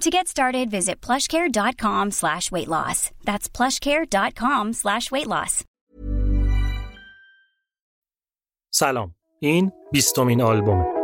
To get started, visit plushcare.com slash weight loss. That's plushcare.com slash weight loss. سلام این بیستمین آلبومه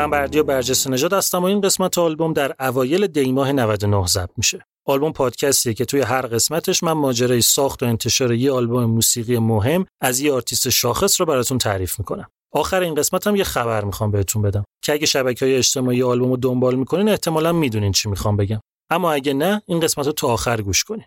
من بردیا برجسته نژاد هستم و این قسمت آلبوم در اوایل دیماه 99 ضبط میشه. آلبوم پادکستیه که توی هر قسمتش من ماجرای ساخت و انتشار یه آلبوم موسیقی مهم از یه آرتیست شاخص رو براتون تعریف می‌کنم. آخر این قسمت هم یه خبر می‌خوام بهتون بدم که اگه شبکه های اجتماعی آلبوم رو دنبال می‌کنین احتمالا می‌دونین چی می‌خوام بگم. اما اگه نه این قسمت رو تا آخر گوش کنین.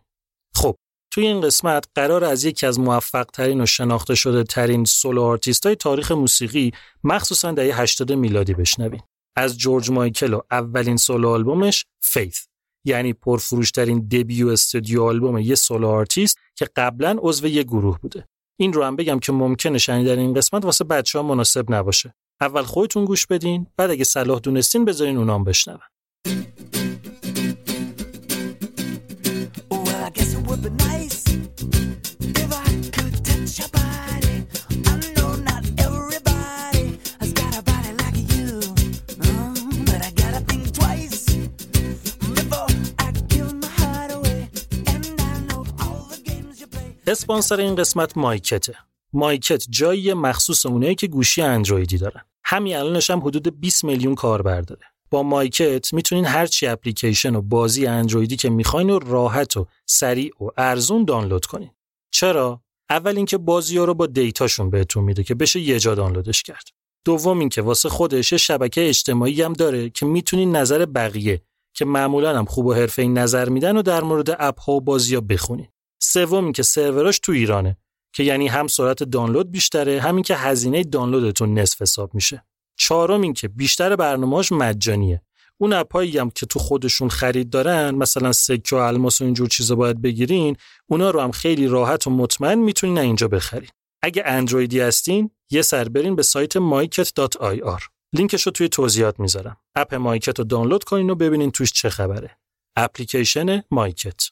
خب توی این قسمت قراره از یکی از موفق ترین و شناخته شده ترین solo artist های تاریخ موسیقی مخصوصا دهه 80 میلادی بشنویم. از جورج مایکل و اولین سولو آلبومش Faith یعنی پرفروشترین debut studio album یه solo artist که قبلا عضو یه گروه بوده. این رو هم بگم که ممکنه شنیدن این قسمت واسه بچه ها مناسب نباشه. اول خودتون گوش بدین بعد اگه صلاح دونستین بذارین اونام بشنون. اسپانسر این قسمت مایکته. مایکت جایی مخصوص اونایی که گوشی اندرویدی دارن. همین الانش هم حدود 20 میلیون کاربر داره. با مایکت می‌تونین هر چی اپلیکیشن و بازی اندرویدی که می‌خواین و راحت و سریع و ارزون دانلود کنین. چرا؟ اول اینکه بازی ها رو با دیتاشون بهتون میده که بشه یه جا دانلودش کرد. دوم اینکه واسه خودش شبکه اجتماعی هم داره که می‌تونین نظر بقیه که معمولا هم خوب و حرفه‌ای نظر میدن و در مورد اپ ها و بازی ها بخونین. سوم اینکه سروراش تو ایرانه که یعنی هم سرعت دانلود بیشتره همین که هزینه دانلودتون نصف حساب میشه. چهارم این که بیشتر برنامه‌هاش مجانیه. اون اپایی هم که تو خودشون خرید دارن مثلا سکه و الماس و اینجور چیزا باید بگیرین اونا رو هم خیلی راحت و مطمئن می‌تونین اینجا بخرین. اگه اندرویدی هستین یه سر برین به سایت myket.ir لینکش رو توی توضیحات می‌ذارم. اپ مایکت رو دانلود کنین و ببینین توش چه خبره. اپلیکیشن مایکت.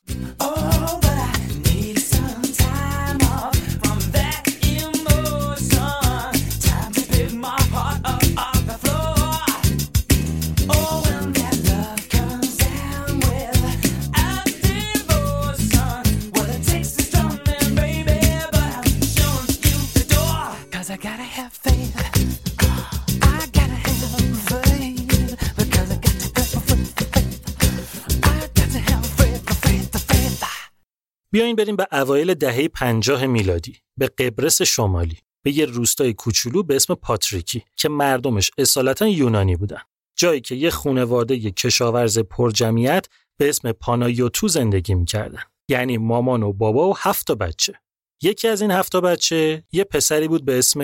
بیاین بریم به اوایل دهه 50 میلادی به قبرس شمالی به یه روستای کوچولو به اسم پاتریکی که مردمش اصالتا یونانی بودن. جایی که یه خونواده یه کشاورز پرجمعیت به اسم پانایوتو زندگی می‌کردن. یعنی مامان و بابا و هفت بچه. یکی از این هفت بچه یه پسری بود به اسم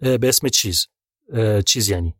به اسم چیز؟ چیز یعنی؟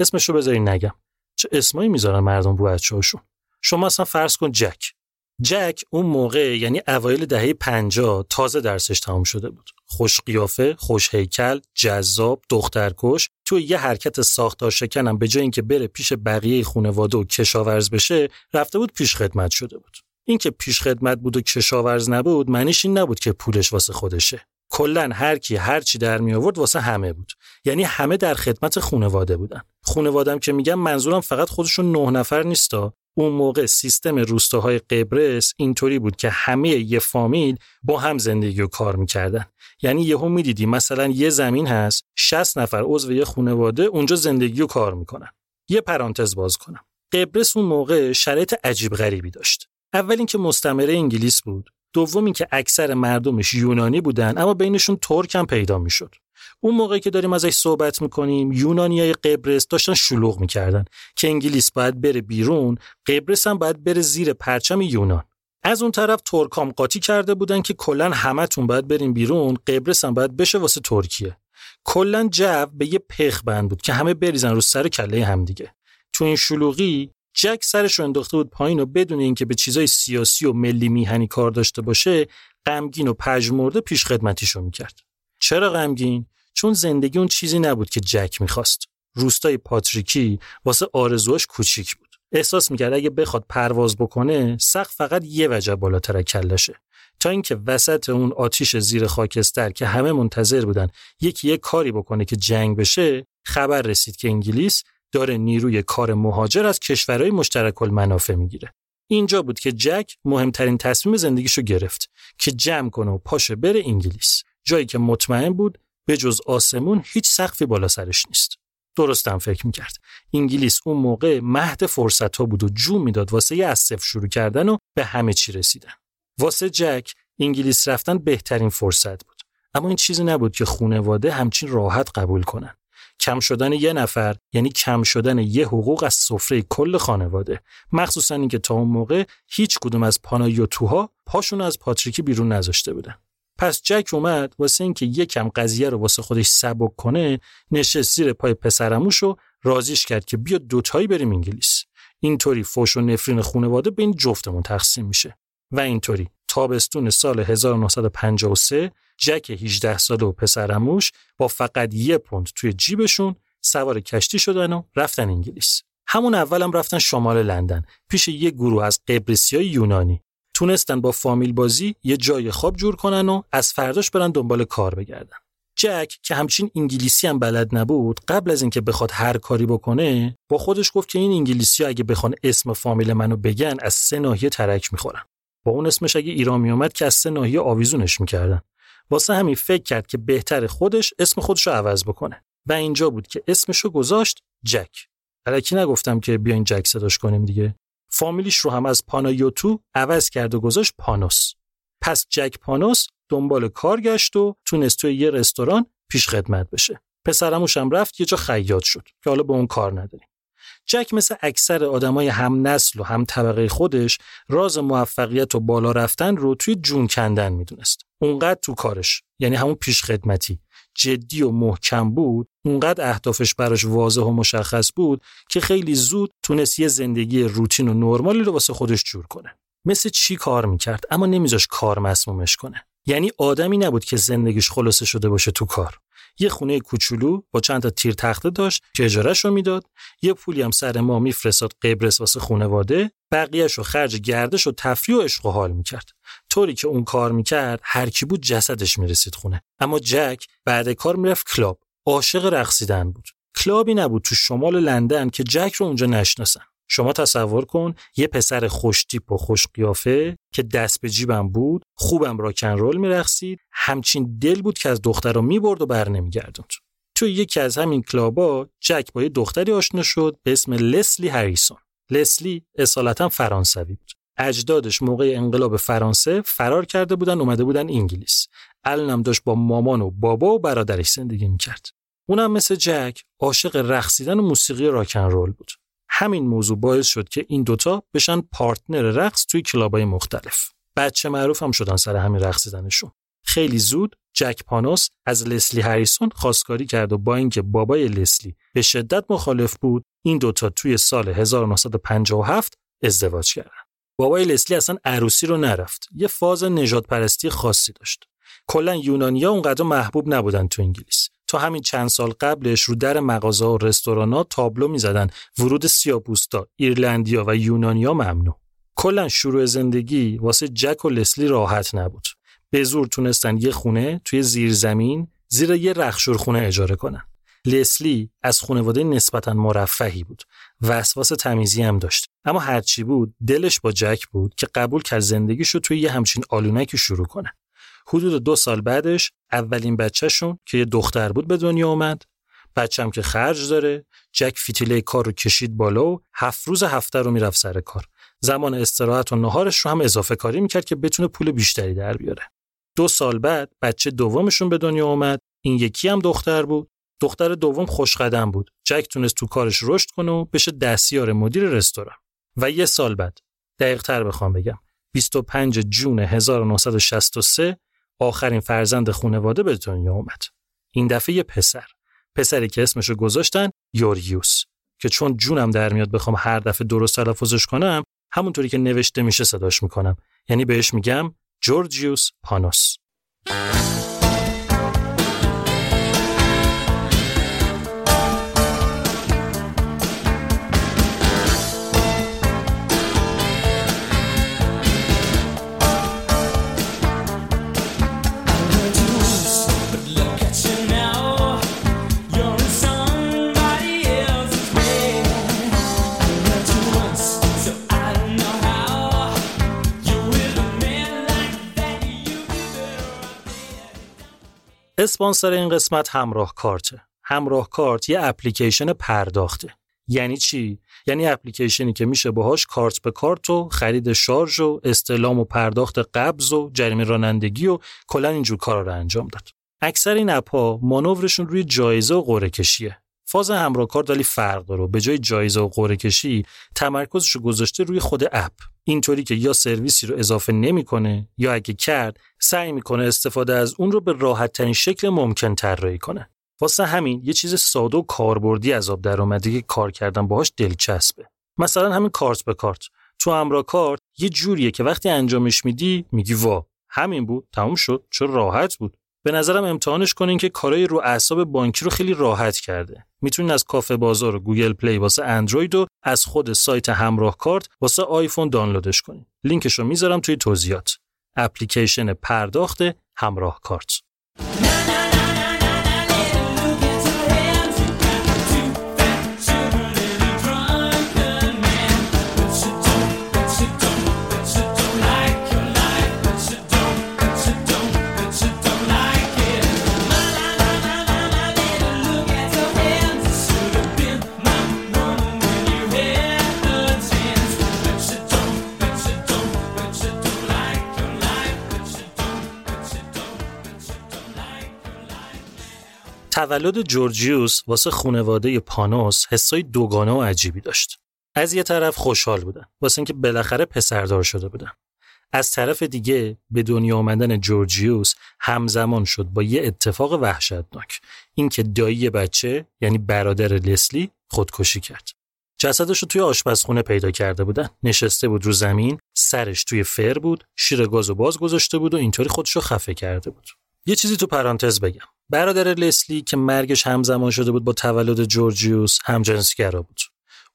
اسمش رو بذارین نگم. چه اسمایی می‌ذارن مردم رو بچه‌هاشون؟ شما اصلا فرض کن جک. جک اون موقع یعنی اوایل دهه 50 تازه درسش تمام شده بود. خوش قیافه خوش هیکل جذاب دخترکش. تو یه حرکت ساختار شکنم به جای اینکه بره پیش بقیه خانواده و کشاورز بشه رفته بود پیش خدمت شده بود. اینکه پیش خدمت بود و کشاورز نبود معنیش این نبود که پولش واسه خودشه. کلا هر کی هر چی در می آورد واسه همه بود. یعنی همه در خدمت خانواده بودن. خانوادم که میگم منظورم فقط خودشون نه نفر نیستا. اون موقع سیستم روستاهای قبرس اینطوری بود که همه یه فامیل با هم زندگی و کار می‌کردن. یعنی یهو می‌دیدی مثلا یه زمین هست 60 نفر عضو یه خانواده اونجا زندگی و کار می‌کنن. یه پرانتز باز کنم. قبرس اون موقع شرایط عجیب غریبی داشت. اول اینکه مستعمره انگلیس بود. دوم اینکه اکثر مردمش یونانی بودن اما بینشون ترک هم پیدا می‌شد. اون موقعی که داریم ازش صحبت می‌کنیم یونانیای قبرس داشتن شلوغ می‌کردن که انگلیس باید بره بیرون قبرس هم باید بره زیر پرچم یونان. از اون طرف ترکام قاطی کرده بودن که کلا همتون باید بریم بیرون قبرس هم باید بشه واسه ترکیه. کلا جو به یه پخ بند بود که همه بریزن رو سر کله همدیگه تو این شلوغی جک سرش رو انداخته بود پایین و بدون اینکه به چیزای سیاسی و ملی میهنی کار داشته باشه غمگین و پژمرده پیش خدمتیشو می‌کرد. چرا غمگین؟ چون زندگی اون چیزی نبود که جک می‌خواست. روستای پاتریکی واسه آرزوش کوچیک بود. احساس می‌کرد اگه بخواد پرواز بکنه سقف فقط یه وجه بالاتر کلشه تا اینکه وسط اون آتیش زیر خاکستر که همه منتظر بودن یکی یه کاری بکنه که جنگ بشه خبر رسید که انگلیس داره نیروی کار مهاجر از کشورهای مشترک المنافع می‌گیره. اینجا بود که جک مهمترین تصمیم زندگیشو گرفت که جمع کنه و پاشه بره انگلیس. جایی که مطمئن بود به جز آسمون هیچ سقفی بالا سرش نیست. درستم فکر می‌کرد. انگلیس اون موقع مهد فرصت ها بود و جو می‌داد واسه از صفر شروع کردن و به همه چی رسیدن. واسه جک انگلیس رفتن بهترین فرصت بود. اما این چیزی نبود که خونواده همچین راحت قبول کنن. کم شدن یه نفر یعنی کم شدن یه حقوق از سفره کل خانواده. مخصوصا اینکه تا اون موقع هیچ کدوم از پانایوتوها پاشون از پاتریکی بیرون نذاشته بودن. پس جک اومد واسه اینکه یکم قضیه رو واسه خودش سبک کنه نشست زیر پای پسرموش و رازیش کرد که بیا دوتایی بریم انگلیس اینطوری فوش و نفرین خانواده بین جفتمون تقسیم میشه و اینطوری تابستون سال 1953 جک 18 ساله و پسرموش با فقط یه پوند توی جیبشون سوار کشتی شدن و رفتن انگلیس. همون اولم رفتن شمال لندن پیش یه گروه از قبرسیای یونانی. تونستن با فامیل بازی یه جای خواب جور کنن و از فرداش برن دنبال کار بگردن. جک که همچین انگلیسی هم بلد نبود قبل از اینکه بخواد هر کاری بکنه با خودش گفت که این انگلیسی اگه بخوان اسم فامیل منو بگن از سه ناحیه ترک می‌خورن. با اون اسمش اگه ایران میومد که از سه ناحیه آویزونش می‌کردن. واسه همین فکر کرد که بهتر خودش اسم خودش رو عوض بکنه و اینجا بود که اسمش رو گذاشت جک الکی نگفتم که بیاین جک صداش کنیم دیگه فامیلیش رو هم از پانایوتو عوض کرد و گذاشت پانوس. پس جک پانوس دنبال کار گشت و تونست توی یه رستوران پیش خدمت بشه. پسرموش هم رفت یه جا خیاط شد که حالا به اون کار نداریم. جک مثل اکثر آدمای هم نسل و هم طبقه خودش راز موفقیت و بالا رفتن رو توی جون کندن می‌دونست. اونقدر تو کارش یعنی همون پیش خدمتی. جدی و محکم بود اونقدر اهدافش براش واضح و مشخص بود که خیلی زود تونست یه زندگی روتین و نرمالی رو واسه خودش جور کنه. مثل چی کار می‌کرد اما نمیذاش کار مسمومش کنه. یعنی آدمی نبود که زندگیش خلاصه شده باشه تو کار. یه خونه کوچولو با چند تا تیر تخته داشت که اجارهش رو می‌داد یه پولی هم سر ما میفرستاد قبرس واسه خونواده بقیهش رو خرج گردش و تفریح و عشق و حال می‌کرد. طوری که اون کار می‌کرد هر کی بود جسدش می‌رسید خونه. اما جک بعد کار می‌رفت کلاب. عاشق رقصیدن بود. کلابی نبود تو شمال لندن که جک رو اونجا نشناسن. شما تصور کن یه پسر خوشتیپ و خوش قیافه که دست به جیبم بود خوبم rock 'n' roll میرقصید همچین دل بود که از دخترها می‌برد و بر نمیگردوند. تو یکی از همین کلابا جک با یه دختری آشنا شد به اسم لسلی هریسون. لسلی اصالتا فرانسوی بود. اجدادش موقع انقلاب فرانسه فرار کرده بودن اومده بودن انگلیس الانم داشت با مامان و بابا و برادرش زندگی می‌کرد اونم مثل جک عاشق رقصیدن و موسیقی راکن رول بود همین موضوع باعث شد که این دوتا بشن پارتنر رقص توی کلابای مختلف. بچه معروف هم شدن سر همین رقصیدنشون. خیلی زود جک پانوس از لسلی هریسون خواستگاری کرد و با اینکه بابای لسلی به شدت مخالف بود این دوتا توی سال 1957 ازدواج کردن بابای لسلی اصلا عروسی رو نرفت. یه فاز نجات پرستی خاصی داشت. کلا یونانیا اونقدر محبوب نبودن تو انگلیس. تا همین چند سال قبلش رو در مغازه و رستورانا تابلو می‌زدن. ورود سیاپوستا ایرلندیا و یونانیا ممنوع. کلا شروع زندگی واسه جک و لسلی راحت نبود. به زور تونستن یه خونه توی زیرزمین زیر یه رخشور اجاره کنن. لسلی از خانواده نسبتا مرفهی بود. وسواس تمیزی هم داشت. اما هرچی بود دلش با جک بود که قبول کرد زندگیش رو توی یه همچین آلونکی شروع کنه. حدود دو سال بعدش اولین بچهشون که یه دختر بود به دنیا اومد. بچم که خرج داره جک فیتیله کار رو کشید بالا و هفت روز هفته رو می‌رفت سر کار. زمان استراحت و نهارش رو هم اضافه کاری می‌کرد که بتونه پول بیشتری در بیاره. دو سال بعد بچه دومشون به دنیا اومد. این یکی هم دختر بود. دختر دوم خوشقدم بود. جک تونست تو کارش رشد کنه و بشه دستیار مدیر رستوران. و یه سال بعد دقیق تر بخوام بگم 25 جون 1963 آخرین فرزند خانواده به دنیا اومد. این دفعه یه پسر. پسری که اسمشو گذاشتن یوریوس که چون جونم در میاد بخوام هر دفعه درست تلفظش کنم همونطوری که نوشته میشه صداش می‌کنم. یعنی بهش میگم جورجیوس پانوس. اسپانسر این قسمت همراه کارته. همراه کارت یه اپلیکیشن پرداخته. یعنی چی؟ یعنی اپلیکیشنی که میشه باهاش کارت به کارت و خرید شارژ و استلام و پرداخت قبض و جریمه رانندگی و کلا اینجور کارا رو انجام داد. اکثر این اپ ها مانورشون روی جایزه و قرعه کشیه. فاز همراه کارت ولی فرق داره به جای جایزه و قرعه کشی تمرکزش رو گذاشته روی خود اپ. اینطوری که یا سرویسی رو اضافه نمی‌کنه یا اگه کرد سعی می‌کنه استفاده از اون رو به راحت ترین شکل ممکن طراحی کنه. واسه همین یه چیز ساده و کاربردی از آب در اومده که کار کردن باهاش دلچسبه. مثلا همین کارت به کارت. تو همراه کارت یه جوریه که وقتی انجامش میدی میگی وا همین بود تموم شد چه راحت بود. به نظرم امتحانش کنین که کارای رو اعصاب بانکی رو خیلی راحت کرده. می‌تونین از کافه بازار و گوگل پلی واسه اندروید و از خود سایت همراه کارت واسه آیفون دانلودش کنین. لینکش رو می‌ذارم توی توضیحات. اپلیکیشن پرداخت همراه کارت. تولد جورجیوس واسه خانواده پانوس حسای دوگانه و عجیبی داشت. از یه طرف خوشحال بودن واسه اینکه بالاخره پسردار شده بودن. از طرف دیگه به دنیا آمدن جورجیوس همزمان شد با یه اتفاق وحشتناک اینکه دایی بچه یعنی برادر لسلی خودکشی کرد. جسدش رو توی آشپزخونه پیدا کرده بودن. نشسته بود رو زمین، سرش توی فر بود، شیر گاز و باز گذاشته بود و اینطوری خودش رو خفه کرده بود. یه چیزی تو پرانتز بگم. برادر لسلی که مرگش همزمان شده بود با تولد جورجیوس همجنسگرا بود.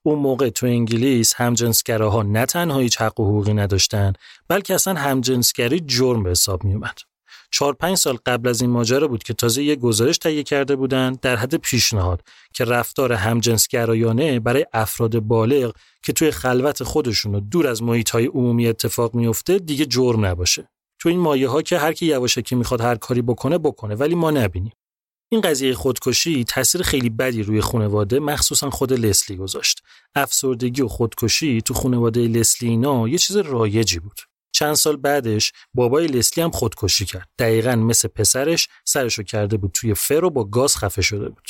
اون موقع تو انگلیس همجنسگراها نه تنها هیچ حق و حقوقی نداشتن بلکه اصلا همجنسگری جرم به حساب می اومد. چهار پنج سال قبل از این ماجرا بود که تازه یه گزارش تهیه کرده بودن در حد پیشنهاد که رفتار همجنسگرایانه برای افراد بالغ که توی خلوت خودشون و دور از محیط های عمومی اتفاق میفته دیگه جرم نباشه. تو این مایه ها که هر کی یواشکی می‌خواد هر کاری بکنه بکنه ولی ما نبینیم. این قضیه خودکشی تاثیر خیلی بدی روی خانواده مخصوصا خود لسلی گذاشت. افسردگی و خودکشی تو خانواده لسلی اینا یه چیز رایجی بود. چند سال بعدش بابای لسلی هم خودکشی کرد. دقیقا مثل پسرش سرشو کرده بود توی فر و با گاز خفه شده بود.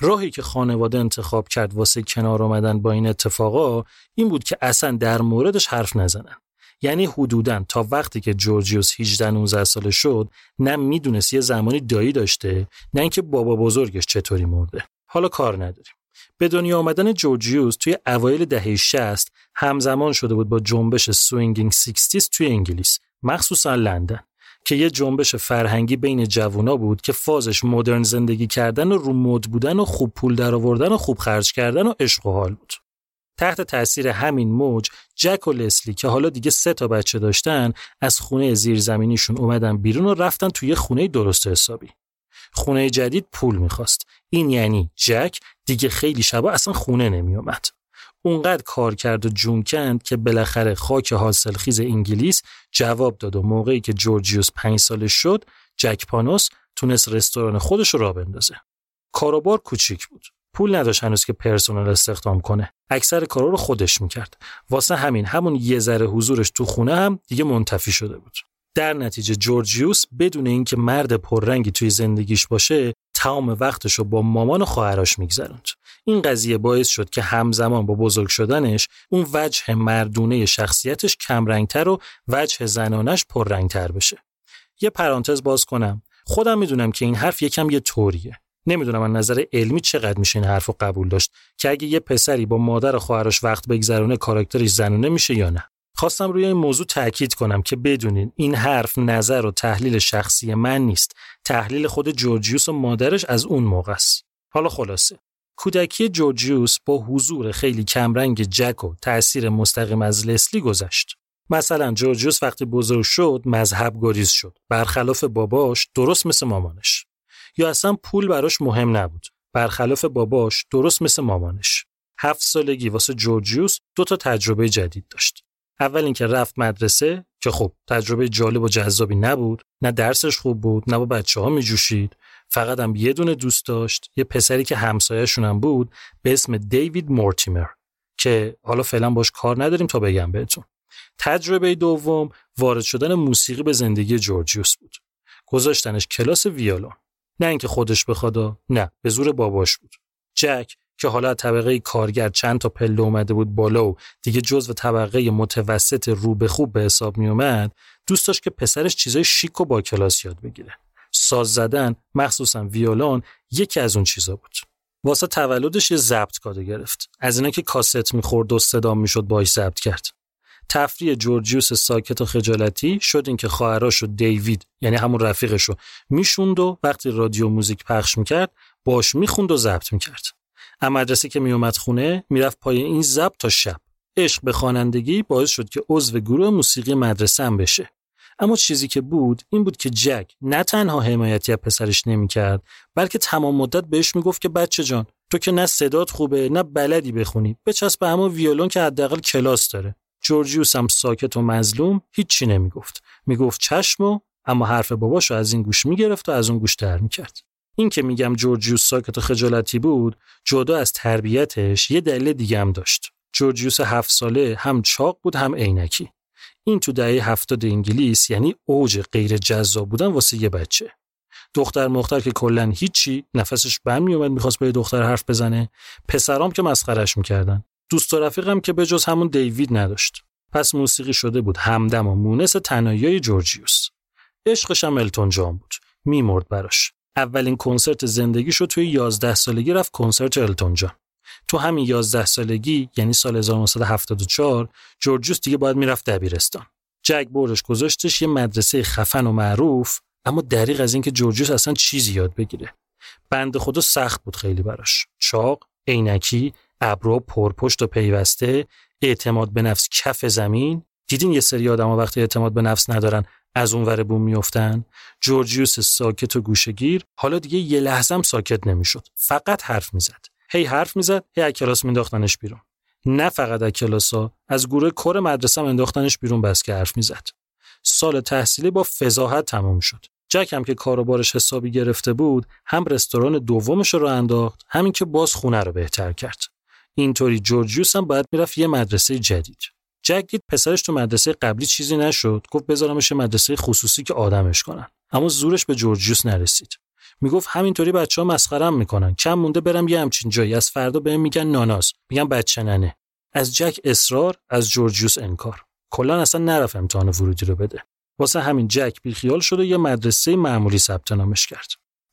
راهی که خانواده انتخاب کرد واسه کنار آمدن با این اتفاقا این بود که اصلا در موردش حرف نزنن. یعنی حدوداً تا وقتی که جورجیوس 18 19 ساله شد نه می‌دونست یه زمانی دایی داشته نه اینکه بابا بزرگش چطوری مرده حالا کار نداریم به دنیا آمدن جورجیوس توی اوایل دهه 60 همزمان شده بود با جنبش Swinging 60 توی انگلیس مخصوصا لندن که یه جنبش فرهنگی بین جوونا بود که فازش مدرن زندگی کردن و رو مد بودن و خوب پول درآوردن و خوب خرج کردن و عشق و حال بود. تحت تاثیر همین موج جک و لسلی که حالا دیگه سه تا بچه داشتن از خونه زیرزمینیشون اومدن بیرون و رفتن توی خونه درست حسابی. خونه جدید پول می‌خواست. این یعنی جک دیگه خیلی شبا اصلا خونه نمیومد. اونقدر کار کرد و جون کند که بالاخره خاک حاصلخیز انگلیس جواب داد و موقعی که جورجیوس پنج سالش شد جک پانوس تونست رستوران خودش رو را بندازه. کاروبار کوچیک بود. پول نداشت هنوز که پرسنل استخدام کنه. اکثر کارا رو خودش می‌کرد. واسه همین همون یه ذره حضورش تو خونه هم دیگه منتفی شده بود. در نتیجه جورجیوس بدون اینکه مرد پررنگی توی زندگیش باشه تمام وقتش رو با مامان و خواهرش میگذروند این قضیه باعث شد که همزمان با بزرگ شدنش اون وجه مردونه شخصیتش کمرنگتر و وجه زنانش پررنگتر بشه یه پرانتز باز کنم خودم می‌دونم که این حرف یکم یه طوریه نمی‌دونم از نظر علمی چقدر میشه این حرف رو قبول داشت که اگه یه پسری با مادر و خواهرش وقت بگذرونه کاراکترش زنونه میشه یا نه. خواستم روی این موضوع تاکید کنم که بدونین این حرف نظر و تحلیل شخصی من نیست. تحلیل خود جورجیوس و مادرش از اون موقع است. حالا خلاصه. کودکی جورجیوس با حضور خیلی کمرنگ جک و تأثیر مستقیم از لسلی گذشت. مثلا جورجیوس وقتی بزرگ شد مذهب گریز شد. برخلاف باباش درست مثل مامانش. یا اصلا پول براش مهم نبود. برخلاف باباش درست مثل مامانش. هفت سالگی واسه جورجیوس دو تا تجربه جدید داشت. اول اینکه رفت مدرسه که خب تجربه جالب و جذابی نبود نه درسش خوب بود نه با بچه ها می جوشید فقط هم یه دونه دوست داشت یه پسری که همسایه‌شون هم بود به اسم دیوید مورتیمر که حالا فعلا باش کار نداریم تا بگم بهتون. تجربه دوم وارد شدن موسیقی به زندگی جورجیوس بود. گذاشتنش کلاس ویولون. نه اینکه خودش بخواد نه به زور باباش بود. جک که حالا طبقه کارگر چند تا پله اومده بود بالا و دیگه جزو طبقه متوسط رو به خوب به حساب می اومد دوست داشت که پسرش چیزای شیک و با کلاس یاد بگیره. ساز زدن مخصوصا ویولون یکی از اون چیزا بود. واسه تولدش یه ضبط کاده گرفت. از اینا که کاست می‌خورد و صدا می‌شد باش ضبط کرد. تفریح جورجیوس ساکت و خجالتی شد اینکه خواهراشو دیوید یعنی همون رفیقشو می‌شوند و وقتی رادیو موزیک پخش می‌کرد باش می‌خوند و ضبط می‌کرد. اما مدرسه که میومد خونه می‌رفت پای این زب تا شب. عشق به خوانندگی باعث شد که عضو گروه موسیقی مدرسه هم بشه. اما چیزی که بود این بود که جک نه تنها حمایتی از پسرش نمی‌کرد بلکه تمام مدت بهش می‌گفت که بچه جان تو که نه صدات خوبه نه بلدی بخونی بچسب به همون ویولون که حداقل کلاس داره. جورجیوس هم ساکت و مظلوم هیچی نمی‌گفت. می‌گفت چشم و اما حرف باباشو از این گوش می‌گرفت و از اون گوش در می‌کرد. این که میگم جورجیوس ساکت و خجالتی بود جدا از تربیتش یه دلیل دیگه هم داشت. جورجیوس هفت ساله هم چاق بود هم عینکی. این تو دهه هفتاد انگلیس یعنی اوج غیر جذاب بودن واسه یه بچه. دختر مختر که کلا هیچی نفسش بم میومد می‌خواست با یه دختر حرف بزنه. پسرام که مسخرش می‌کردن. دوست و رفیقم که به جز همون دیوید نداشت. پس موسیقی شده بود. همدم و مونس تنایی جورجیوس. عشقش هم التون جان بود. میمرد براش. اولین کنسرت زندگیشو توی 11 سالگی رفت کنسرت التون جان. تو همین 11 سالگی یعنی سال 1974 جورجیوس دیگه باید می‌رفت دبیرستان. جک بردش گذاشتش یه مدرسه خفن و معروف اما دریغ از اینکه جورجیوس اصلا چیزی یاد بگیره. بند خدا سخت بود خیلی براش. چاق عینکی ابرو پرپشت و پیوسته اعتماد به نفس کف زمین. دیدین یه سری آدم وقتی اعتماد به نفس ندارن از اون ور بوم میفتن جورجیوس ساکت و گوشگیر حالا دیگه یه لحظه هم ساکت نمی‌شد. فقط حرف می‌زد. هی حرف می‌زد هی از کلاس مینداختنش بیرون. نه فقط از کلاسا از گروه کور مدرسه انداختنش بیرون بس که حرف می‌زد. سال تحصیلی با فضاحت تمام شد. جک هم که کاروبارش حسابی گرفته بود هم رستوران دومش رو انداخت همین که باز خونه رو بهتر کرد. اینطوری جورجیوس هم باید می‌رفت یه مدرسه جدید. جک دید پسرش تو مدرسه قبلی چیزی نشد گفت بذارمش مدرسه خصوصی که آدمش کنن. اما زورش به جورجیوس نرسید. می‌گفت همینطوری بچه ها مسخرم می‌کنن. کم مونده برم یه همچین جایی. از فردا بهم میگن ناناز. میگن بچه ننه از جک اصرار از جورجیوس انکار. کلا اصلا نرفت امتحان ورودی رو بده. واسه همین جک بیخیال شد یه مدرسه معمولی ثبت نامش کرد.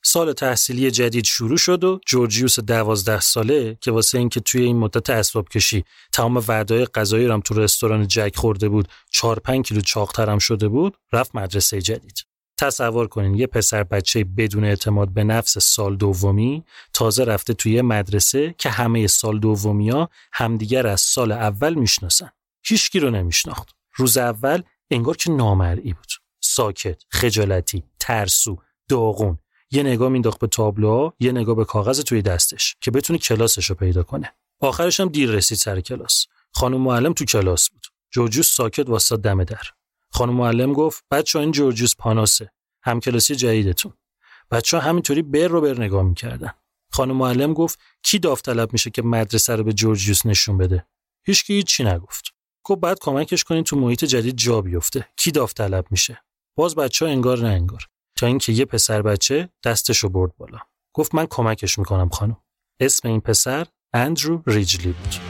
سال تحصیلی جدید شروع شد و جورجیوس دوازده ساله که واسه اینکه توی این مدت اسباب کشی تمام وعدای غذایی رو هم تو رستوران جک خورده بود 4 5 کیلو چاقترم شده بود رفت مدرسه جدید. تصور کنین یه پسر بچه بدون اعتماد به نفس سال دومی تازه رفته توی مدرسه که همه سال دومیا همدیگر از سال اول می‌شناسن. هیچکی رو نمیشناخت. روز اول انگار که نامرئی بود. ساکت خجالتی ترسو داغون. یه نگاه مینداخت به تابلوها یه نگاه به کاغذ توی دستش که بتونه کلاسش رو پیدا کنه. آخرش هم دیر رسید سر کلاس. خانم معلم تو کلاس بود. جورجوس ساکت واسه دم در. خانم معلم گفت بچه این جورجوس پاناسه. همکلاسی جدیدتون. بچه همینطوری بر رو بر نگاه می‌کردن. خانم معلم گفت کی داوطلب میشه که مدرسه رو به جورجیوس نشون بده؟ هیچکی هیچی نگفت. گفت بعد کمکش کنین تو محیط جدید جا بیفته. کی داوطلب میشه؟ باز بچه ها انگار نه انگار. تا اینکه یه پسر بچه دستش رو برد بالا. گفت من کمکش می‌کنم خانم. اسم این پسر اندرو ریجلی بود.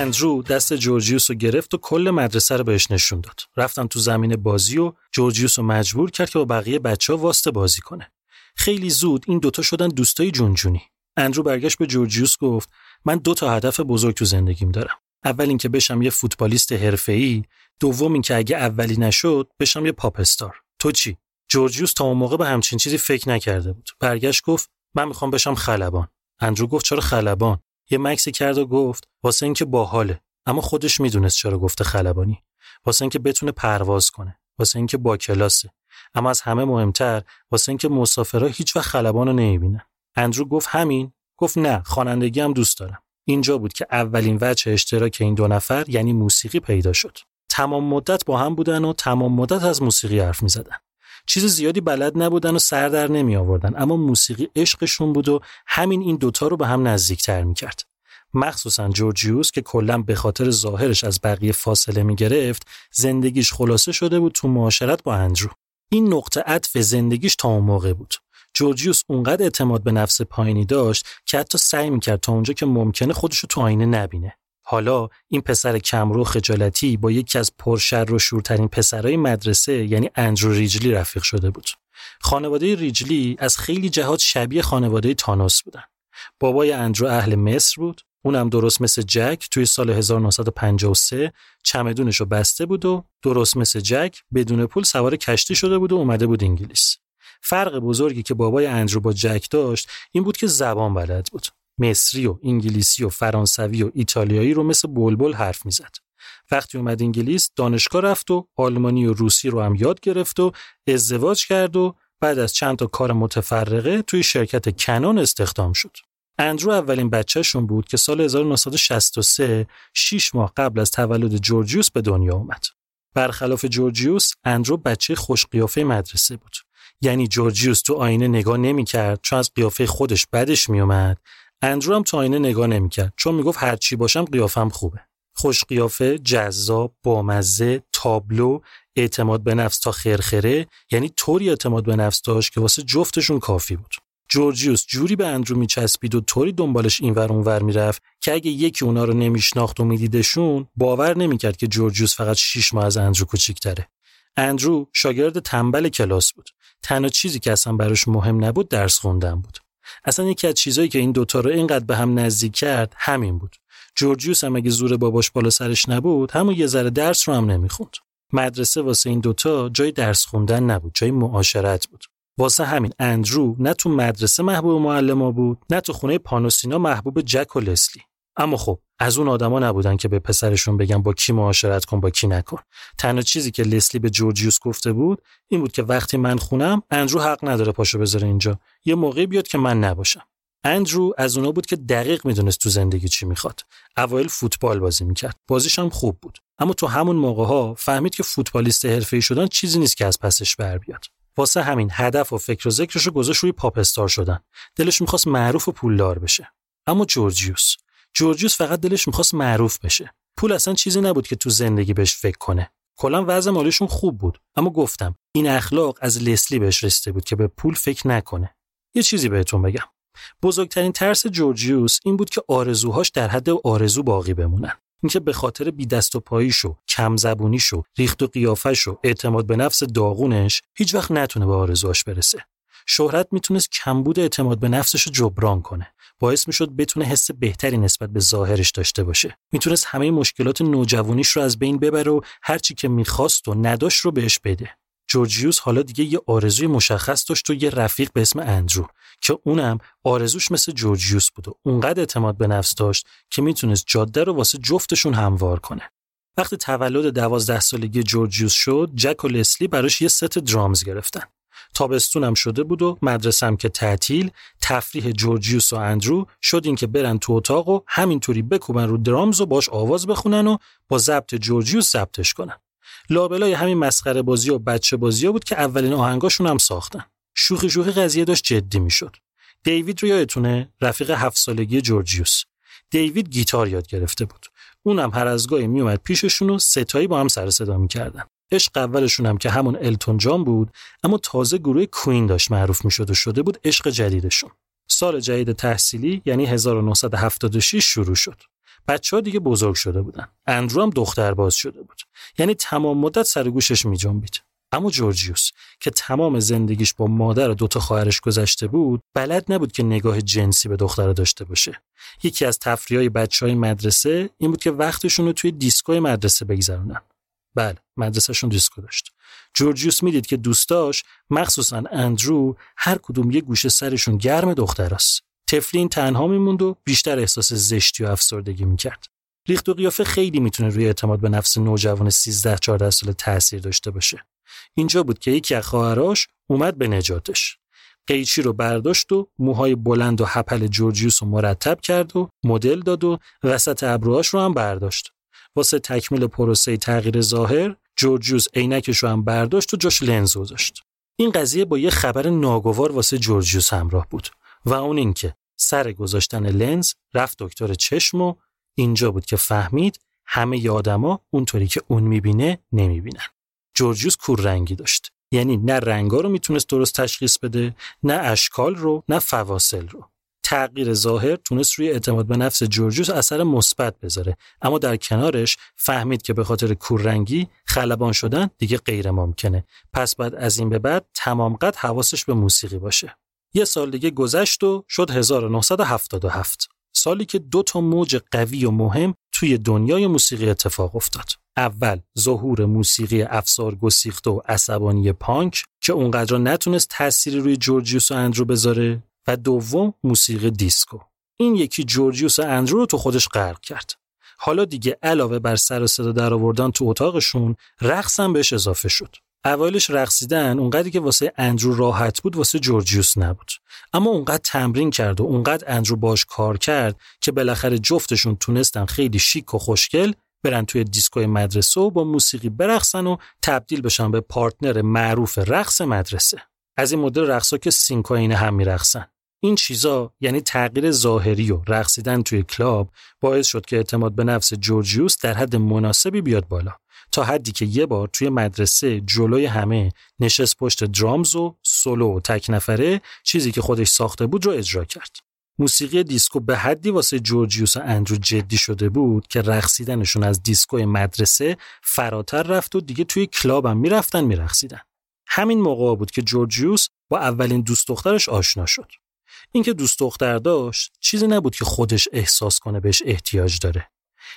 اندرو دست جورجیوس رو گرفت و کل مدرسه رو بهش نشون داد. رفتن تو زمین بازی و جورجیوس رو مجبور کرد که با بقیه بچه ها واسطه بازی کنه. خیلی زود این دوتا شدن دوستای جونجونی. اندرو برگشت به جورجیوس گفت من دو تا هدف بزرگ تو زندگیم دارم. اول اینکه بشم یه فوتبالیست حرفه‌ای، دوم اینکه اگه اولی نشد بشم یه پاپ استار. تو چی؟ جورجیوس تا اون موقع به همچین چیزی فکر نکرده بود. برگشت گفت من می‌خوام بشم خلبان. اندرو گفت چرا خلبان؟ یه مکسی کرد و گفت واسه اینکه باحاله. اما خودش می‌دونست چرا گفته خلبانی. واسه اینکه بتونه پرواز کنه. واسه اینکه با کلاسه. اما از همه مهمتر واسه اینکه مسافرها هیچ وقت خلبان رو نمی‌بینن. اندرو گفت همین. گفت نه خوانندگی هم دوست دارم. اینجا بود که اولین وجه اشتراک این دو نفر یعنی موسیقی پیدا شد. تمام مدت با هم بودن و تمام مدت از موسیقی حرف می‌زدن. چیز زیادی بلد نبودن و سر در نمی آوردن. اما موسیقی عشقشون بود و همین این دوتا رو به هم نزدیکتر می کرد. مخصوصا جورجیوس که کلا به خاطر ظاهرش از بقیه فاصله می گرفت زندگیش خلاصه شده بود تو معاشرت با اندرو. این نقطه عطف زندگیش تا اون موقع بود. جورجیوس اونقدر اعتماد به نفس پایینی داشت که حتی سعی می‌کرد تا اونجا که ممکنه خودش رو تو آینه نبینه. حالا این پسر کمرو خجالتی با یکی از پرشر و شورترین پسرای مدرسه یعنی اندرو ریجلی رفیق شده بود. خانواده ریجلی از خیلی جهات شبیه خانواده تانوس بودن. بابای اندرو اهل مصر بود. اونم درست مثل جک توی سال 1953 چمدونش رو بسته بود و درست مثل جک بدون پول سوار کشتی شده بود و اومده بود انگلیس. فرق بزرگی که بابای اندرو با جک داشت این بود که زبان بلد بود. مصری و انگلیسی و فرانسوی و ایتالیایی رو مثل بلبل حرف می‌زد. وقتی اومد انگلیس دانشگاه رفت و آلمانی و روسی رو هم یاد گرفت و ازدواج کرد و بعد از چند تا کار متفرقه توی شرکت کنون استخدام شد. اندرو اولین بچهشون بود که سال 1963 6 ماه قبل از تولد جورجیوس به دنیا اومد. برخلاف جورجیوس اندرو بچه خوش قیافه مدرسه بود. یعنی جورجیوس تو آینه نگاه نمی‌کرد چون از قیافه خودش بدش میومد اندرو هم تو آینه نگاه نمی‌کرد. چون می‌گفت هر چی باشم قیافم خوبه. خوش قیافه جذاب بامزه تابلو اعتماد به نفس تا خرخره. یعنی طوری اعتماد به نفس داشت که واسه جفتشون کافی بود. جورجیوس جوری به اندرو میچسبید و طوری دنبالش اینور اونور می‌رفت که اگه یکی اونا رو نمیشناخت و میدیدشون باور نمی‌کرد که جورجیوس فقط 6 ماه از اندرو کوچیک‌تره. اندرو شاگرد تنبل کلاس بود. تنها چیزی که اصلا براش مهم نبود درس خوندن بود. اصلا یکی از چیزایی که این دوتا رو اینقدر به هم نزدیک کرد همین بود. جورجیوس هم اگه زور باباش بالا سرش نبود همون یه ذره درس رو هم نمی‌خوند. مدرسه واسه این دوتا جای درس خوندن نبود جای معاشرت بود. واسه همین اندرو نه تو مدرسه محبوب معلما بود نه تو خونه پانوسینا محبوب جک و لسلی. اما خب از اون آدما نبودن که به پسرشون بگن با کی معاشرت کن با کی نکن تنها چیزی که لسلی به جورجیوس گفته بود این بود که وقتی من خونم اندرو حق نداره پاشو بذاره اینجا یه موقعی بیاد که من نباشم اندرو از اونا بود که دقیق می‌دونست تو زندگی چی می‌خواد. اوایل فوتبال بازی می‌کرد. بازیش هم خوب بود. اما تو همون موقع ها فهمید که فوتبالیست حرفه‌ای شدن چیزی نیست که از پسش بر بیاد. واسه همین هدف و فکر و ذکرش رو گذاشت روی پاپ استار شدن. دلش می‌خواست معروف و پولدار بشه. اما جورجیوس جورجیوس فقط دلش می‌خواست معروف بشه. پول اصلا چیزی نبود که تو زندگی بهش فکر کنه. کلا وضع مالیشون خوب بود اما گفتم این اخلاق از لسلی بهش رسیده بود که به پول فکر نکنه یه چیزی بهتون بگم بزرگترین ترس جورجیوس این بود که آرزوهاش در حد آرزو باقی بمونن اینکه به خاطر بی دست و پاییشو، کم زبونیشو، ریخت و قیافشو، اعتماد به نفس داغونش هیچ وقت نتونه به آرزوهاش برسه. شهرت می‌تونست کمبود اعتماد به نفسش رو جبران کنه. باعث می‌شد بتونه حس بهتری نسبت به ظاهرش داشته باشه. می‌تونست همه مشکلات نوجوانیش رو از بین ببره و هرچی که می‌خواست و نداشت رو بهش بده. جورجیوس حالا دیگه یه آرزوی مشخص داشت و یه رفیق به اسم اندرو که اونم آرزوش مثل جورجیوس بود و اونقدر اعتماد به نفس داشت که می‌تونست جاده رو واسه جفتشون هموار کنه. وقتی تولد دوازده سالگی جورجیوس شد، جک و لسلی براش یه ست درامز گرفتن. تابستونم شده بود و مدرسم که تعطیل تفریح جورجیوس و اندرو شد این که برن تو اتاق و همینطوری بکوبن رو درامز و باش آواز بخونن و با ضبط جورجیوس ضبطش کنن. لابلای همین مسخره بازی و بچه بازی ها بود که اولین آهنگاشون هم ساختن. شوخی شوخی قضیه داشت جدی می‌شد. دیوید رو یادتونه رفیق هفت سالگی جورجیوس. دیوید گیتار یاد گرفته بود. اونم هر از گاهی میومد پیششون و ستایی با هم سر صدا می‌کردن. عشق اولشون هم که همون التون جان بود اما تازه گروه کوین داشت معروف می‌شد و شده بود عشق جدیدشون. سال جدید تحصیلی یعنی 1976 شروع شد. بچه ها دیگه بزرگ شده بودن. اندرو هم دختر باز شده بود. یعنی تمام مدت سر و گوشش می جنبید. اما جورجیوس که تمام زندگیش با مادر و دوتا خواهرش گذشته بود بلد نبود که نگاه جنسی به دختر داشته باشه یکی از تفریح‌های بچه های مدرسه این بود که وقتشون رو توی دیسکوی مدرسه بگذرونن بله مدرسهشون دیسکو داشت. جورجیوس می‌دید که دوستاش مخصوصا اندرو هر کدوم یه گوشه سرشون گرم دختراست طفلی تنها میموند و بیشتر احساس زشتی و افسردگی می‌کرد. ریخت و قیافه خیلی می‌تونه روی اعتماد به نفس نوجوان 13 14 ساله تاثیر داشته باشه. اینجا بود که یکی از خواهراش اومد به نجاتش. قیچی رو برداشت و موهای بلند و حپل جورجیوس رو مرتب کرد و مدل داد و وسط ابروهاش رو هم برداشت. واسه تکمیل پروسه تغییر ظاهر جورجیوس عینکش رو هم برداشت و جاش لنز گذاشت این قضیه با یه خبر ناگوار واسه جورجیوس همراه بود و اون اینکه سر گذاشتن لنز رفت دکتر چشم و اینجا بود که فهمید همه ی آدما اونطوری که اون می‌بینه نمی‌بینن. جورجیوس کور رنگی داشت. یعنی نه رنگا رو می‌تونست درست تشخیص بده نه اشکال رو نه فواصل رو. تغییر ظاهر تونست روی اعتماد به نفس جورجیوس اثر مثبت بذاره. اما در کنارش فهمید که به خاطر کوررنگی خلبان شدن دیگه غیر ممکنه. پس بعد از این به بعد تمام قد حواسش به موسیقی باشه. یه سال دیگه گذشت و شد 1977 سالی که دو تا موج قوی و مهم توی دنیای موسیقی اتفاق افتاد. اول ظهور موسیقی افسار گسیخته و عصبانی پانک که اونقدر نتونست تأثیری روی جورجیوس و اندرو بذاره. و دوم موسیقی دیسکو. این یکی جورجیوس اندرو رو تو خودش غرق کرد. حالا دیگه علاوه بر سر و صدا در آوردن تو اتاقشون رقص هم بهش اضافه شد. اولش رقصیدن اونقدری که واسه اندرو راحت بود واسه جورجیوس نبود. اما اونقدر تمرین کرد و اونقدر اندرو باش کار کرد که بالاخره جفتشون تونستن خیلی شیک و خوشگل برن توی دیسکوی مدرسه و با موسیقی برقصن و تبدیل بشن به partner معروف رقص مدرسه. از این مدل رقصا که sync این هم میرقصن این چیزا یعنی تغییر ظاهری و رقصیدن توی club باعث شد که اعتماد به نفس جورجیوس در حد مناسبی بیاد بالا تا حدی که یه بار توی مدرسه جلوی همه نشست پشت drums و سولو و تک نفره چیزی که خودش ساخته بود رو اجرا کرد. موسیقی دیسکو به حدی واسه جورجیوس و اندرو جدی شده بود که رقصیدنشون از دیسکو مدرسه فراتر رفت و دیگه توی club هم می‌رفتن میرقصیدن. همین موقع بود که جورجیوس با اولین دوست دخترش آشنا شد. اینکه دوست دختر داشت چیزی نبود که خودش احساس کنه بهش احتیاج داره.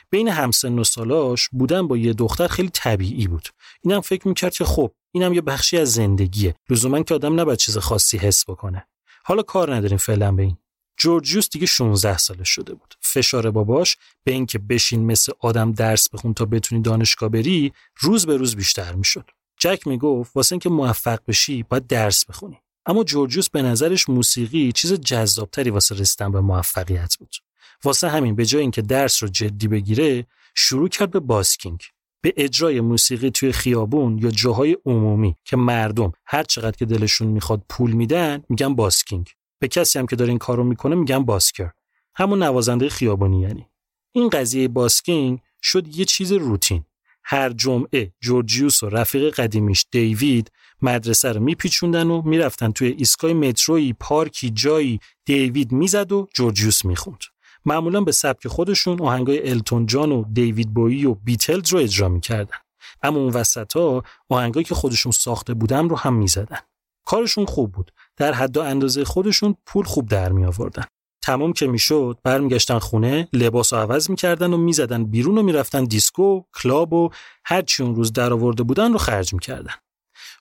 بین همسن و سالاش بودن با یه دختر خیلی طبیعی بود. اینم فکر می‌کرد که خب اینم یه بخشی از زندگیه. لزوما که آدم نباید چیز خاصی حس بکنه. حالا کار نداریم فعلا به این. جورجیوس دیگه 16 ساله شده بود. فشار باباش به اینکه بشین مثل آدم درس بخون تا بتونی دانشگاه بری روز به روز بیشتر می‌شد. جک می‌گفت واسه اینکه موفق بشی باید درس بخونی. اما جورجیوس به نظرش موسیقی چیز جذابتری واسه رسیدن به موفقیت بود. واسه همین به جای اینکه درس رو جدی بگیره شروع کرد به busking. به اجرای موسیقی توی خیابون یا جاهای عمومی که مردم هر چقدر که دلشون می‌خواد پول میدن میگن busking. به کسی هم که داره این کارو می‌کنه میگن busker. همون نوازنده خیابانی یعنی. این قضیه busking شد یه چیز روتین. هر جمعه جورجیوس و رفیق قدیمیش دیوید مدرسه رو میپیچوندن و می‌رفتن توی ایستگاه متروی پارکی جایی دیوید می‌زد و جورجیوس می‌خوند. معمولا به سبک خودشون آهنگای التون جان و دیوید بویی و بیتلز رو اجرا می‌کردن. اما اون وسط ها آهنگایی که خودشون ساخته بودن رو هم می‌زدن. کارشون خوب بود. در حد و اندازه خودشون پول خوب در می آوردن تمام که می‌شد برمیگشتن خونه لباس رو عوض می‌کردن و می‌زدن بیرون و می‌رفتن دیسکو club و هر چی اون روز در آورده بودن رو خرج می‌کردن.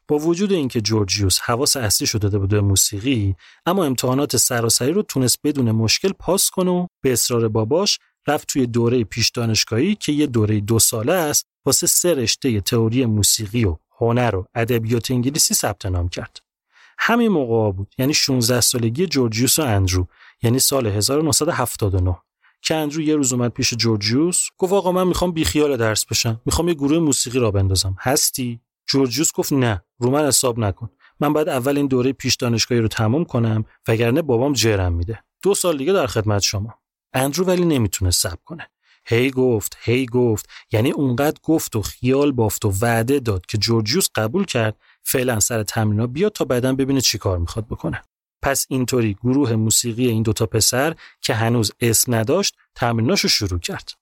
با وجود اینکه جورجیوس حواس اصلی شده داده بود به موسیقی اما امتحانات سراسری رو تونست بدون مشکل پاس کنه و به اصرار باباش رفت توی دوره پیش دانشگاهی که یه دوره دو ساله است واسه سه رشته تئوری موسیقی و هنر و ادبیات انگلیسی ثبت نام کرد. همین موقع بود یعنی 16 سالگی جورجیوس و اندرو. یعنی سال 1979 که اندرو یه روز اومد پیش جورجیوس گفت آقا من می‌خوام بیخیال درس بشم. می‌خوام یه گروه موسیقی را بندازم. هستی؟ جورجیوس گفت نه. رو من حساب نکن. من باید اول این دوره پیش دانشگاهی رو تمام کنم وگرنه بابام جرم میده. دو سال دیگه در خدمت شما. اندرو ولی نمی‌تونه صبر کنه. هی گفت هی گفت. یعنی اونقدر گفت و خیال بافت و وعده داد که جورجیوس قبول کرد. فعلا سر تمرینا بیاد تا بعدا ببینه چی کار می‌خواد بکنه. پس اینطوری گروه موسیقی این دوتا پسر که هنوز اسم نداشت تمریناشو شروع کرد.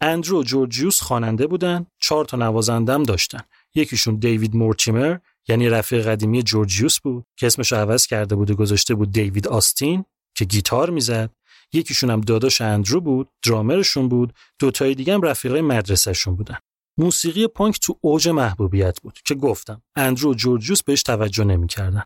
اندرو و جورجیوس خواننده بودن چهار تا نوازندم داشتن. یکیشون دیوید مورتیمر یعنی رفیق قدیمی جورجیوس بود که اسمش عوض کرده بود و گذاشته بود دیوید آستین که گیتار می‌زد. یکیشون هم داداش اندرو بود درامرشون بود دوتای دیگه هم رفیقای مدرسهشون بودن. موسیقی پانک تو اوج محبوبیت بود که گفتم اندرو و جورجیوس بهش توجه نمی‌کردن.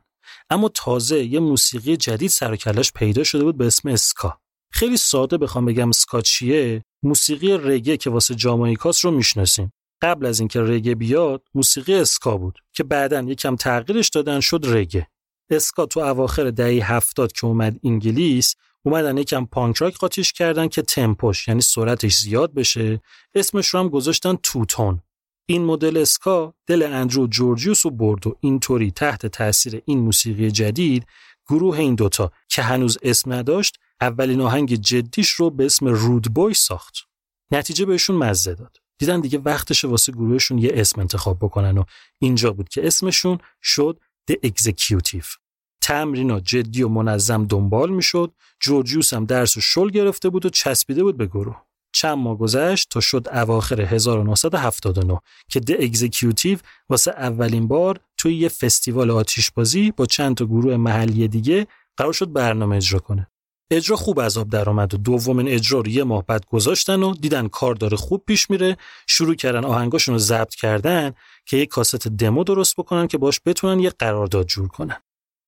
اما تازه یه موسیقی جدید سر کلش پیدا شده بود به اسم اسکا خیلی ساده بخوام بگم اسکا چیه؟ موسیقی رگه که واسه جامائیکاس رو می‌شناسیم. قبل از اینکه رگه بیاد موسیقی اسکا بود که بعدا یکم تغییرش دادن شد رگه. اسکا تو اواخر دهه هفتاد که اومد انگلیس اومدن یکم پانک راک قاطیش کردن که تمپوش یعنی سرعتش زیاد بشه اسمش رو هم گذاشتن توتون. این مدل اسکا دل اندرو جورجیوس و برد و اینطوری تحت تاثیر این موسیقی جدید گروه این دوتا که هنوز اسم نداشت اولین آهنگ جدیش رو به اسم رود بوی ساخت. نتیجه بهشون مزه داد. دیدن دیگه وقتش واسه گروهشون یه اسم انتخاب بکنن و اینجا بود که اسمشون شد The Executive. تمرینا جدی و منظم دنبال می‌شد. جورجیوس هم درس و شل گرفته بود و چسبیده بود به گروه. چند ماه گذشت تا شد اواخر 1979 که د اگزیکیوتیو واسه اولین بار توی یه فستیوال آتیشبازی با چند تا گروه محلی دیگه قرار شد برنامه اجرا کنه. اجرا خوب از آب در آمد و دومین اجرا رو یه ماه بعد گذاشتن و دیدن کار داره خوب پیش میره شروع کردن آهنگاشون رو ضبط کردن که یه کاست دمو درست بکنن که باش بتونن یه قرارداد جور کنن.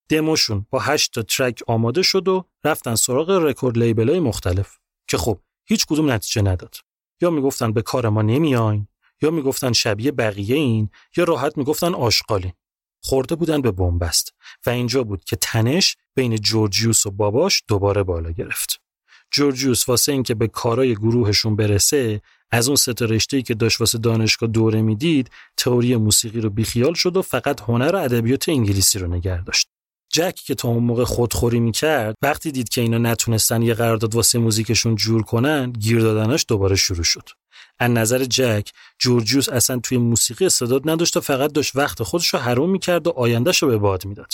دموشون با 8 تا ترک آماده شد و رفتن سراغ رکورد لیبل مختلف که خب هیچ کدوم نتیجه نداد. یا می‌گفتن به کار ما نمیاین یا می‌گفتن شبیه بقیه این یا راحت می‌گفتن آشغالین خورده بودن به بنبست و اینجا بود که تنش بین جورجیوس و باباش دوباره بالا گرفت. جورجیوس واسه اینکه به کارای گروهشون برسه از اون سه رشته‌ای که داشت واسه دانشگاه دوره می‌دید تئوری موسیقی رو بیخیال شد و فقط هنر و ادبیات انگلیسی رو نگه داشت. جک که تا اون موقع خودخوری می‌کرد وقتی دید که اینا نتونستن یه قرارداد واسه موزیکشون جور کنن گیر دادنش دوباره شروع شد. از نظر جک جورجیوس اصلا توی موسیقی استعداد نداشت و فقط داشت وقت خودش رو حروم می‌کرد و آیندهش رو به باد می‌داد.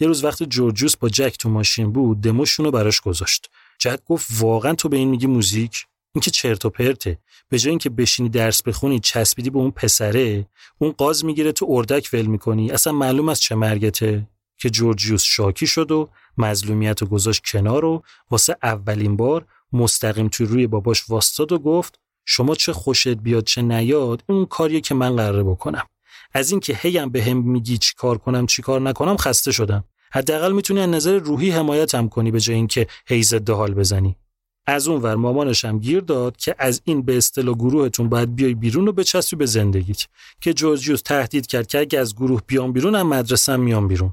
یه روز وقتی جورجیوس با جک تو ماشین بود دموشون رو براش گذاشت. جک گفت واقعا تو به این میگی موزیک؟ این که چرت و پرته. به جای اینکه بشینی درس بخونی چسبیدی به اون پسره. اون قاز می‌گیره تو اردک ول می‌کنی. اصلا معلوم از چه مرگته. که جورجیوس شاکی شد و مظلومیت رو گذاشت کنار و واسه اولین بار مستقیم توی روی باباش واستاد و گفت شما چه خوشت بیاد چه نیاد اون کاریه که من قراره بکنم. از اینکه هیم به هم میگی چی کار کنم چی کار نکنم خسته شدم. حداقل می‌تونی از نظر روحی حمایتم کنی به جای اینکه هی ضد حال بزنی. از اون ور مامانش هم گیر داد که از این به اصطلاح گروهتون باید بیای بیرون و بچسبی به زندگیت. که جورجیوس تهدید کرد که اگه از گروه بیام بیرون هم مدرسه میام بیرون.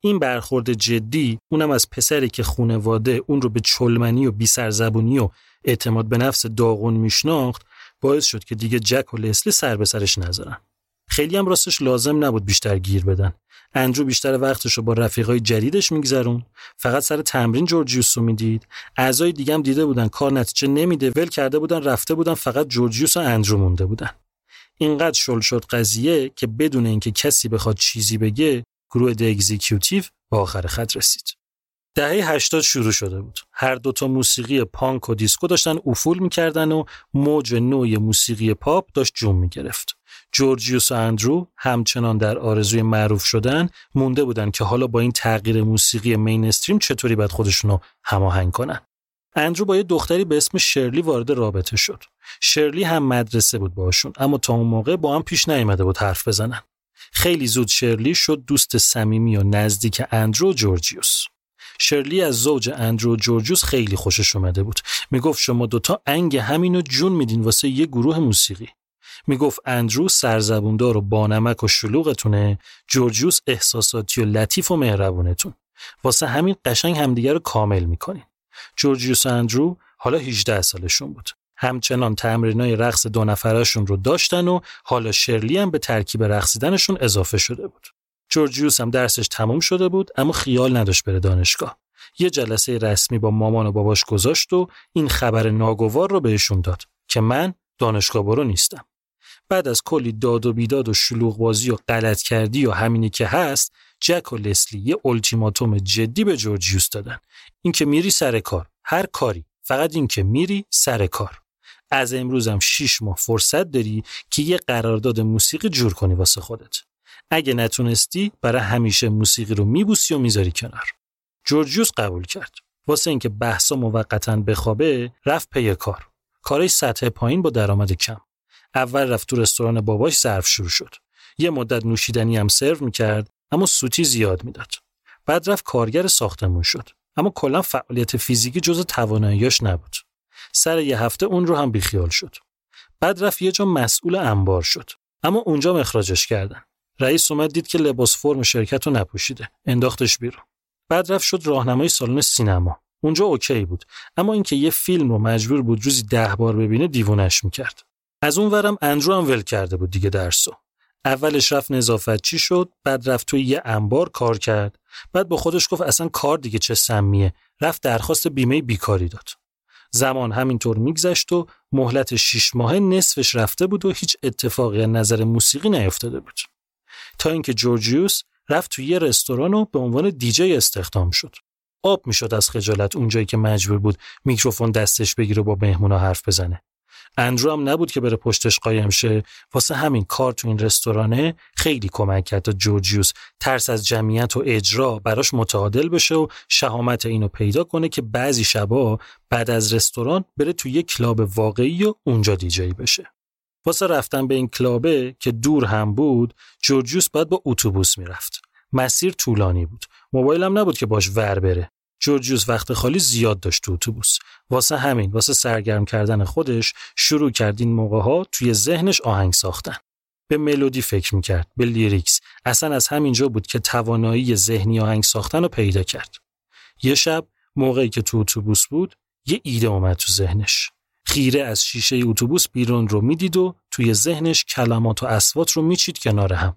این برخورد جدی اونم از پسری که خونواده اون رو به چلمنی و بیسرزبونی و اعتماد به نفس داغون میشناخت باعث شد که دیگه جک و لسلی سر به سرش نذارن. خیلی هم راستش لازم نبود بیشتر گیر بدن. اندرو بیشتر وقتش رو با رفیقای جدیدش میگذرون. فقط سر تمرین جورجیوس رو می‌دید. اعضای دیگه هم دیده بودن. کار نتیجه نمیده. ول کرده بودن. رفته بودن. فقط جورجیوس و اندرو مونده بودن. اینقدر شل شد قضیه که بدون اینکه کسی بخواد چیزی بگه گروه The Executive به آخر خط رسید دهه 80 شروع شده بود. هر دوتا موسیقی پانک و دیسکو داشتن افول می‌کردن و موج نو موسیقی پاپ داشت جون می‌گرفت. جورجیوس و اندرو همچنان در آرزوی معروف شدن مونده بودن که حالا با این تغییر موسیقی mainstream چطوری باید خودشونو هماهنگ کنن. اندرو با یه دختری به اسم شرلی وارد رابطه شد. شرلی هم مدرسه بود باشون اما تا اون موقع با هم پیش نیامده بود حرف بزنن. خیلی زود شرلی شد دوست صمیمی و نزدیک اندرو جورجیوس. شرلی از زوج اندرو جورجیوس خیلی خوشش اومده بود. می‌گفت شما دوتا انگ همینو جون میدین واسه یه گروه موسیقی. می‌گفت اندرو سرزبوندار و بانمک و شلوغتونه جورجیوس احساساتی و لطیف و مهربونتون واسه همین قشنگ همدیگه رو کامل می‌کنین جورجیوس و اندرو حالا 18 سالشون بود همچنان تمرینای رقص دو نفرشون رو داشتن و حالا شرلی هم به ترکیب رقصیدنشون اضافه شده بود. جورجیوس هم درسش تموم شده بود اما خیال نداشت بره دانشگاه. یه جلسه رسمی با مامان و باباش گذاشت و این خبر ناگوار رو بهشون داد که من دانشگاه برو نیستم. بعد از کلی داد و بیداد و شلوغ بازی و غلط کردی و همینی که هست جک و لسلی یه التیماتوم جدی به جورجیوس دادن. اینکه میری سر کار هر کاری فقط اینکه میری سر کار. از امروزم شیش ماه فرصت داری که یه قرارداد موسیقی جور کنی واسه خودت. اگه نتونستی برای همیشه موسیقی رو میبوسی و می‌ذاری کنار. جورجیوس قبول کرد. واسه اینکه بحثا موقتا بخوابه رفت پی کار. کارش سطح پایین با درآمد کم. اول رفت تو رستوران باباش ظرف شروع شد. یه مدت نوشیدنی هم سرو می‌کرد اما سوتی زیاد می‌داد. بعد رفت کارگر ساختمون شد. اما کلا فعالیت فیزیکی جز تواناییاش نبود. سر یه هفته اون رو هم بیخیال شد. بعد رفت یه جا مسئول انبار شد. اما اونجا مخراجش کردن. رئیس اومد دید که لباس فرم شرکت رو نپوشیده. انداختش بیرون. بعد رفت شد راهنمای سالن سینما. اونجا اوکی بود. اما اینکه یه فیلم رو مجبور بود روزی ده بار ببینه دیوونش می‌کرد. از اون ورم اندرو هم ول کرده بود دیگه درسو. اولش رفت نظافتچی شد بعد رفت توی یه انبار کار کرد. بعد با خودش گفت اصلا کار دیگه چه سمیه. رفت درخواست بیمه بیکاری داد. زمان همینطور میگذشت و مهلت شیش ماهه نصفش رفته بود و هیچ اتفاقی نظر موسیقی نیفتاده بود. تا اینکه جورجیوس رفت توی یه رستوران و به عنوان دیجی استخدام شد. آب می‌شد از خجالت اونجایی که مجبور بود میکروفون دستش بگیره و با مهمونا حرف بزنه. اندرو هم نبود که بره پشتش قایم شه. واسه همین کار تو این رستورانه خیلی کمک کرد تا جورجیوس ترس از جمعیت و اجرا براش متعادل بشه و شهامت اینو پیدا کنه که بعضی شبا بعد از رستوران بره تو یه کلاب واقعی و اونجا دیجی بشه. واسه رفتن به این کلابه که دور هم بود جورجیوس باید با اتوبوس می‌رفت. مسیر طولانی بود. موبایلم نبود که باش ور بره. جورجیوس وقت خالی زیاد داشت تو اتوبوس. واسه همین واسه سرگرم کردن خودش شروع کرد این موقع ها توی ذهنش آهنگ ساختن. به ملودی فکر می‌کرد به لیریکس. اصلا از همینجا بود که توانایی ذهنی آهنگ ساختن رو پیدا کرد. یه شب موقعی که تو اتوبوس بود یه ایده اومد تو ذهنش. خیره از شیشه اتوبوس بیرون رو می‌دید و توی ذهنش کلمات و اسوات رو میچید کنار هم.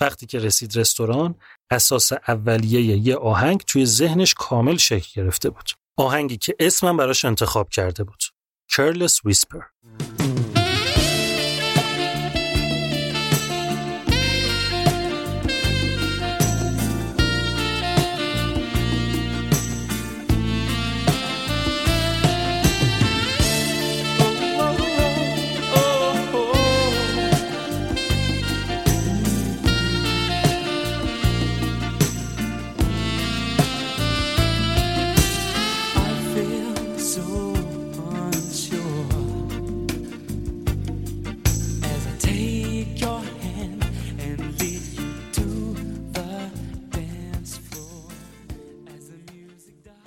وقتی که رسید رستوران اساس اولیه یه آهنگ توی ذهنش کامل شکل گرفته بود. آهنگی که اسمم براش انتخاب کرده بود. Careless Whisper.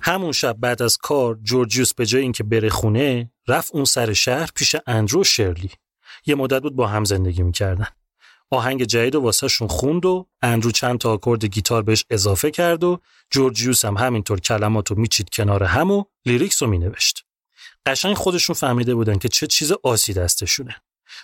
همون شب بعد از کار جورجیوس به جای اینکه بره خونه رفت اون سر شهر پیش اندرو شرلی یه مدت بود با هم زندگی می‌کردن آهنگ جدید و واسهشون خوند و اندرو چند تا آکورد گیتار بهش اضافه کرد و جورجیوس هم همینطور کلماتو میچید کنار هم و lyrics رو مینوشت. قشنگ خودشون فهمیده بودن که چه چیز آسی دستشونه.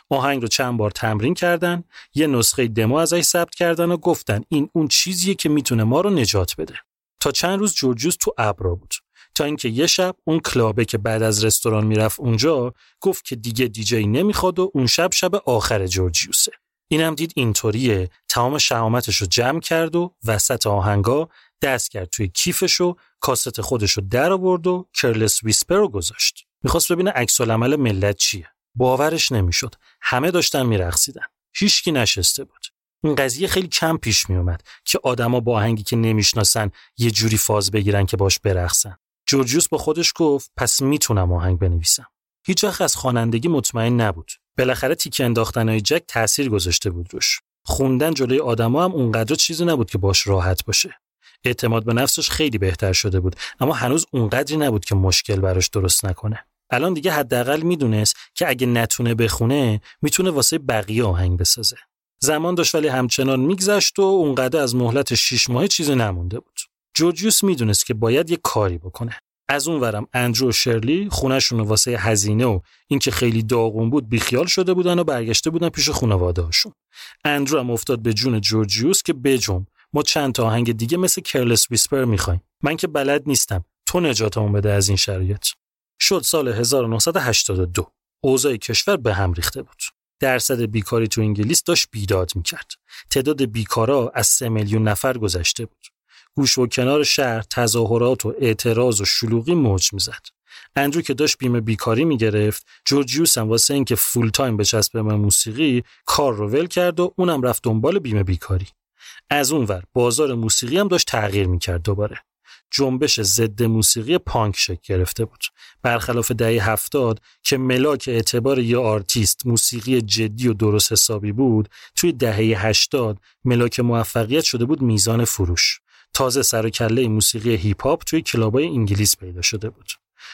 آهنگ رو چند بار تمرین کردن، یه نسخه دمو ازش ثبت کردن و گفتن این اون چیزیه که می‌تونه ما رو نجات بده. تا چند روز جورجیوس تو ابرا بود. تا اینکه یه شب اون کلابه که بعد از رستوران می‌رفت اونجا گفت که دیگه دیجی نمی‌خواد و اون شب شب آخر جورجیوسه. اینم دید اینطوریه تمام شهامتش رو جمع کرد و وسط آهنگا دست کرد توی کیفش و کاست خودش رو در آورد و کرلس ویسپر رو گذاشت. می‌خواست ببینه عکس ملت چیه. باورش نمی‌شد. همه داشتن میرقصیدن. هیچکی نشسته بود. این قضیه خیلی کم پیش میومد که آدما با آهنگی که نمی‌شناسن یه جوری فاز بگیرن که باش برقصن. جورجیوس با خودش گفت پس می‌تونم آهنگ بنویسم. هیچ از خوانندگی مطمئن نبود. بالاخره تیک انداختنهای جک تاثیر گذاشته بود روش. خوندن جلوی آدما هم اونقدر چیزی نبود که باش راحت باشه. اعتماد به نفسش خیلی بهتر شده بود اما هنوز اونقدری نبود که مشکل براش درست نکنه. الان دیگه حداقل می‌دونست که اگه نتونه بخونه می‌تونه واسه بقیه آهنگ بسازه. زمان داشت ولی همچنان میگذشت و اونقدر از مهلت 6 ماه چیزی نمونده بود جورجیوس می‌دونست که باید یه کاری بکنه از اون ورم اندرو و شرلی خونهشون واسه هزینه و اینکه خیلی داغون بود بیخیال شده بودن و برگشته بودن پیش خانواده هاشون. اندرو هم افتاد به جون جورجیوس که بجم ما چند تا آهنگ دیگه مثل کرلس ویسپر می‌خوایم. من که بلد نیستم. تو نجاتمون بده از این شرایط. شد سال 1982. اوضاع کشور به هم ریخته بود. درصد بیکاری تو انگلیس داشت بیداد می‌کرد. تعداد بیکارا از سه میلیون نفر گذشته بود. گوشه و کنار شهر تظاهرات و اعتراض و شلوغی موج می‌زد. اندرو که داشت بیمه بیکاری می‌گرفت جورجیوس هم واسه اینکه full time به موسیقی کار رو ول کرد و اونم رفت دنبال بیمه بیکاری از اونور بازار موسیقی هم داشت تغییر می‌کرد دوباره جنبش ضد موسیقی پانک شکل گرفته بود برخلاف دهه هفتاد که ملاک اعتبار یه آرتیست موسیقی جدی و درست حسابی بود توی دهه هشتاد ملاک موفقیت شده بود میزان فروش تازه سر و کله موسیقی هیپ هاپ توی club ای انگلیس پیدا شده بود.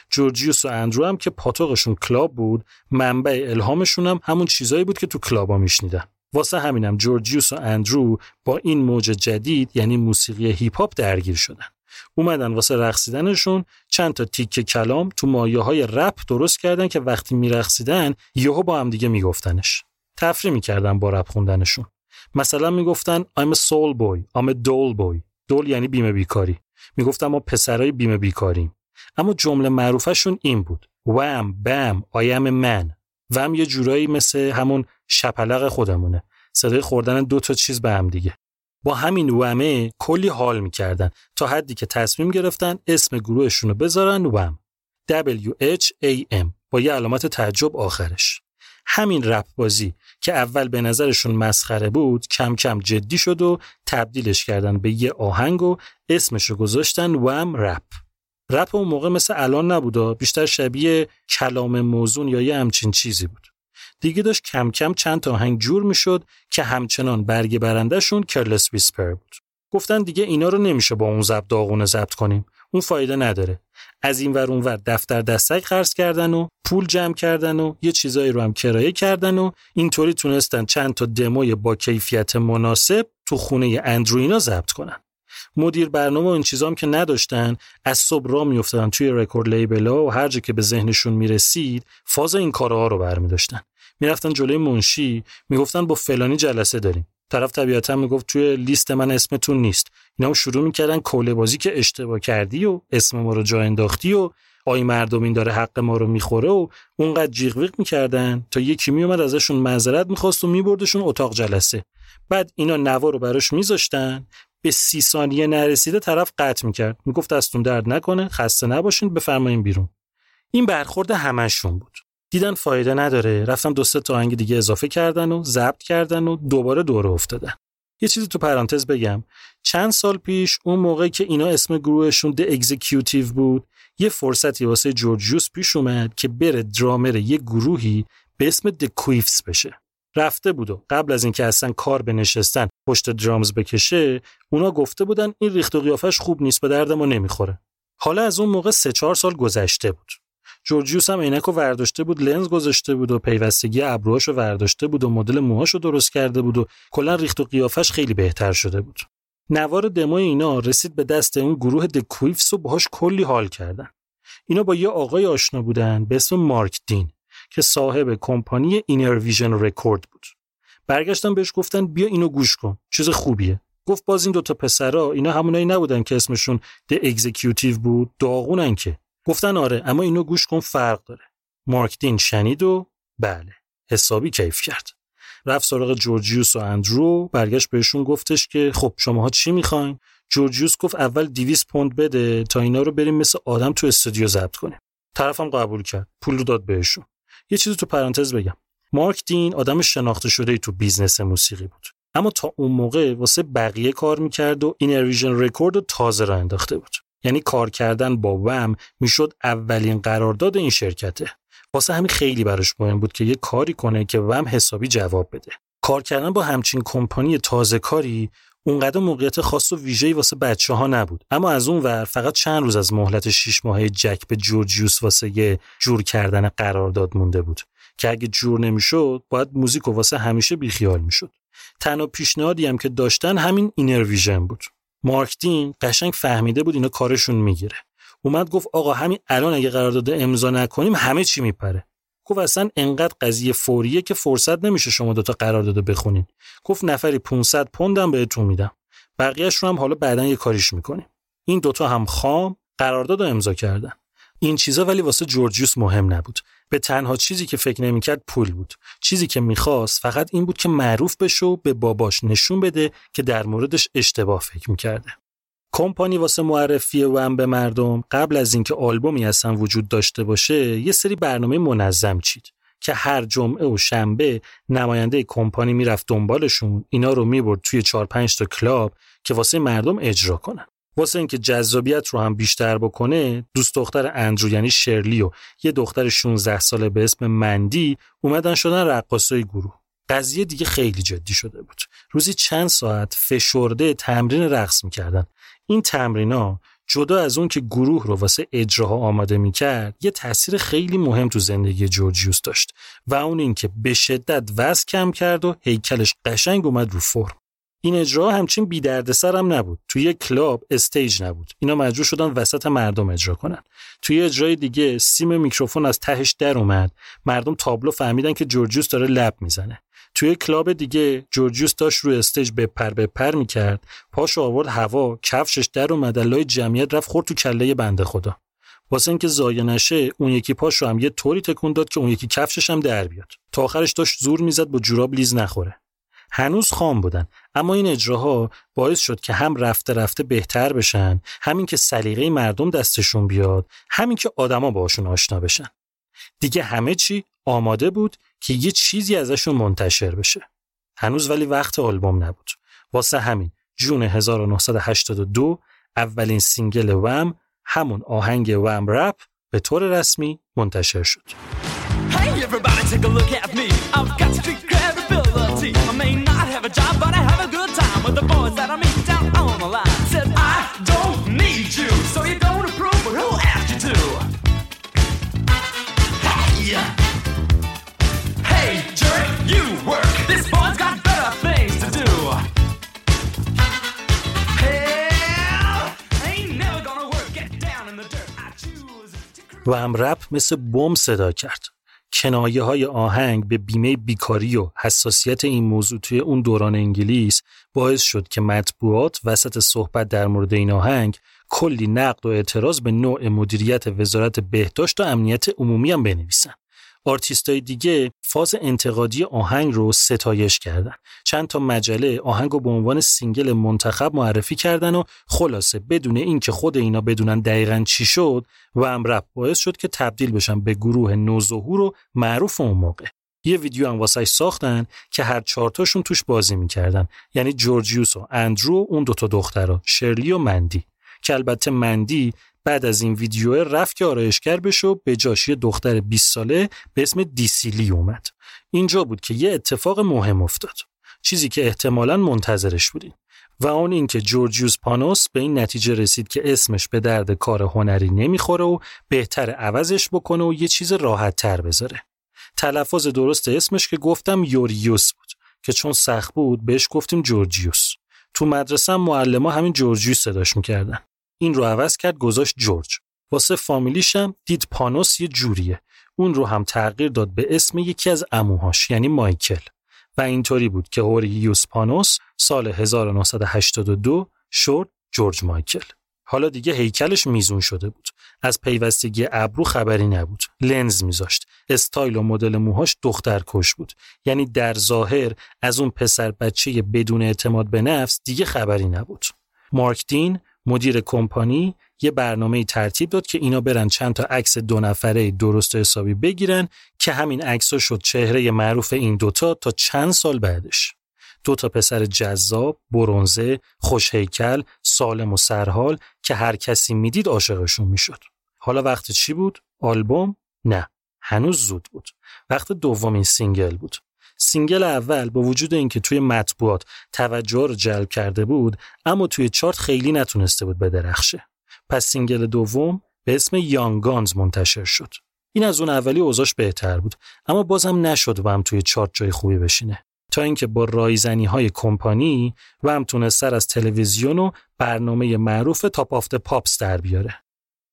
جورجیوس و اندرو هم که پاتوقشون club بود، منبع الهامشون هم همون چیزایی بود که تو club ا میشنیدن. واسه همینم جورجیوس و اندرو با این موج جدید یعنی موسیقی هیپ هاپ درگیر شدن. اومدن واسه رقصیدنشون چند تا تیک کلام تو مایه های رپ درست کردن که وقتی میرقصیدن یهو با هم دیگه میگفتنش. تفریح می‌کردن با رپ خوندنشون. مثلا می‌گفتن I'm a soul boy, I'm a doll boy. دول یعنی بیمه بیکاری می‌گفتم ما پسرای بیمه بیکاریم اما جمله معروفشون این بود وم بم آیم من وم یه جورایی مثل همون شپلق خودمونه صدای خوردن دو تا چیز به هم دیگه با همین ومه کلی حال می‌کردن تا حدی که تصمیم گرفتن اسم گروهشون رو بذارن وم. W-H-A-M با یه علامت تعجب آخرش. همین رپ بازی که اول به نظرشون مسخره بود کم کم جدی شد و تبدیلش کردن به یه آهنگ و اسمش رو گذاشتن وم رپ. رپ اون موقع مثل الان نبود بیشتر شبیه کلام موزون یا یه همچین چیزی بود. دیگه داشت کم کم چند تا آهنگ جور می‌شد که همچنان برگ برندهشون Careless Whisper بود. گفتن دیگه اینا رو نمیشه با اون ضبط داغونه ضبط کنیم. اون فایده نداره. از این ور اونور دفتر دستک خرج کردن و پول جمع کردن و یه چیزایی رو هم کرایه کردن و اینطوری تونستن چند تا دموی با کیفیت مناسب تو خونه اندرو اینا ضبط کنن. مدیر برنامه و این چیزام که نداشتن از صبح راه میافتادن توی record label ا و هر جا که به ذهنشون می‌رسید فاز این کارها رو برمیداشتن. می‌رفتن جلوی منشی می‌گفتن با فلانی جلسه داریم. طرف طبیعتا می‌گفت توی لیست من اسمتون نیست. اینا هم شروع می‌کردن کوله بازی که اشتباه کردی و اسم ما رو جا انداختی و آی مردم این داره حق ما رو می‌خوره و اونقدر جیغ ویغ می‌کردن تا یکی میومد ازشون معذرت می‌خواست و میبردشون اتاق جلسه. بعد اینا نوا رو براش میذاشتن به سی ثانیه نرسیده طرف قطع می‌کرد. می‌گفت دستون درد نکنه خسته نباشین بفرمایین بیرون. این برخورد همشون بود. دیدن فایده نداره. رفتن دو سه تا آهنگ دیگه اضافه کردن و ضبط کردن و دوباره دوره افتادن. یه چیزی تو پرانتز بگم. چند سال پیش اون موقع که اینا اسم گروهشون د اگزیکیوتیو بود یه فرصتی واسه جورجیوس پیش اومد که بره درامر یه گروهی به اسم د کویفز بشه. رفته بود و قبل از اینکه اصلا کار به نشستن پشت درامز بکشه اونا گفته بودن این ریخت و قیافش خوب نیست به درد ما نمی‌خوره. حالا از اون موقع سه چهار سال گذشته بود. جورجیوس هم عینک رو ورداشته بود لنز گذاشته بود و پیوستگی ابروهاش رو ورداشته بود و مدل موهاش رو درست کرده بود و کلا ریخت و قیافش خیلی بهتر شده بود. نوار دمای اینا رسید به دست اون گروه The Quiffs و باهاش کلی حال کردن. اینا با یه آقای آشنا بودن به اسم مارک دین که صاحب کمپانی Innervision Record بود. برگشتن بهش گفتن بیا اینو گوش کن چیز خوبیه. گفت باز این دوتا پسرا اینا همونایی نبودن که اسمشون د اگزیکیوتیو بود داغونن که. گفتن آره اما اینو گوش کن فرق داره. مارک دین شنید و بله حسابی کیف کرد. رفت سراغ جورجیوس و اندرو برگشت بهشون گفتش که خب شماها چی می‌خواین؟ جورجیوس گفت اول 200 پوند بده تا اینا رو بریم مثل آدم تو استودیو ضبط کنیم. طرفم قبول کرد. پول رو داد بهشون. یه چیزی تو پرانتز بگم. مارک دین آدم شناخته شده ای تو business موسیقی بود. اما تا اون موقع واسه بقیه کار می‌کرد و Innervision Record رو تازه راه انداخته بود. یعنی کار کردن با Wham می‌شد اولین قرارداد این شرکته. واسه همین خیلی براش مهم بود که یه کاری کنه که Wham حسابی جواب بده. کار کردن با همچین کمپانی تازه کاری اونقدر موقعیت خاص و ویژه‌ای واسه بچه ها نبود. اما از اون ور فقط چند روز از مهلت 6 ماهه جک به جورجیوس واسه یه جور کردن قرارداد مونده بود که اگه جور نمی‌شد باید موزیک و واسه همیشه بیخیال می‌شد. تنها پیشنهادی هم که داشتن همین اینر ویژن بود. مارک دین قشنگ فهمیده بود اینا کارشون می‌گیره. اومد گفت آقا همین الان اگه قرارداد امضا نکنیم همه چی میپره. گفت اصلا انقدر قضیه فوریه که فرصت نمیشه شما دوتا قرارداد بخونین. گفت نفری 500 پوندم بهتون میدم. بقیهش رو هم حالا بعدا یه کاریش می‌کنیم. این دوتا هم خام قرارداد امضا کردن. این چیزا ولی واسه جورجیوس مهم نبود. به تنها چیزی که فکر نمی‌کرد پول بود. چیزی که می‌خواست فقط این بود که معروف بشه و به باباش نشون بده که در موردش اشتباه فکر می‌کرده. کمپانی واسه معرفی وم به مردم قبل از اینکه آلبومی اصلا وجود داشته باشه یه سری برنامه منظم چید که هر جمعه و شنبه نماینده کمپانی می‌رفت دنبالشون اینا رو می‌برد توی 4 5 تا کلاب که واسه مردم اجرا کنن. واسه اینکه جذابیت رو هم بیشتر بکنه دوست دختر اندرو یعنی شرلی و یه دختر 16 ساله به اسم مندی اومدن شدن رقاصای گروه. قضیه دیگه خیلی جدی شده بود. روزی چند ساعت فشرده تمرین رقص می‌کردن. این تمرینا جدا از اون که گروه رو واسه اجراها آماده می‌کرد یه تاثیر خیلی مهم تو زندگی جورجیوس داشت و اون اینکه به شدت وزن کم کرد و هیکلش قشنگ اومد رو فرم. این اجرا همچین بی دردسر هم نبود. توی یه club stage نبود. اینا مجبور شدن وسط مردم اجرا کنن. توی اجرای دیگه سیم میکروفون از تهش در اومد. مردم تابلو فهمیدن که جورجیوس داره لب می‌زنه. توی club دیگه جورجیوس داشت روی stage بپر بپر می‌کرد. پاشو آورد هوا کفشش در اومد. لای جمعیت رفت خورد تو کله بنده خدا. واسه اینکه ضایع نشه اون یکی پاشو هم یه طوری تکون داد که اون یکی کفشش هم در بیاد. تا آخرش داشت زور می‌زد با جوراب لیز نخوره. هنوز خام بودن. اما این اجراها باعث شد که هم رفته رفته بهتر بشن همین که سلیقه مردم دستشون بیاد همین که آدما باشون آشنا بشن. دیگه همه چی آماده بود که یه چیزی ازشون منتشر بشه. هنوز ولی وقت آلبوم نبود. واسه همین June 1982 اولین single Wham همون آهنگ Wham Rap به طور رسمی منتشر شد. Hey, job, but I have a good time with the boys that I meet down on the line. Said, I don't need you, so you don't approve, but who asked you to? Hey! Hey, jerk, you work. This boy's got better things to do. Hell, ain't never gonna work. Get down in the dirt. I choose to cruise. وم رپ مثل بم صدا کرد کنایه های آهنگ به بیمه بیکاری و حساسیت این موضوع توی اون دوران انگلیس باعث شد که مطبوعات وسط صحبت در مورد این آهنگ کلی نقد و اعتراض به نوع مدیریت وزارت بهداشت و امنیت عمومی هم بنویسن. آرتیستای دیگه فاز انتقادی آهنگ رو ستایش کردن. چند تا مجله آهنگ رو به عنوان single منتخب معرفی کردن و خلاصه بدون اینکه خود اینا بدونن دقیقا چی شد و امرب باعث شد که تبدیل بشن به گروه نوظهور و معروف اون موقع. یه ویدیو هم واسه ساختن که هر چهارتاشون توش بازی می‌کردن یعنی جورجیوس و اندرو و اون دوتا دخترا شرلی و مندی که البته مندی بعد از این ویدیو رفت که آرایشگر بشه و به جاش یه دختر 20 ساله به اسم دیسیلی اومد اینجا بود که یه اتفاق مهم افتاد چیزی که احتمالاً منتظرش بودیم و اون اینکه جورجیوس پانوس به این نتیجه رسید که اسمش به درد کار هنری نمی‌خوره و بهتر عوضش بکنه و یه چیز راحت تر بذاره. تلفظ درست اسمش که گفتم یوریوس بود که چون سخت بود بهش گفتیم جورجیوس. تو مدرسه معلم همین جورجیوس صداش می‌کردن. این رو عوض کرد گذاشت جورج. واسه فامیلیش هم دید پانوس یه جوریه. اون رو هم تغییر داد به اسم یکی از اموهاش یعنی مایکل. و اینطوری بود که هوریوس پانوس سال 1982 شد جورج مایکل. حالا دیگه هیکلش میزون شده بود. از پیوستگی ابرو خبری نبود. لنز میذاشت. استایل و مدل موهاش دخترکش بود. یعنی در ظاهر از اون پسر بچه بدون اعتماد به نفس دیگه خبری نبود. مارک دین مدیر کمپانی یه برنامه ترتیب داد که اینا برن چند تا عکس دو نفره درست حسابی بگیرن که همین عکسا شد چهره معروف این دوتا تا چند سال بعدش. دو تا پسر جذاب، برنزه، خوشهیکل، سالم و سرحال که هر کسی می‌دید عاشقشون می‌شد. حالا وقت چی بود؟ آلبوم؟ نه. هنوز زود بود. وقت دومین single بود. single اول با وجود اینکه توی مطبوعات توجه رو جلب کرده بود اما توی چارت خیلی نتونسته بود بدرخشه. پس single دوم به اسم Young Guns منتشر شد. این از اون اولی اوضاش بهتر بود اما بازم نشد و هم توی چارت جای خوبی بشینه. تا اینکه با رایزنی های کمپانی و هم تونست سر از تلویزیون و برنامه معروف تاپ آفت پاپس در بیاره.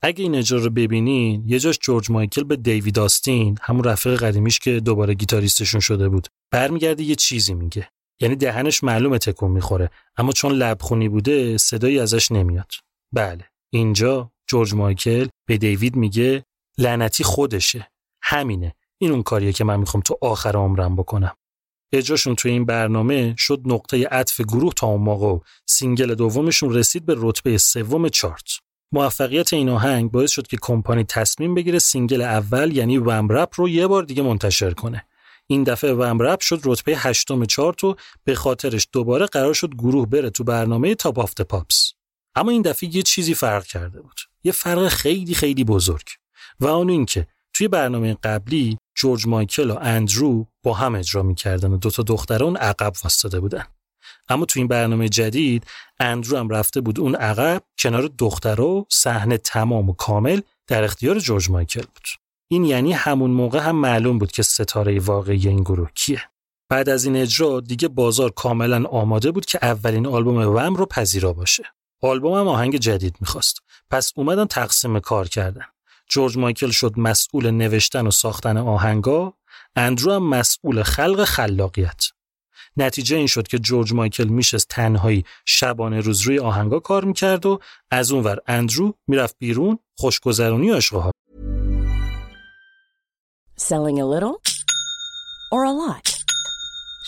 اگه این اجرا رو ببینین یه جاش جورج مایکل به دیوید آستین همون رفیق قدیمیش که دوباره گیتاریستشون شده بود. برمیگرده یه چیزی میگه. یعنی دهنش معلومه تکون می‌خوره. اما چون لبخونی بوده صدایی ازش نمیاد. بله. اینجا جورج مایکل به دیوید میگه لعنتی خودشه. همینه. این اون کاریه که من می‌خوام تو آخر عمرم بکنم. اجراشون توی این برنامه شد نقطه عطف گروه تا اون موقع single دومشون رسید به رتبه سوم چارت. موفقیت این آهنگ باعث شد که کمپانی تصمیم بگیره single اول یعنی Wham Rap رو یه بار دیگه منتشر کنه. این دفعه Wham Rap شد رتبه هشتم چارت و به خاطرش دوباره قرار شد گروه بره تو برنامه Top of the Pops اما این دفعه یه چیزی فرق کرده بود. یه فرق خیلی خیلی بزرگ. و اون این که توی برنامه قبلی جورج مایکل و اندرو با هم اجرا می‌کردن و دوتا دختران عقب واسطه بودن. اما تو این برنامه جدید اندرو هم رفته بود اون عقب کنار دختر و صحنه تمام و کامل در اختیار جورج مایکل بود. این یعنی همون موقع هم معلوم بود که ستاره واقعی این گروه کیه. بعد از این اجرا دیگه بازار کاملا آماده بود که اولین آلبوم وم رو پذیرا باشه. آلبوم هم آهنگ جدید می‌خواست. پس اومدن تقسیم کار کردن. جورج مایکل شد مسئول نوشتن و ساختن آهنگا. اندرو هم مسئول خلق خلاقیت. نتیجه این شد که جورج مایکل میشست تنهایی شبانه روز روی آهنگا کار می‌کرد و از اونور اندرو می‌رفت بیرون خوشگذرونی عشقها Selling a little or a lot?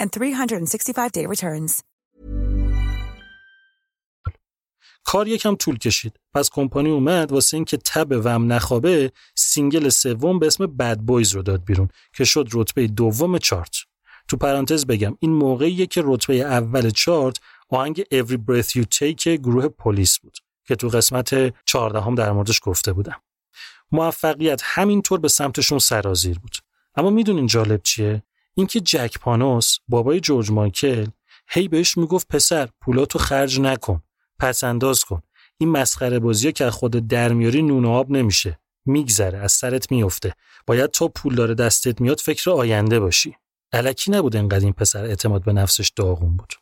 and 365-day returns. کار یکم طول کشید. پس کمپانی اومد واسه اینکه تب وم نخوابه سینگل سوم به اسم بد بویز رو داد بیرون که شد رتبه دوم چارت. تو پرانتز بگم این موقعیه که رتبه اول چارت آهنگ Every Breath You Take گروه پلیس بود که تو قسمت 14 هم در موردش گفته بودم. موفقیت همینطور به سمتشون سرازیر بود. اما می‌دونین جالب چیه؟ اینکه جک پانوس بابای جورج مایکل هی بهش می‌گفت پسر پولاتو خرج نکن پس انداز کن. این مسخره بازی که خود درمیاری نون و آب نمیشه. میگذره از سرت میفته باید تا پول داره دستت میاد فکر آینده باشی. الکی نبود انقدر این پسر اعتماد به نفسش داغون بود.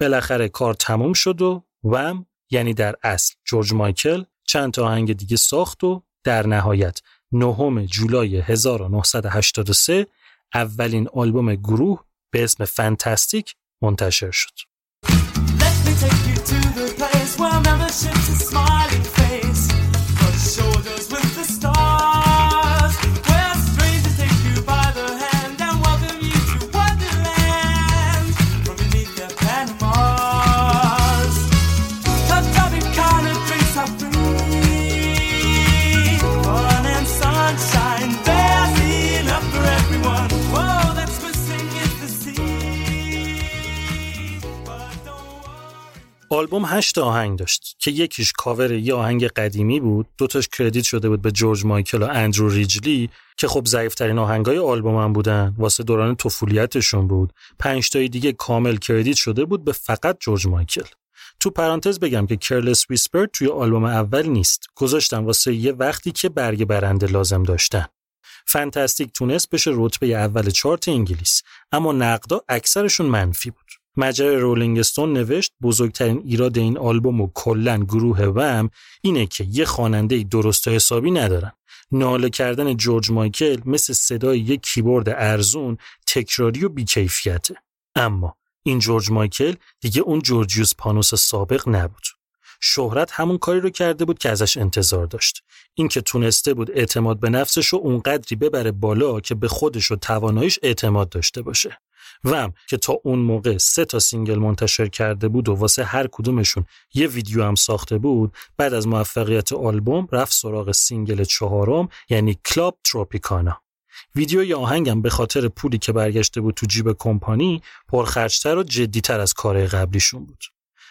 بالاخره کار تموم شد و وم یعنی در اصل جورج مایکل چند تا آهنگ دیگه ساخت و در نهایت نهم جولای 1983 اولین آلبوم گروه به اسم فانتاستیک منتشر شد. Let me take you to the place where آلبوم هشت آهنگ داشت که یکیش کاور یه آهنگ قدیمی بود دوتاش credit شده بود به جورج مایکل و اندرو ریجلی که خب ضعیفترین آهنگای آلبوم هم بودن. واسه دوران طفولیتشون بود. پنج تای دیگه کامل credit شده بود به فقط جورج مایکل. تو پرانتز بگم که Careless Whisper توی آلبوم اول نیست. گذاشتم واسه یه وقتی که برگ برنده لازم داشتن. Fantastic تونست بشه رتبه اول چارت انگلیس اما نقدا اکثرشون منفی بود. مجله رولینگ استون نوشت بزرگترین ایراد این آلبوم و کلا گروه وم اینه که یه خواننده درست و حسابی ندارن. ناله کردن جورج مایکل مثل صدای یک کیبورد ارزون تکراری و بیکیفیته. اما این جورج مایکل دیگه اون جورجیوس پانوس سابق نبود. شهرت همون کاری رو کرده بود که ازش انتظار داشت. اینکه تونسته بود اعتماد به نفسش رو اونقدری ببره بالا که به خودش و تواناییش اعتماد داشته باشه. Wham که تا اون موقع سه تا single منتشر کرده بود و واسه هر کدومشون یه ویدیو هم ساخته بود بعد از موفقیت آلبوم رفت سراغ single چهارم یعنی Club Tropicana. ویدیو این آهنگم به خاطر پولی که برگشته بود تو جیب کمپانی پرخرجتر و جدیتر از کار قبلیشون بود.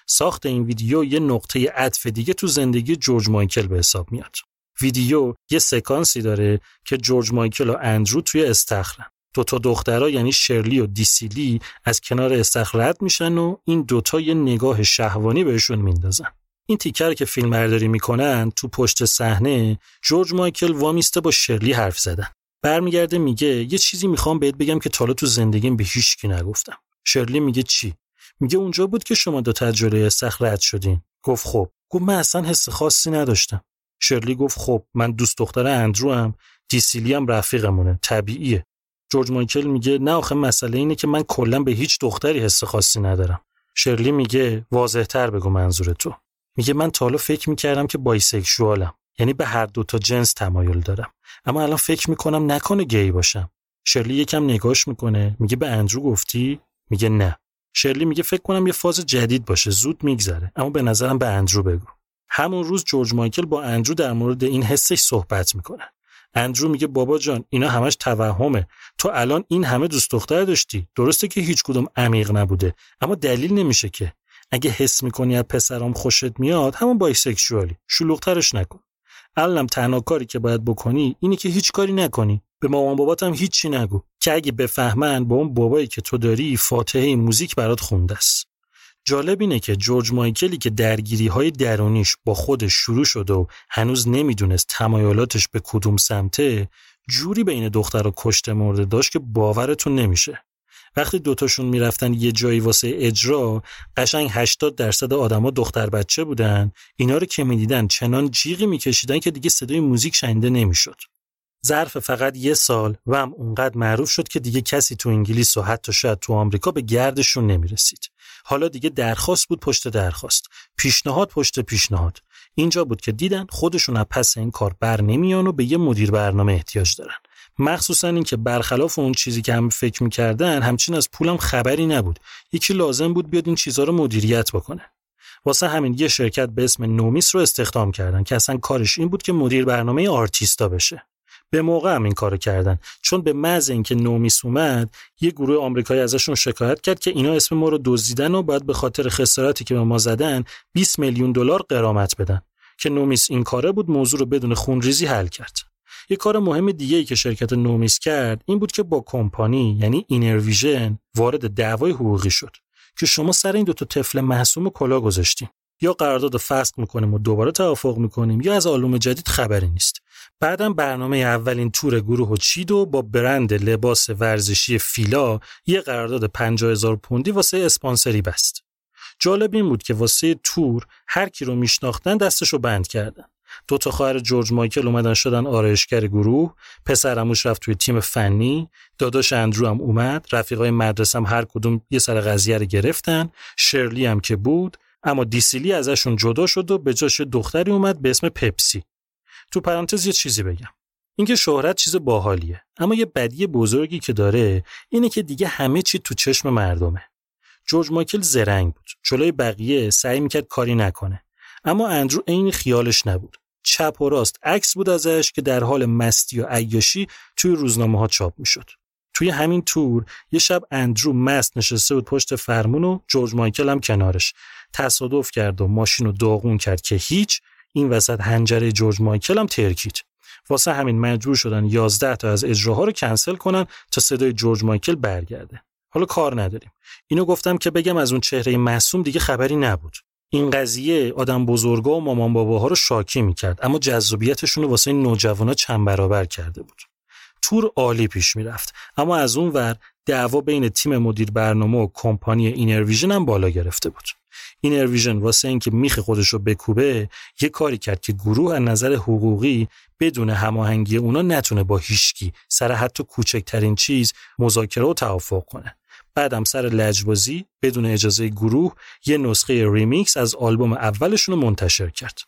ساخت این ویدیو یه نقطه عطف دیگه تو زندگی جورج مایکل به حساب میاد. ویدیو یه سکانسی داره که جورج مایکل و اندرو توی استخرن. دوتا دخترها یعنی شرلی و دیسیلی از کنار استخر رد میشن و این دوتا یه نگاه شهوانی بهشون میندازن. این تیکر که فیلم برداری می‌کنن تو پشت صحنه جورج مایکل وامیسته با شرلی حرف زدن. برمیگرده میگه یه چیزی می‌خوام بهت بگم که تالا تو زندگیم به هیچ کی نگفتم. شرلی میگه چی؟ میگه اونجا بود که شما دو تجربه استخر رد شدین. گفت خب. گفت من اصلا حس خاصی نداشتم. شرلی گفت خب. من دوست دختر اندرو هم دیسیلی هم رفیقمونه. طبیعیه. جورج مایکل میگه نه آخه مسئله اینه که من کلا به هیچ دختری حس خاصی ندارم. شرلی میگه واضحتر بگو منظور تو. میگه من تا حالا فکر می‌کردم که بایسکشوالم یعنی به هر دو تا جنس تمایل دارم اما الان فکر می‌کنم نکنه گی باشم. شرلی یکم نگاش می‌کنه میگه به اندرو گفتی؟ میگه نه. شرلی میگه فکر کنم یه فاز جدید باشه زود میگذره اما به نظرم به اندرو بگو. همون روز جورج مایکل با اندرو در مورد این حسش صحبت می‌کنه. اندرو میگه بابا جان اینا همش توهمه. تو الان این همه دوست دختر داشتی. درسته که هیچ کدوم عمیق نبوده اما دلیل نمیشه که. اگه حس می‌کنی از پسرام خوشت میاد همون بایسکشوالی. شلوغترش نکن. الانم تنها کاری که باید بکنی اینه که هیچ کاری نکنی. به مامان بابات هم هیچی نگو. که اگه بفهمن با اون بابایی که تو داری فاتحه موزیک برات خونده است. جالب اینه که جورج مایکلی که درگیری های درونیش با خودش شروع شده و هنوز نمی‌دونست تمایلاتش به کدوم سمته جوری بین دختر و کشته مرده داشت که باورتون نمیشه. وقتی دوتاشون می‌رفتن یه جایی واسه اجرا قشنگ 80 درصد آدما دختر بچه بودن اینا رو که می‌دیدن چنان جیغی میکشیدن که دیگه صدای موزیک شنیده نمی‌شد. ظرف فقط یه سال و هم اونقدر معروف شد که دیگه کسی تو انگلیس و حتی شاید تو آمریکا به گردشون نمی‌رسید. حالا دیگه درخواست بود پشت درخواست. پیشنهاد پشت پیشنهاد. اینجا بود که دیدن خودشون از پس این کار بر نمیان و به یه مدیر برنامه احتیاج دارن. مخصوصا اینکه برخلاف اون چیزی که هم فکر می‌کردن همچین از پولم خبری نبود. یکی لازم بود بیاد این چیزها رو مدیریت بکنه. واسه همین یه شرکت به اسم نومیس رو استخدام کردن که اصلا کارش این بود که مدیر برنامه آرتیستا بشه. به موقع هم این کارو کردن. چون به محض اینکه نومیس اومد یه گروه آمریکایی ازشون شکایت کرد که اینا اسم ما رو دزدیدن و باید به خاطر خسارتی که به ما زدن 20 میلیون دلار غرامت بدن. که Nomis این کاره بود موضوع رو بدون خونریزی حل کرد. یه کار مهم دیگه ای که شرکت Nomis کرد این بود که با کمپانی یعنی Innervision وارد دعوای حقوقی شد. که شما سر این دوتا طفل معصوم کلاه گذاشتین یا قرارداد فسخ می‌کنیم و دوباره توافق می‌کنیم یا از آلبوم جدید خبری نیست. بعدم برنامه اولین تور گروه و چید با برند لباس ورزشی فیلا یه قرارداد 50 هزار پوندی واسه اسپانسری بست. جالب این بود که واسه تور هر کی رو میشناختن دستشو بند کردن. دو تا خواهر جورج مایکل اومدن شدن آرایشگر گروه پسرموش رفت توی تیم فنی داداش اندرو هم اومد رفیقای مدرسه هم هر کدوم یه سر قضیه رو گرفتن شرلی هم که بود اما دیسیلی ازشون جدا شد و به جاش دختری اومد به اسم پپسی. تو پرانتز یه چیزی بگم. اینکه شهرت چیز باحالیه. اما یه بدی بزرگی که داره اینه که دیگه همه چی تو چشم مردمه. جورج مایکل زرنگ بود. جلوی بقیه سعی می‌کرد کاری نکنه. اما اندرو عین خیالش نبود. چپ و راست عکس بود ازش که در حال مستی و عیاشی توی روزنامه ها چاپ می‌شد. توی همین تور یه شب اندرو مست نشسته بود پشت فرمون و جورج مایکل هم کنارش. تصادف کرد و ماشین رو داغون کرد که هیچ این وسط هنجره جورج مایکل هم ترکید. واسه همین مجبور شدن 11 تا از اجراها رو کنسل کنن تا صدای جورج مایکل برگرده. حالا کار نداریم. اینو گفتم که بگم از اون چهره معصوم دیگه خبری نبود. این قضیه آدم بزرگا و مامان باباها رو شاکی می‌کرد اما جذابیتشون رو واسه نوجوانا چند برابر کرده بود. تور عالی پیش می‌رفت اما از اون ور دعوا بین تیم مدیر برنامه و کمپانی Innervision هم بالا گرفته بود. Innervision واسه اینکه میخ خودش رو بکوبه یه کاری کرد که گروه از نظر حقوقی بدون هماهنگی اونا نتونه با هیچکی سر حتی کوچکترین چیز مذاکره و توافق کنه. بعدم سر لجبازی بدون اجازه گروه یه نسخه ریمیکس از آلبوم اولشون رو منتشر کرد.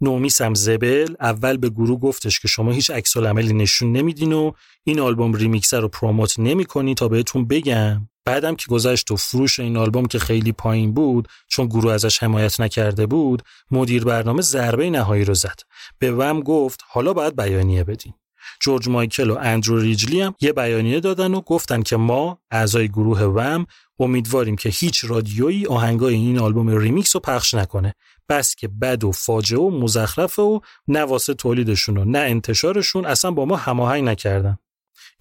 Nomis هم زبل اول به گروه گفتش که شما هیچ عکس‌العملی نشون نمیدین و این آلبوم ریمیکسر رو promote نمی‌کنی تا بهتون بگم. بعدم که گذشت و فروش این آلبوم که خیلی پایین بود چون گروه ازش حمایت نکرده بود مدیر برنامه ضربه نهایی رو زد. به Wham گفت حالا باید بیانیه بدین جورج مایکل و اندرو ریجلی هم یه بیانیه دادن و گفتن که ما اعضای گروه Wham امیدواریم که هیچ رادیویی آهنگای این آلبوم ریمیکس رو پخش نکنه. بس که بد و فاجعه و مزخرفه و نه واسه تولیدشون و نه انتشارشون اصلا با ما هماهنگ نکردن.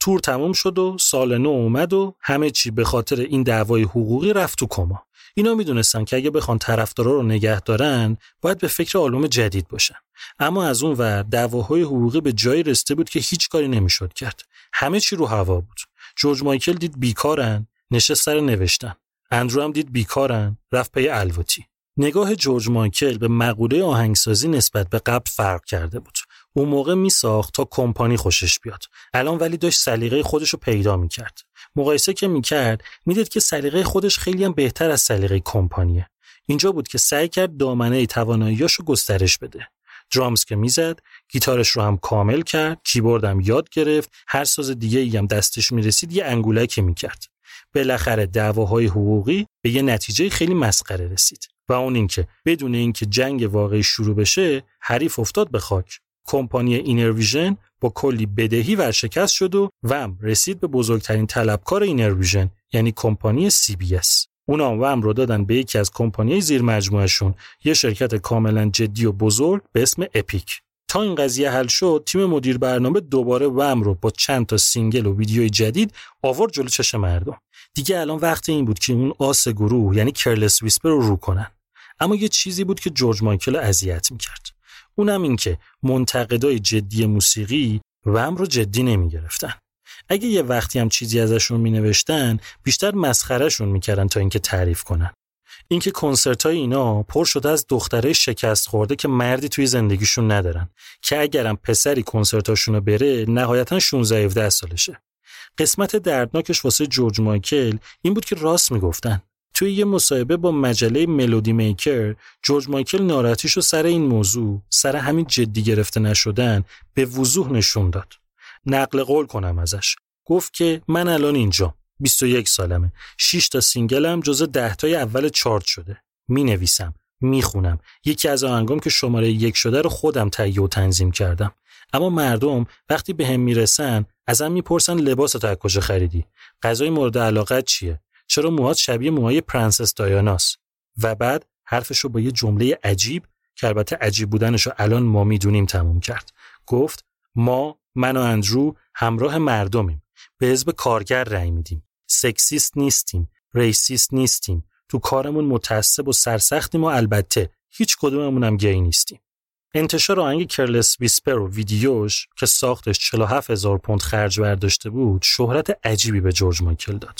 تور تموم شد و سال نو اومد و همه چی به خاطر این دعوای حقوقی رفت تو کما. اینا می‌دونستن که اگه بخوان طرفدارا رو نگه دارن باید به فکر آلبوم جدید باشن. اما از اون ور دعواهای حقوقی به جایی رسیده بود که هیچ کاری نمی‌شد کرد. همه چی رو هوا بود. جورج مایکل دید بیکارن نشست سر نوشتن. اندرو هم دید بیکارن رفت پی الواتی. نگاه جورج مایکل به مقوله آهنگسازی نسبت به قبل فرق کرده بود. اون موقع می ساخت تا کمپانی خوشش بیاد. الان ولی داشت سلیقه خودش رو پیدا می کرد مقایسه که می کرد می‌دید که سلیقه خودش خیلی هم بهتر از سلیقه کمپانیه. اینجا بود که سعی کرد دامنه تواناییاشو گسترش بده. درامز که می‌زد گیتارش رو هم کامل کرد کیبورد هم یاد گرفت هر ساز دیگه ای هم دستش می‌رسید یه انگولکی می‌کرد. بالاخره دعواهای حقوقی به یه نتیجه خیلی مسخره رسید. و اون اینکه بدون اینکه جنگ واقعی شروع بشه حریف افتاد به خاک. کمپانی Innervision با کلی بدهی ورشکست شد و Wham رسید به بزرگترین طلبکار Innervision یعنی کمپانی CBS. اونا Wham رو دادن به یکی از کمپانیای زیر مجموعشون یه شرکت کاملا جدی و بزرگ به اسم Epic. تا این قضیه حل شد تیم مدیر برنامه دوباره Wham رو با چند تا single و ویدیوی جدید آورد جلو چش مردم. دیگه الان وقت این بود که اون آس گروه یعنی کرلس ویسپر رو رو کنن. اما یه چیزی بود که جورج مایکل اذیت می‌کرد. اونم این که منتقدای جدی موسیقی وم رو جدی نمی گرفتن. اگه یه وقتی هم چیزی ازشون می نوشتن بیشتر مسخرهشون می‌کردن تا اینکه تعریف کنن. اینکه کنسرت های اینا پر شده از دختره شکست خورده که مردی توی زندگیشون ندارن که اگرم پسری کنسرتاشون رو بره نهایتا 16 17 سالشه. قسمت دردناکش واسه جورج مایکل این بود که راست می‌گفتن. توی یه مصاحبه با مجله ملودی میکر جورج مایکل ناراحتیشو سر این موضوع سر همین جدی گرفته نشدن به وضوح نشون داد. نقل قول کنم ازش. گفت که من الان اینجا 21 سالمه. 6 تا سینگلم جزو 10 تای اول چارت شده. می نویسم می خونم یکی از آهنگام که شماره یک شده رو خودم تهیه و تنظیم کردم. اما مردم وقتی به هم می‌رسن ازم می‌پرسن لباس تو از کجا خریدی. غذای مورد علاقت چیه؟ چرا موهات شبیه موهای پرنسس دایاناس و بعد حرفشو با یه جمله عجیب که البته عجیب بودنشو الان ما می‌دونیم تموم کرد. گفت ما من و اندرو همراه مردمیم. به حزب کارگر رأی میدیم. sexist نیستیم. racist نیستیم. تو کارمون متعصب و سرسختیم و البته هیچ کدوممون هم گی نیستیم. انتشار آهنگ Careless Whisper و ویدیوش که ساختش 47 هزار پوند خرج برداشته بود شهرت عجیبی به جورج مایکل داد.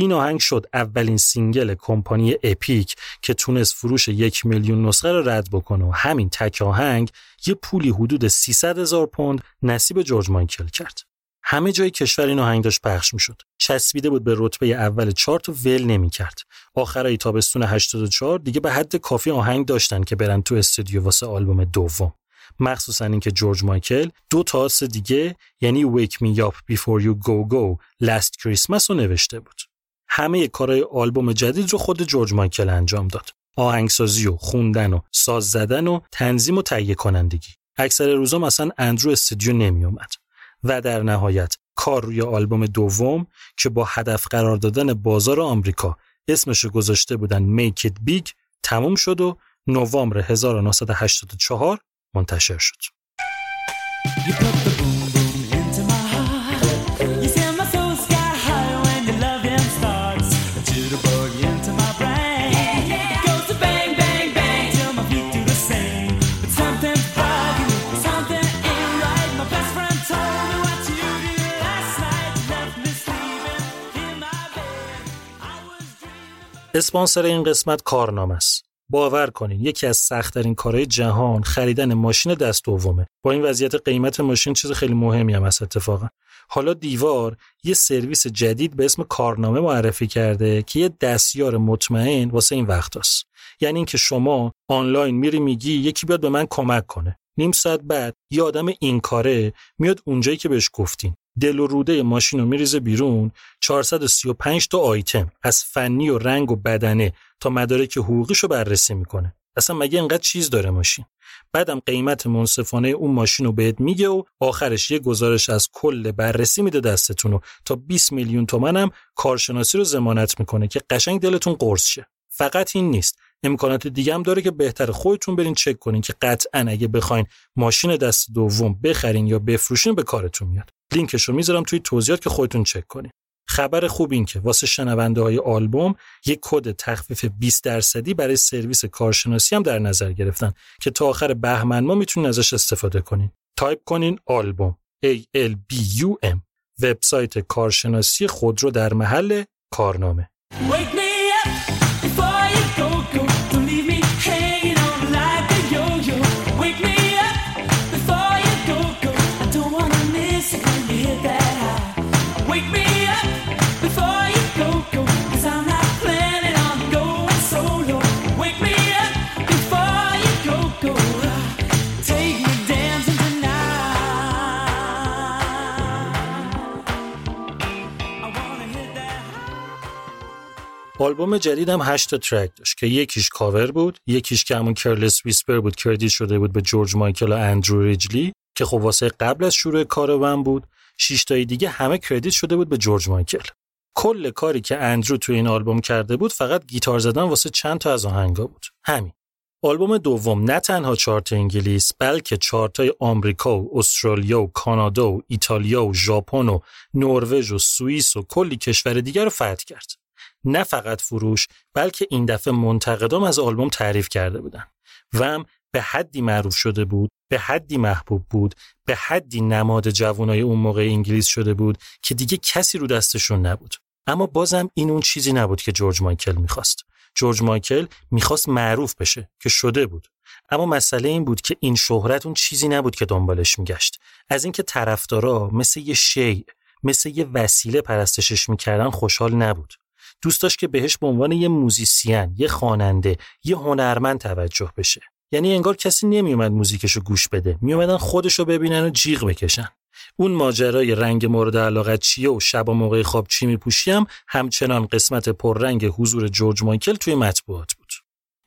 این آهنگ شد اولین single کمپانی Epic که تونست فروش یک میلیون نسخه رو رد بکنه و همین تک آهنگ یه پولی حدود 300 هزار پوند نصیب جورج مایکل کرد. همه جای کشور این آهنگ داشت پخش می‌شد. چسبیده بود به رتبه اول چارت و ول نمی‌کرد. آخرای تابستون 84 دیگه به حد کافی آهنگ داشتن که برن تو استودیو واسه آلبوم دوم. مخصوصا اینکه جورج مایکل دو تاس دیگه یعنی Wake Me Up Before You Go Go Last Christmas رو نوشته بود. همه کارهای آلبوم جدید رو خود جورج مایکل انجام داد. آهنگسازی و خوندن و ساز زدن و تنظیم و تهیه کنندگی. اکثر روزا مثلا اندرو استودیو نمی اومد. و در نهایت کار روی آلبوم دوم که با هدف قرار دادن بازار آمریکا اسمش گذاشته بودن Make It Big تموم شد و نوامبر 1984 منتشر شد. اسپانسر این قسمت کارنامه است. باور کنین یکی از سختترین کارهای جهان خریدن ماشین دست دومه. با این وضعیت قیمت ماشین چیز خیلی مهمی هم هست اتفاقا. حالا دیوار یه سرویس جدید به اسم کارنامه معرفی کرده که یه دستیار مطمئن واسه این وقت هست. یعنی اینکه شما آنلاین میری میگی یکی بیاد به من کمک کنه. نیم ساعت بعد یه آدم این کاره میاد اونجایی که بهش گفتین. دل و روده ماشین رو میریزه بیرون. 435 تا آیتم. از فنی و رنگ و بدنه تا مدارک رو بررسی می‌کنه. اصلا مگه اینقدر چیز داره ماشین؟ بعدم قیمت منصفانه اون ماشین رو بهت میگه و آخرش یه گزارش از کل بررسی میده دستتون و تا 20 میلیون تومن هم کارشناسی رو ضمانت می‌کنه که قشنگ دلتون قرص شه. فقط این نیست. امکانات دیگه هم داره که بهتر خودتون برین چک کنین که قطعا اگه بخواین ماشین دست دوم بخرین یا بفروشین به کارتون میاد. لینکش رو می‌ذارم توی توضیحات که خودتون چک کنین. خبر خوب این که واسه شنونده های آلبوم یک کد تخفیف 20 درصدی برای سرویس کارشناسی هم در نظر گرفتن که تا آخر بهمن ماه می‌تونین ازش استفاده کنین. تایپ کنین آلبوم. A L B U M. وبسایت کارشناسی خودرو در محل کارنامه. آلبوم جدید هم 8 تا track داشت که یکیش کاور بود یکیش که همون Careless Whisper بود credit شده بود به جورج مایکل و اندرو ریجلی که خب واسه قبل از شروع کار Wham بود. 6 تای دیگه همه credit شده بود به جورج مایکل. کل کاری که اندرو توی این آلبوم کرده بود فقط گیتار زدن واسه چند تا از آهنگا بود. همین. آلبوم دوم نه تنها چارت انگلیس بلکه چارتای آمریکا و استرالیا و کانادا و ایتالیا و ژاپن و نروژ و سوئیس و کلی کشور دیگر رو فتح کرد. نه فقط فروش بلکه این دفعه منتقدام از آلبوم تعریف کرده بودن. و هم به حدی معروف شده بود به حدی محبوب بود به حدی نماد جوانای اون موقع انگلیس شده بود که دیگه کسی رو دستشون نبود. اما بازم این اون چیزی نبود که جورج مایکل می‌خواست. جورج مایکل می‌خواست معروف بشه که شده بود. اما مسئله این بود که این شهرت اون چیزی نبود که دنبالش میگشت. از اینکه طرفدارا مثل یه شیء مثل یه وسیله پرستشش می‌کردن خوشحال نبود. دوست داشت که بهش به عنوان یه musician، یه خواننده، یه هنرمند توجه بشه. یعنی انگار کسی نمیومد موزیکشو گوش بده، میومدن خودشو ببینن و جیغ بکشن. اون ماجرای رنگ مورد علاقت چیه و شب و موقع خواب چی میپوشی هم همچنان قسمت پررنگ حضور جورج مایکل توی مطبوعات.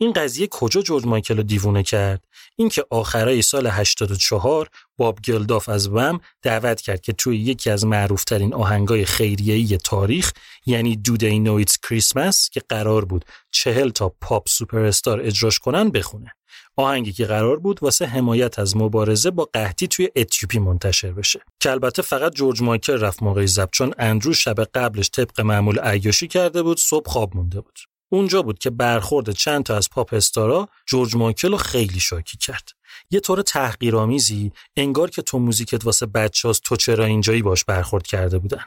این قضیه کجا جورج مایکل رو دیوونه کرد؟ اینکه آخرای سال 84 باب گلداف از Wham دعوت کرد که توی یکی از معروفترین آهنگای خیریه‌ی تاریخ یعنی Do They Know It's Christmas که قرار بود چهل تا pop super اجراش کنن بخونه. آهنگی که قرار بود واسه حمایت از مبارزه با قحطی توی اتیوپی منتشر بشه که البته فقط جورج مایکل رفت موقع ضبط چون اندرو شب قبلش طبق معمول عیاشی کرده بود صبح خواب مونده بود اونجا بود که برخورد چند تا از پاپ استارا جورج مایکل رو خیلی شاکی کرد. یه طور تحقیرآمیزی انگار که تو موزیکت واسه بچه‌هاست تو چرا اینجایی باش برخورد کرده بودن.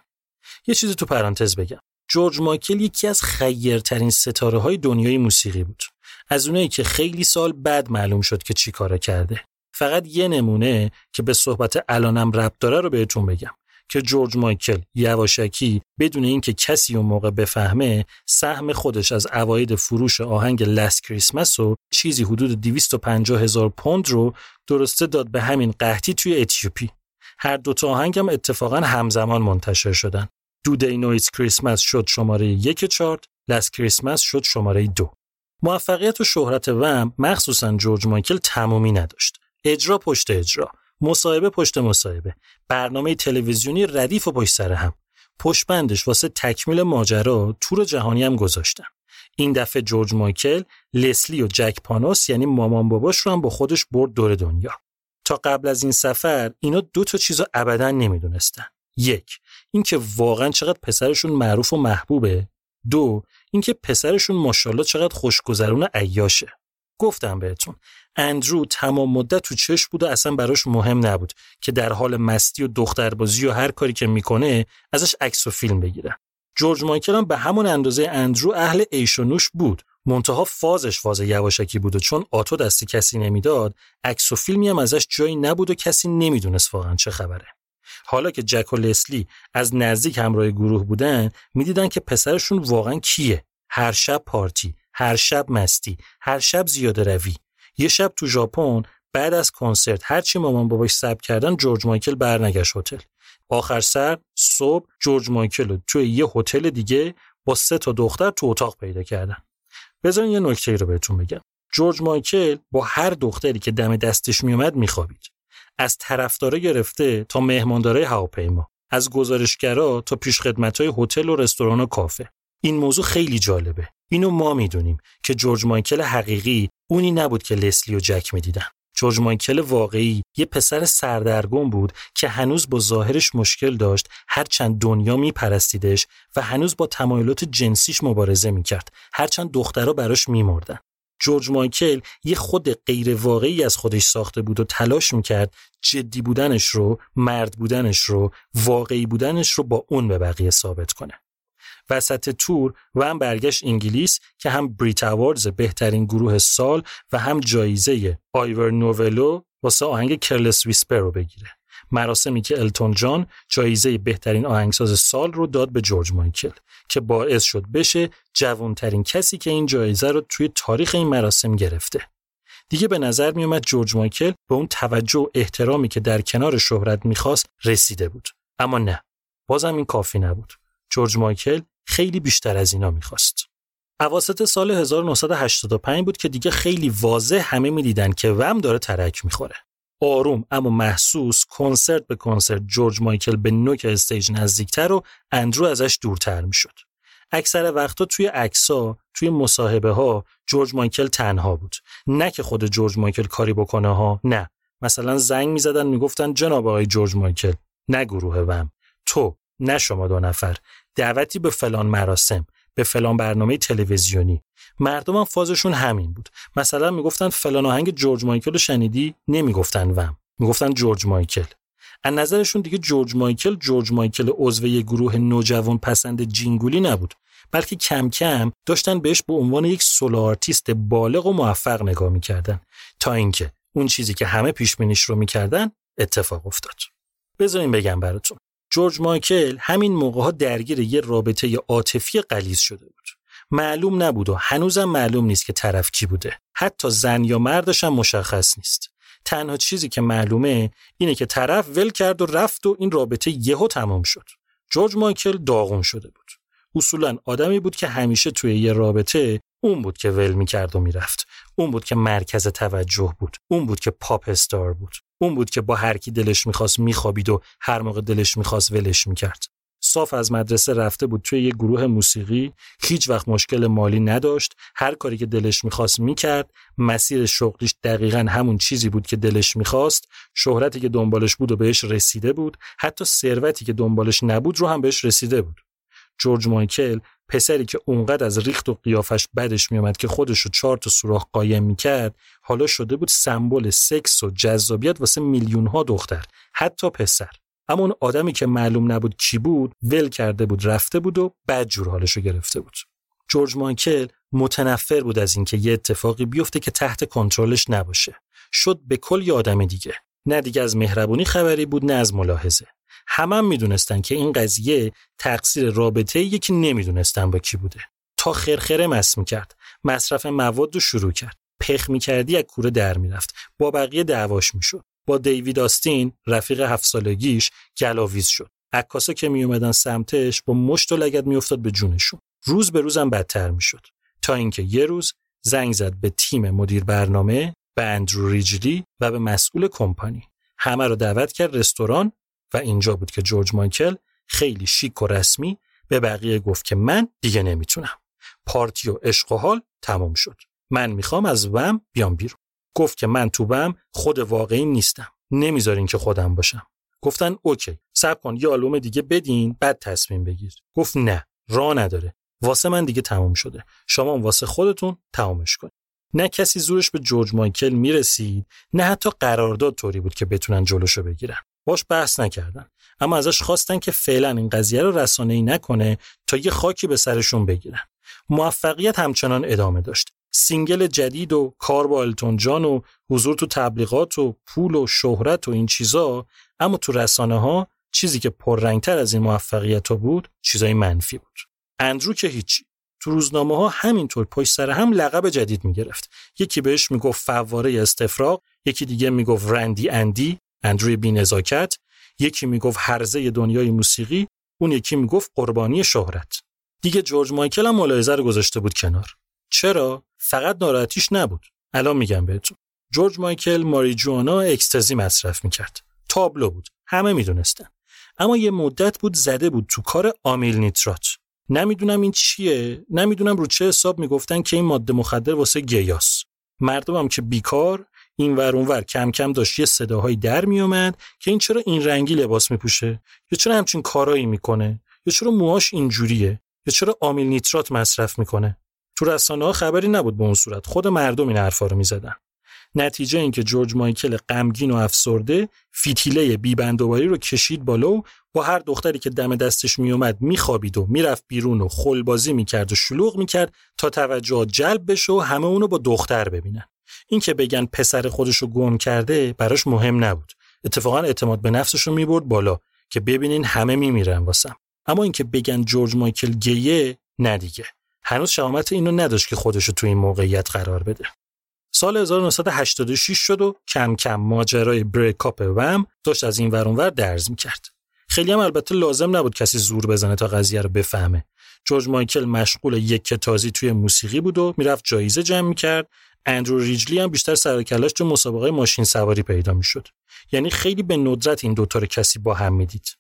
یه چیزی تو پرانتز بگم. جورج مایکل یکی از خیرترین ستاره های دنیای موسیقی بود. از اونایی که خیلی سال بعد معلوم شد که چی کارا کرده. فقط یه نمونه که به صحبت الانم ربط داره رو بهتون بگم. که جورج مایکل یواشکی بدون اینکه کسی اون موقع بفهمه سهم خودش از اواید فروش آهنگ لست کریسمس و چیزی حدود 250 هزار پوند رو درسته داد به همین قحطی توی اتیوپی. هر دوتا آهنگ هم اتفاقا همزمان منتشر شدن. Do They Know It's Christmas شد شماره یک chart Last Christmas شد شماره دو. موفقیت و شهرت Wham مخصوصا جورج مایکل تمامی نداشت. اجرا پشت اجرا. مصاحبه پشت مصاحبه. برنامه تلویزیونی ردیف و پشت سر هم. پشت بندش واسه تکمیل ماجرا تور جهانی هم گذاشتن این دفعه جورج مایکل لسلی و جک پانوس یعنی مامان باباش رو هم با خودش برد دور دنیا. تا قبل از این سفر اینا دو تا چیزو ابدا نمی‌دونستن. یک اینکه واقعا چقدر پسرشون معروف و محبوبه. دو اینکه پسرشون ماشاءالله چقدر خوشگذرون عیاشه. گفتم بهتون. اندرو تمام مدت تو چش بود و اصلا براش مهم نبود که در حال مستی و دختربازی و هر کاری که می‌کنه ازش عکس و فیلم بگیرن جورج مایکل هم به همون اندازه اندرو اهل ایش و نوش بود. منتها فازش فاز یواشکی بود و چون آتو دست کسی نمی‌داد عکس و فیلمی هم ازش جایی نبود و کسی نمی‌دونست واقعا چه خبره. حالا که جک و لسلی از نزدیک همراه گروه بودن می‌دیدن که پسرشون واقعا کیه. هر شب پارتی. هر شب مستی هر شب زیاده روی. یه شب تو ژاپن بعد از کنسرت هرچی مامان باباش سب کردن جورج مایکل برنگشت هتل. آخر سر صبح جورج مایکل رو توی یه هتل دیگه با سه تا دختر تو اتاق پیدا کردن. بذارین یه نکته رو بهتون بگم. جورج مایکل با هر دختری که دم دستش میومد میخوابید. از طرفدارا گرفته تا مهماندارای هواپیما. از گزارشگرا تا پیشخدمتای هتل و رستوران و کافه. این موضوع خیلی جالبه. اینو ما می‌دونیم که جورج مایکل حقیقی اونی نبود که لسلی و جک می‌دیدن. جورج مایکل واقعی یه پسر سردرگم بود که هنوز با ظاهرش مشکل داشت هرچند دنیا میپرستیدش و هنوز با تمایلات جنسیش مبارزه می‌کرد. هرچند دخترها براش میمردن. جورج مایکل یه خود غیر واقعی از خودش ساخته بود و تلاش می‌کرد جدی بودنش رو مرد بودنش رو واقعی بودنش رو با اون به بقیه ثابت کنه. وسط تور و هم برگشت انگلیس که هم بریت اواردز بهترین گروه سال و هم جایزه آیور نوولو واسه آهنگ کرلس ویسپر رو بگیره. مراسمی که التون جان جایزه بهترین آهنگساز سال رو داد به جورج مایکل که باعث شد بشه جوانترین کسی که این جایزه رو توی تاریخ این مراسم گرفته. دیگه به نظر می اومد جورج مایکل به اون توجه و احترامی که در کنار شهرت می‌خواست رسیده بود. اما نه بازم این کافی نبود. جورج مایکل خیلی بیشتر از اینا می‌خواست. اواسط سال 1985 بود که دیگه خیلی واضح همه می‌دیدن که Wham داره ترک می‌خوره. آروم اما محسوس کنسرت به کنسرت جورج مایکل به نوک stage نزدیکتر و اندرو ازش دورتر می‌شد. اکثر وقتا توی عکسا توی مصاحبه ها جورج مایکل تنها بود نه که خود جورج مایکل کاری بکنه ها نه مثلا زنگ می‌زدن می‌گفتن جناب آقای جورج مایکل نه گروه Wham تو نه شما دو نفر دعوتی به فلان مراسم به فلان برنامه تلویزیونی. مردم هم فازشون همین بود. مثلا می‌گفتن فلان آهنگ جورج مایکل رو شنیدی؟ نمی‌گفتن Wham. می‌گفتن جورج مایکل. از نظرشون دیگه جورج مایکل جورج مایکل عضو یه گروه نوجوان پسند جینگولی نبود. بلکه کم کم داشتن بهش به عنوان یک solo artist بالغ و موفق نگاه می‌کردن. تا اینکه اون چیزی که همه پیش بینیش رو می‌کردن اتفاق افتاد. بذارین بگم براتون. جورج مایکل همین موقع درگیر یه رابطه عاطفی غلیظ شده بود. معلوم نبود و هنوزم معلوم نیست که طرف کی بوده. حتی زن یا مردش هم مشخص نیست. تنها چیزی که معلومه اینه که طرف ول کرد و رفت و این رابطه یهو تمام شد. جورج مایکل داغون شده بود. اصولا آدمی بود که همیشه توی یه رابطه اون بود که ول می‌کرد و می‌رفت. اون بود که مرکز توجه بود. اون بود که پاپ استار بود. اون بود که با هر کی دلش می‌خواست میخوابید و هر موقع دلش می‌خواست ولش می‌کرد. صاف از مدرسه رفته بود توی یه گروه موسیقی هیچ وقت مشکل مالی نداشت هر کاری که دلش می‌خواست می‌کرد مسیر شغلیش دقیقا همون چیزی بود که دلش می‌خواست شهرتی که دنبالش بود و بهش رسیده بود حتی ثروتی که دنبالش نبود رو هم بهش رسیده بود. جورج مایکل پسری که اونقدر از ریخت و قیافش بدش میومد که خودش رو چهار تا سوراخ قایم می‌کرد حالا شده بود سمبل سکس و جذابیت واسه میلیون ها دختر حتی پسر. اما اون آدمی که معلوم نبود کی بود ول کرده بود رفته بود و بد جور حالشو گرفته بود. جورج مایکل متنفر بود از اینکه یه اتفاقی بیفته که تحت کنترلش نباشه. شد به کل یه آدم دیگه. نه دیگه از مهربونی خبری بود نه از ملاحظه. همه هم می‌دونستن که این قضیه تقصیر رابطه یکی نمی‌دونستن با کی بوده. تا خرخره مس می‌کرد. مصرف مواد رو شروع کرد. پخ می‌کردی از کوره در می‌رفت. با بقیه دعواش می‌شد. با دیوید آستین رفیق هفت سالگیش گلاویز شد. عکاسا که میومدن سمتش با مشت و لگد میافتاد به جونشون. روز به روزم بدتر می‌شد. تا اینکه یه روز زنگ زد به تیم مدیر برنامه به اندرو ریجلی و به مسئول کمپانی. همه رو دعوت کرد رستوران و اینجا بود که جورج مایکل خیلی شیک و رسمی به بقیه گفت که من دیگه نمی‌تونم. پارتی و عشق و حال تمام شد. من می‌خوام از وم بیام بیرون. گفت که من تو وم خود واقعی نیستم. نمی‌ذارین که خودم باشم. گفتن اوکی صبر کن یه آلبوم دیگه بدین بعد تصمیم بگیر. گفت نه راه نداره. واسه من دیگه تمام شده. شما واسه خودتون تمامش کنید. نه کسی زورش به جورج مایکل می‌رسید نه حتی قرارداد طوری بود که بتونن جلوشو بگیرن. باش بحث نکردن. اما ازش خواستن که فعلا این قضیه رو رسانه‌ای نکنه تا یه خاکی به سرشون بگیرن. موفقیت همچنان ادامه داشت. single جدید و کار با التون جان و حضور تو تبلیغات و پول و شهرت و این چیزا اما تو رسانه ها چیزی که پررنگتر از این موفقیت ها بود چیزای منفی بود. اندرو که هیچی. تو روزنامه ها همینطور پشت سر هم لقب جدید می‌گرفت. یکی بهش می‌گفت فواره استفراغ یکی دیگه می‌گفت رندی اندی. اندروی بینزاکت یکی می‌گفت هرزه دنیای موسیقی اون یکی می‌گفت قربانی شهرت. دیگه جورج مایکل هم ملاحظه رو گذاشته بود کنار. چرا؟ فقط ناراحتیش نبود. الان میگم بهتون. جورج مایکل ماریجوانا اکستازی مصرف می‌کرد. تابلو بود. همه می‌دونستن. اما یه مدت بود زده بود تو کار آمیل نیترات. نمی‌دونم این چیه. نمی‌دونم رو چه حساب می‌گفتن که این ماده مخدر واسه گیاس. مردمم که بیکار این ور اونور کم کم داشت یه صداهایی در میومد که این چرا این رنگی لباس میپوشه؟ یا چرا همچین کارایی می‌کنه؟ یا چرا موهاش اینجوریه؟ یا چرا آمیل نیترات مصرف می‌کنه؟ تو رسانه ها خبری نبود به اون صورت. خود مردم این حرفا رو می‌زدن. نتیجه اینکه جورج مایکل غمگین و افسرده فیتیله بیبندوباری رو کشید بالا و با هر دختری که دم دستش میومد میخوابید و می‌رفت بیرون و خلبازی می‌کرد و شلوغ می‌کرد تا توجه جلب بشه و همه اونو با دختر ببینن. این که بگن پسر خودش رو گم کرده براش مهم نبود. اتفاقا اعتماد به نفسش رو می‌برد بالا که ببینین همه میمیرن واسم. اما اینکه بگن جورج مایکل گیه نه دیگه. هنوز شهامت اینو نداشت که خودش رو تو این موقعیت قرار بده. سال 1986 شد و کم کم ماجرای بریکاپ وم داشت از این ور درز می‌کرد. خیلی هم البته لازم نبود کسی زور بزنه تا قضیه رو بفهمه. جورج مایکل مشغول یک کتازی توی موسیقی بود و می‌رفت جایزه جمع می‌کرد. اندرو ریجلی هم بیشتر سر کلاش تو مسابقه ماشین سواری پیدا می‌شد. یعنی خیلی به ندرت این دوتا رو کسی با هم می‌دید.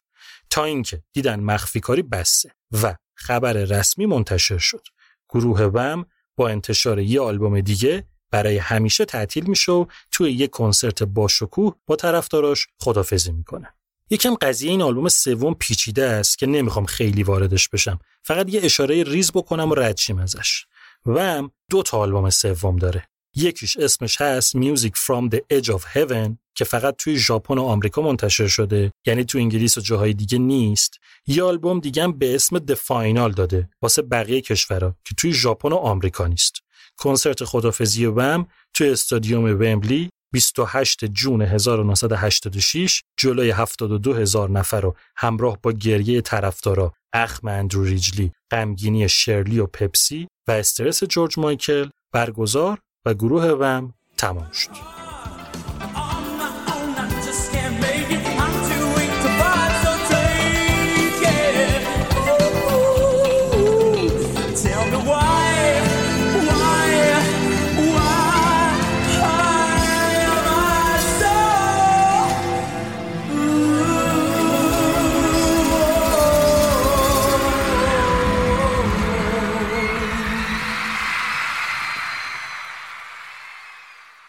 تا اینکه دیدن مخفی کاری بسه و خبر رسمی منتشر شد. گروه وم با انتشار یه آلبوم دیگه برای همیشه تعطیل میشه و توی یه کنسرت با شکوه با طرفداراش خدافزی می‌کنه. یکم قضیه این آلبوم سوم پیچیده است که نمی‌خوام خیلی واردش بشم. فقط یه اشاره ریز بکنم و رد ازش. Wham دو تا آلبوم سوم داره. یکیش اسمش هست Music from the Edge of Heaven که فقط توی ژاپن و آمریکا منتشر شده یعنی تو انگلیس و جاهای دیگه نیست. یه آلبوم دیگه هم به اسم The Final داده واسه بقیه کشورها که توی ژاپن و آمریکا نیست. کنسرت خدافظی Wham توی استادیوم ومبلی 28 جون 1986 جلوی 72 هزار نفر رو همراه با گریه طرفدارا اخم اندرو ریجلی، غمگینی شرلی و پپسی و استرس جورج مایکل برگزار و گروه وم تمام شد.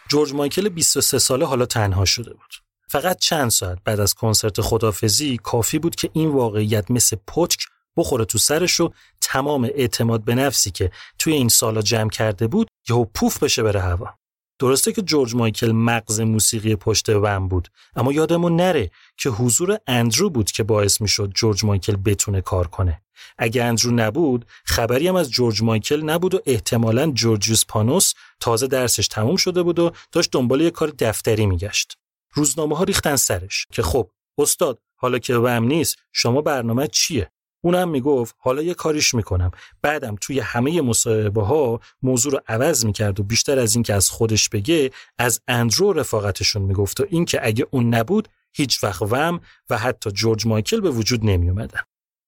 جورج مایکل 23 ساله حالا تنها شده بود. فقط چند ساعت بعد از کنسرت خدافزی کافی بود که این واقعیت مثل پتک بخوره تو سرش و تمام اعتماد به نفسی که توی این سالا جمع کرده بود یهو پوف بشه بره هوا. درسته که جورج مایکل مغز موسیقی پشت وم بود اما یادمون نره که حضور اندرو بود که باعث می‌شد جورج مایکل بتونه کار کنه اگه اندرو نبود خبری هم از جورج مایکل نبود و احتمالا جورجیوس پانوس تازه درسش تموم شده بود و داشت دنبال یه کار دفتری میگشت. روزنامه ها ریختن سرش که خب استاد حالا که وم نیست شما برنامه چیه؟ اونم می‌گفت حالا یه کاریش می‌کنم. بعدم توی همه مصاحبه ها موضوع رو عوض می‌کرد و بیشتر از اینکه از خودش بگه از اندرو رفاقتشون می‌گفت و اینکه اگه اون نبود هیچ وقت وم و حتی جورج مایکل به وجود نمی اومدن.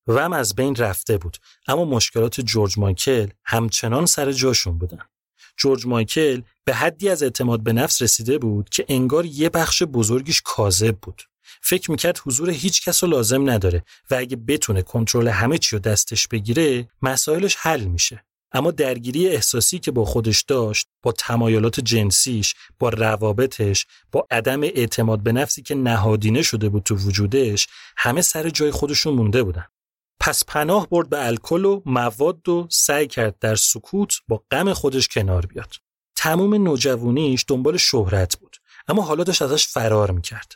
وم از بین رفته بود اما مشکلات جورج مایکل همچنان سر جاشون بودن. جورج مایکل به حدی از اعتماد به نفس رسیده بود که انگار یه بخش بزرگیش کاذب بود. فکر می‌کرد حضور هیچ کس رو لازم نداره و اگه بتونه کنترل همه چی رو دستش بگیره مسائلش حل میشه. اما درگیری احساسی که با خودش داشت با تمایلات جنسیش با روابطش با عدم اعتماد به نفسی که نهادینه شده بود تو وجودش همه سر جای خودشون مونده بودن پس پناه برد به الکل و مواد و سعی کرد در سکوت با غم خودش کنار بیاد. تموم نوجوانیش دنبال شهرت بود اما حالا داشت ازش فرار می‌کرد.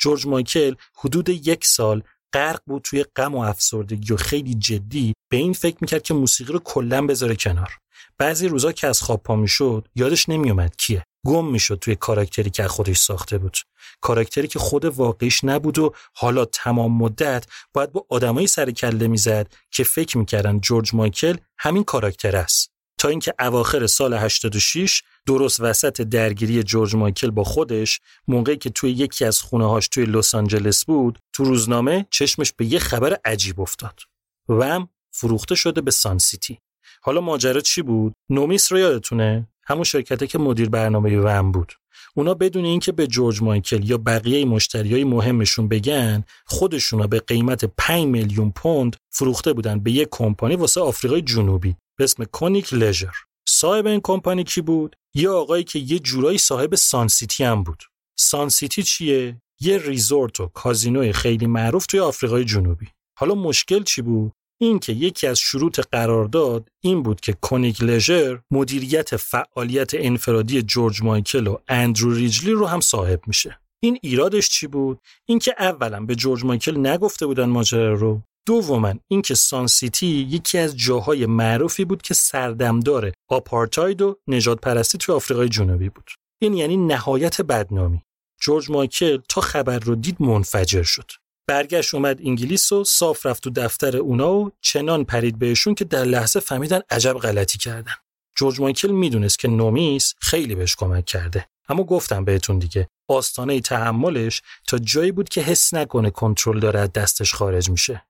جورج مایکل حدود یک سال غرق بود توی غم و افسردگی و خیلی جدی به این فکر می‌کرد که موسیقی رو کلا بذاره کنار. بعضی روزا که از خواب پا می‌شد یادش نمیومد کیه. گم می‌شد توی کاراکتری که خودش ساخته بود. کاراکتری که خود واقعیش نبود و حالا تمام مدت باید با آدمایی سر کله می‌زد که فکر می‌کردن جورج مایکل همین کاراکتر است. تا اینکه اواخر سال 86 درست وسط درگیری جورج مایکل با خودش موقعی که توی یکی از خونه هاش توی لس آنجلس بود تو روزنامه چشمش به یه خبر عجیب افتاد وم فروخته شده به سان سیتی. حالا ماجرا چی بود؟ نومیس رو یادتونه؟ همون شرکته که مدیر برنامه وم بود. اونا بدون اینکه به جورج مایکل یا بقیه مشتریای مهمشون بگن خودشونا به قیمت 5 میلیون پوند فروخته بودن به یک کمپانی واسه آفریقای جنوبی به اسم Kunick Leisure. صاحب این کمپانی کی بود؟ یه آقایی که یه جورایی صاحب سان سیتی هم بود. سان سیتی چیه؟ یه resort و کازینوی خیلی معروف توی آفریقای جنوبی. حالا مشکل چی بود؟ این که یکی از شروط قرارداد این بود که Kunick Leisure مدیریت فعالیت انفرادی جورج مایکل و اندرو ریجلی رو هم صاحب میشه. این ایرادش چی بود؟ اینکه اولا به جورج مایکل نگفته بودن ماجرا رو. دوما اینکه سان سیتی یکی از جاهای معروفی بود که سردمدار آپارتاید و نجات پرستی توی آفریقای جنوبی بود. این یعنی نهایت بدنامی. جورج مایکل تا خبر رو دید منفجر شد. برگشت اومد انگلیس و صاف رفت تو دفتر اونا و چنان پرید بهشون که در لحظه فهمیدن عجب غلطی کردن. جورج مایکل می‌دونست که نومیس خیلی بهش کمک کرده. اما گفتم بهتون دیگه آستانه تحملش تا جایی بود که حس نکنه کنترل داره از دستش خارج میشه.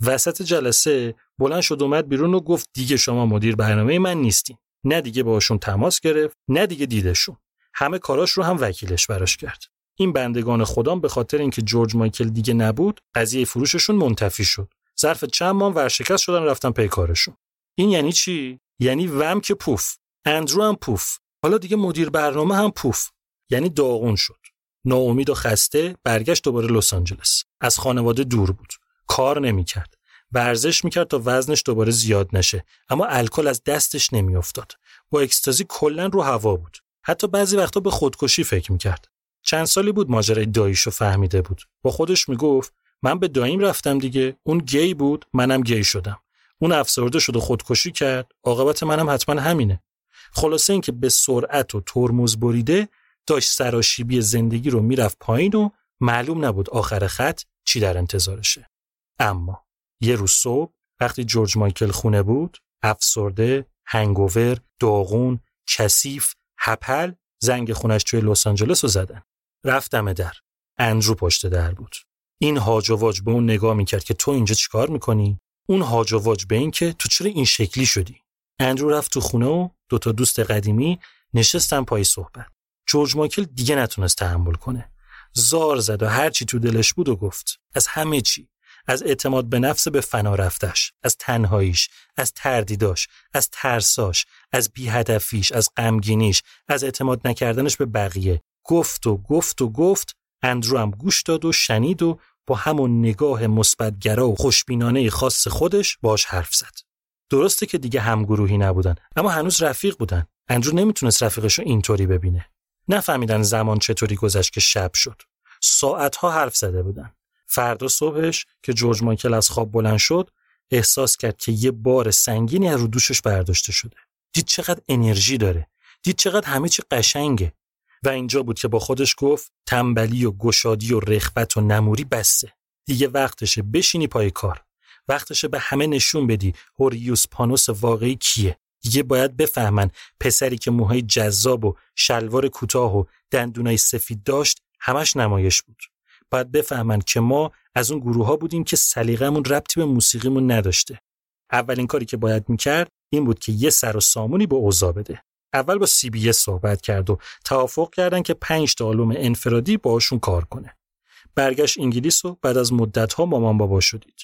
وسط جلسه بلند شد اومد بیرون و گفت دیگه شما مدیر برنامه من نیستین. نه دیگه باشون تماس گرفت نه دیگه دیدشون. همه کاراش رو هم وکیلش براش کرد. این بندگان خدام به خاطر اینکه جورج مایکل دیگه نبود قضیه فروششون منتفی شد. ظرف چند ماه ورشکست شدن رفتن پی کارشون. این یعنی چی؟ یعنی وم که پوف. اندرو هم پوف. حالا دیگه مدیر برنامه هم پوف. یعنی داغون شد. ناامید و خسته برگشت دوباره لس آنجلس. از خانواده دور بود. کار نمی‌کرد. ورزش می‌کرد تا وزنش دوباره زیاد نشه. اما الکل از دستش نمیافتاد. با اکستازی کلا رو هوا بود. حتی بعضی وقتا به خودکشی فکر می‌کرد. چند سالی بود ماجرای داییشو فهمیده بود. با خودش می‌گفت من به داییم رفتم دیگه. اون گی بود منم گی شدم. اون افسرده شد و خودکشی کرد. عاقبت منم حتما همینه. خلاصه اینکه به سرعت و ترمز بریده داشت سراشیبی زندگی رو می‌رفت پایین و معلوم نبود آخر خط چی در انتظارشه. اما یه روز صبح وقتی جورج مایکل خونه بود افسرده هنگوور داغون کثیف هپل زنگ خونش توی لس آنجلس رو زدن. رفتم در. اندرو پشت در بود. این هاج و واج به اون نگاه می‌کرد که تو اینجا چیکار می‌کنی؟ اون هاج و واج به این که تو چرا این شکلی شدی؟ اندرو رفت تو خونه و دوتا دوست قدیمی نشستن پای صحبت. جورج مایکل دیگه نتونست تحمل کنه. زار زد و هر چی تو دلش بود و گفت. از همه چی. از اعتماد به نفس به فنا رفتش. از تنهاییش از تردیداش از ترساش از بیهدفیش از غمگینیش از اعتماد نکردنش به بقیه. گفت و گفت و گفت اندرو هم گوش داد و شنید و با همون نگاه مثبتگرا و خوشبینانه خاص خودش باش حرف زد. درسته که دیگه همگروهی نبودن اما هنوز رفیق بودن. اندرو نمی‌تونست رفیقش رو اینطوری ببینه. نفهمیدن زمان چطوری گذشت که شب شد. ساعتها حرف زده بودن. فردا صبحش که جورج مایکل از خواب بلند شد احساس کرد که یه بار سنگینی از رو دوشش برداشته شده. دید چقدر انرژی داره. دید چقدر همه چی قشنگه. و اینجا بود که با خودش گفت تنبلی و گشادی و رخبت و نموری بسه دیگه وقتشه بشینی پای کار. وقتشه به همه نشون بدی هوریوس پانوس واقعی کیه. دیگه باید بفهمن پسری که موهای جذاب و شلوار کوتاه و دندونای سفید داشت همش نمایش بود. باید بفهمن که ما از اون گروه ها بودیم که سلیقمون ربطی به موسیقیمون نداشته. اولین کاری که باید می‌کرد این بود که یه سر و سامونی به اوضاع بده. اول با سی بی صحبت کرد و توافق کردن که پنج تا آلبوم انفرادی باشون کار کنه. برگشت انگلیس و بعد از مدتها مامان بابا شدید.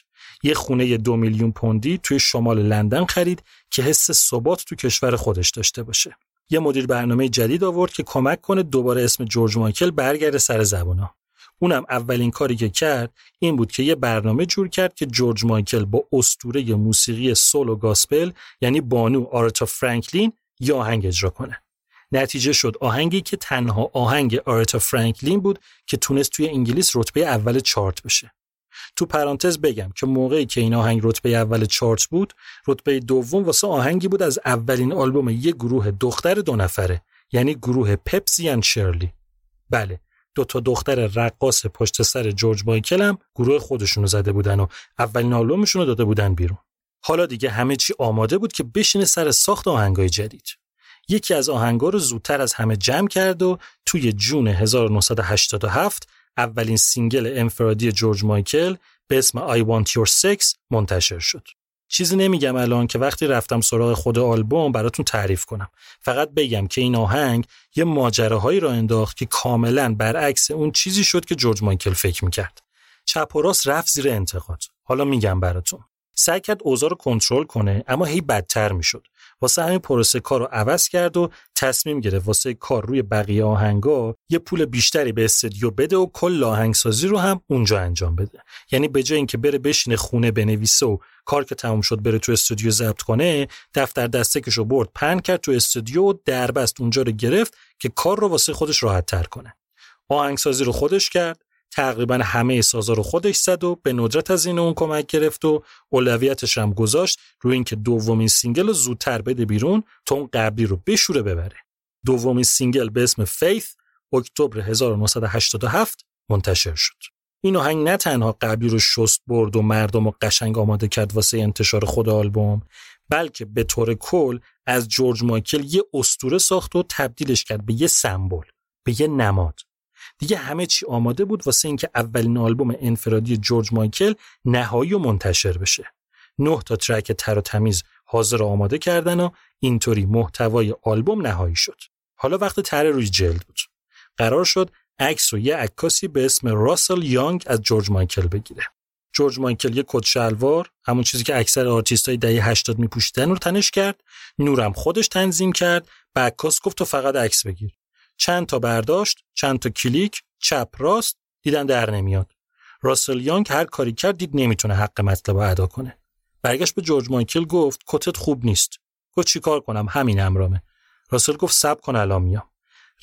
یه خونه دو میلیون پوندی توی شمال لندن خرید که حس ثبات تو کشور خودش داشته باشه. یه مدیر برنامه جدید آورد که کمک کنه دوباره اسم جورج مایکل برگرده سر زبونا. اونم اولین کاری که کرد این بود که یه برنامه جور کرد که جورج مایکل با استوره موسیقی سول و گاسپل یعنی بانو آرتا فرانکلین یه آهنگ اجرا کنه. نتیجه شد آهنگی که تنها آهنگ آرتا فرانکلین بود که تونست توی انگلیس رتبه اول چارت بشه. تو پرانتز بگم که موقعی که این آهنگ رتبه اول چارت بود رتبه دوم واسه آهنگی بود از اولین آلبوم یه گروه دختر دو نفره یعنی گروه پپسی اند شرلی. بله دو تا دختر رقاص پشت سر جورج مایکل هم گروه خودشونو زده بودن و اولین آلبومشون رو داده بودن بیرون. حالا دیگه همه چی آماده بود که بشینه سر ساخت آهنگای جدید یکی از آهنگا رو زودتر از همه جمع کرد و توی جون 1987 اولین single انفرادی جورج مایکل به اسم I Want Your Sex منتشر شد. چیزی نمیگم الان که وقتی رفتم سراغ خود آلبوم براتون تعریف کنم. فقط بگم که این آهنگ یه ماجراهایی راه انداخت که کاملا برعکس اون چیزی شد که جورج مایکل فکر می‌کرد. چپ و راست رفت زیر انتقاد. حالا میگم براتون. سعی کرد اوضاع رو کنترل کنه اما هی بدتر می‌شد. واسه همین پروسه کار رو عوض کرد و تصمیم گرفت واسه کار روی بقیه آهنگا یه پول بیشتری به استودیو بده و کل آهنگسازی رو هم اونجا انجام بده یعنی به جای اینکه بره بشینه خونه بنویسه و کار که تموم شد بره تو استودیو ضبط کنه دفتر دستکشو برد پن کرد تو استودیو و دربست اونجا رو گرفت که کار رو واسه خودش راحت تر کنه آهنگسازی رو خودش کرد تقریبا همه سازا رو خودش زد و به ندرت از این اون کمک گرفت و اولویتش هم گذاشت روی اینکه دومین single رو زودتر بده بیرون تا اون قبلی رو بشوره ببره. دومین single به اسم Faith اکتبر 1987 منتشر شد. این آهنگ نه تنها قبلی رو شست برد و مردم رو قشنگ آماده کرد واسه انتشار خود آلبوم بلکه به طور کل از جورج مایکل یه اسطوره ساخت و تبدیلش کرد به یه سمبل به یه نماد. دیگه همه چی آماده بود واسه اینکه اولین آلبوم انفرادی جورج مایکل نهایی و منتشر بشه. نه تا ترک تر و تمیز حاضر آماده کردن و اینطوری محتوای آلبوم نهایی شد. حالا وقت طرح روی جلد بود. قرار شد عکسو یه عکاسی به اسم راسل یانگ از جورج مایکل بگیره. جورج مایکل یه کت شلوار همون چیزی که اکثر آرتیستای دهه 80 میپوشیدن رو تنش کرد نورم خودش تنظیم کرد به عکاس گفت تو فقط عکس بگیر چند تا برداشت چند تا کلیک چپ راست دیدن در نمیاد. راسل یانگ هر کاری کرد دید نمی‌تونه حق مطلب رو ادا کنه. برگشت به جورج مایکل گفت کتت خوب نیست. گفت چیکار کنم؟ همین همرامه. راسل گفت صبر کن الان میام.